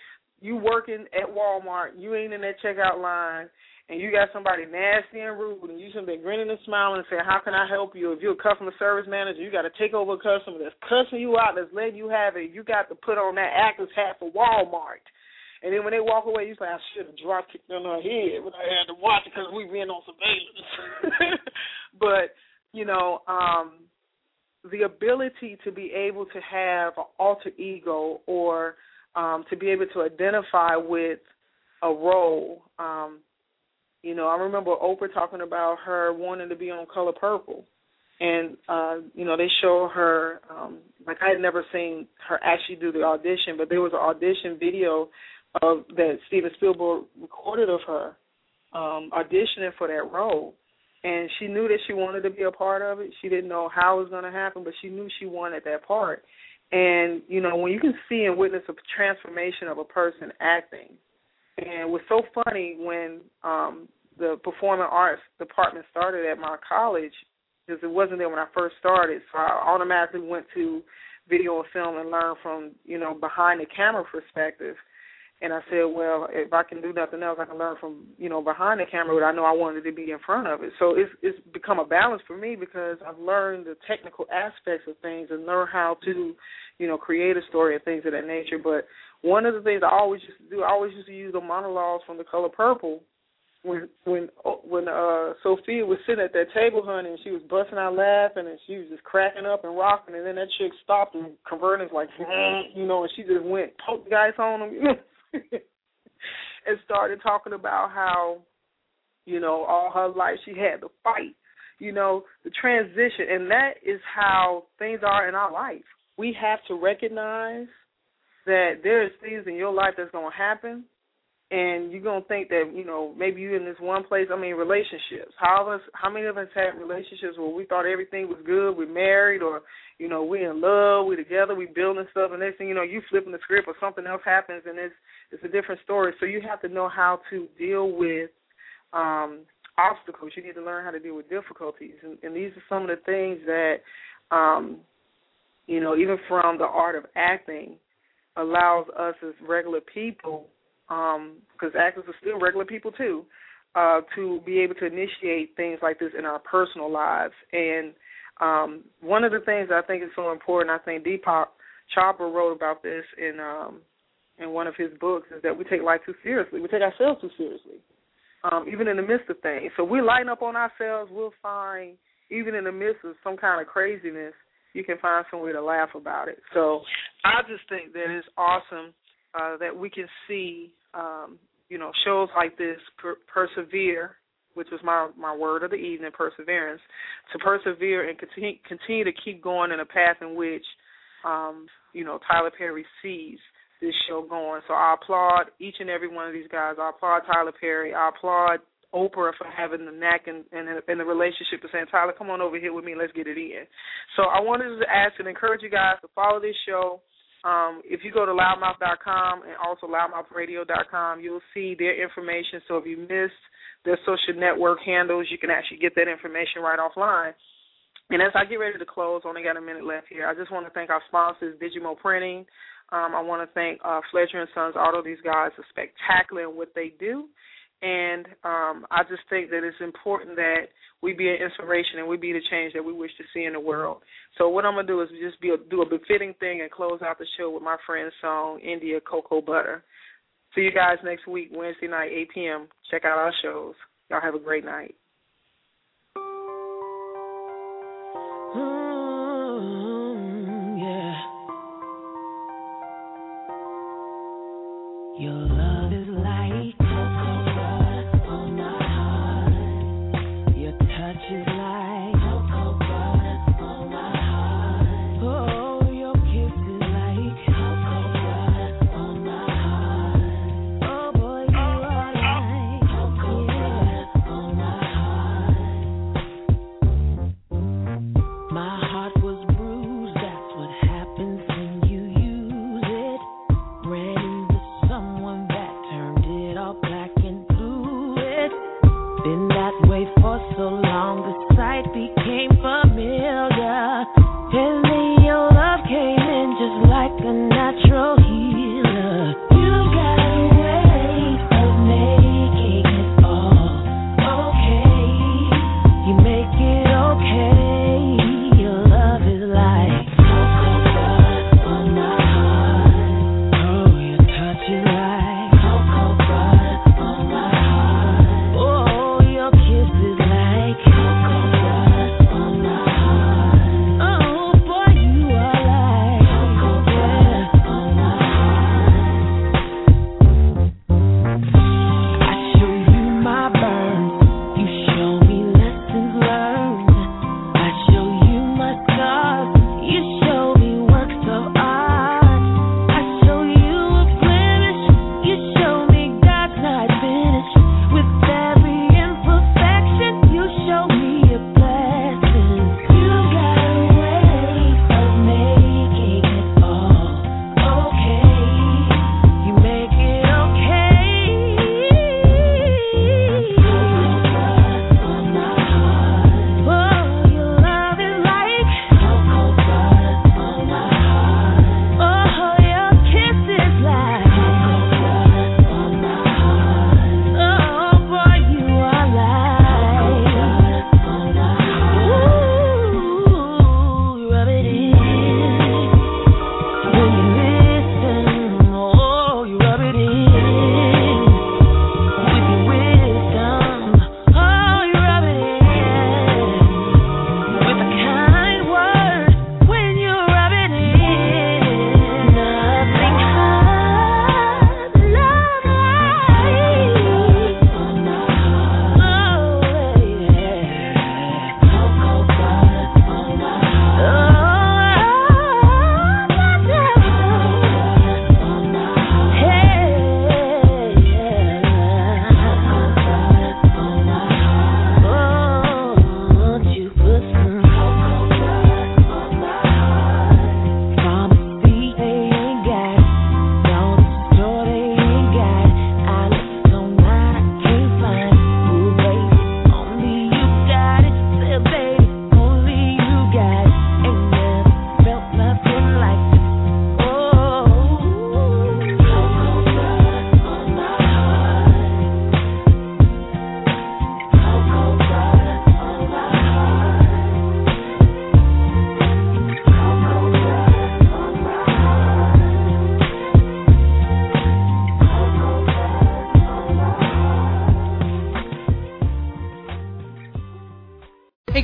you working at Walmart, you ain't in that checkout line, and you got somebody nasty and rude, and you should be grinning and smiling and saying, "How can I help you?" If you're a customer service manager, you got to take over a customer that's cussing you out, that's letting you have it. You got to put on that actor's hat for Walmart. And then when they walk away, you say, I should have drop kicked on her head, but I had to watch it because we been on surveillance. but you know, um, the ability to be able to have an alter ego or um, to be able to identify with a role. Um, you know, I remember Oprah talking about her wanting to be on Color Purple, and uh, you know they show her. Um, like I had never seen her actually do the audition, but there was an audition video of that Steven Spielberg recorded of her um, auditioning for that role. And she knew that she wanted to be a part of it. She didn't know how it was going to happen, but she knew she wanted that part. And you know, when you can see and witness a transformation of a person acting, and it was so funny when um the performing arts department started at my college because it wasn't there when I first started. So I automatically went to video and film and learned from you know behind the camera perspective and I said, well, if I can do nothing else, I can learn from you know behind the camera, but I know I wanted to be in front of it. So it's it's become a balance for me because I've learned the technical aspects of things and learn how to, you know, create a story and things of that nature. But one of the things I always used to do, I always used to use the monologues from The Color Purple. When when when uh Sofia was sitting at that table, honey, and she was busting out laughing and she was just cracking up and rocking, and then that chick stopped and converted like, you know, and she just went poke guys on them. You know? and started talking about how, you know, all her life she had to fight, you know, the transition. And that is how things are in our life. We have to recognize that there's things in your life that's to happen and you're gonna think that you know maybe you're in this one place. I mean, relationships. How of us? How many of us had relationships where we thought everything was good? We're married, or you know, we're in love, we're together, we building stuff, and next thing you know, you flipping the script, or something else happens, and it's it's a different story. So you have to know how to deal with um obstacles. You need to learn how to deal with difficulties, and, and these are some of the things that, um, you know, even from the art of acting, allows us as regular people because um, actors are still regular people too, uh, to be able to initiate things like this in our personal lives. And um, one of the things I think is so important, I think Deepak Chopra wrote about this in um, in one of his books, is that we take life too seriously. We take ourselves too seriously, um, even in the midst of things. So we lighten up on ourselves. We'll find, even in the midst of some kind of craziness, you can find some way to laugh about it. So I just think that it's awesome uh, that we can see, um, you know, shows like this per- persevere, which was my my word of the evening, perseverance, to persevere and continue continue to keep going in a path in which, um, you know, Tyler Perry sees this show going. So I applaud each and every one of these guys. I applaud Tyler Perry. I applaud Oprah for having the knack and and, and the relationship of saying, Tyler, come on over here with me, let's get it in. So I wanted to ask and encourage you guys to follow this show. Um, if you go to louddmouth.com and also louddmouthradio.com, you'll see their information. So if you missed their social network handles, you can actually get that information right offline. And as I get ready to close, only got a minute left here. I just want to thank our sponsors, Digimo Printing, Um, I want to thank uh, Fletcher and Sons Auto. These guys are spectacular in what they do, and um, I just think that it's important that we be an inspiration and we be the change that we wish to see in the world. So what I'm gonna do is just be a, do a befitting thing and close out the show with my friend's song India Cocoa Butter. See you guys next week, Wednesday night, 8 p.m. Check out our shows. Y'all have a great night.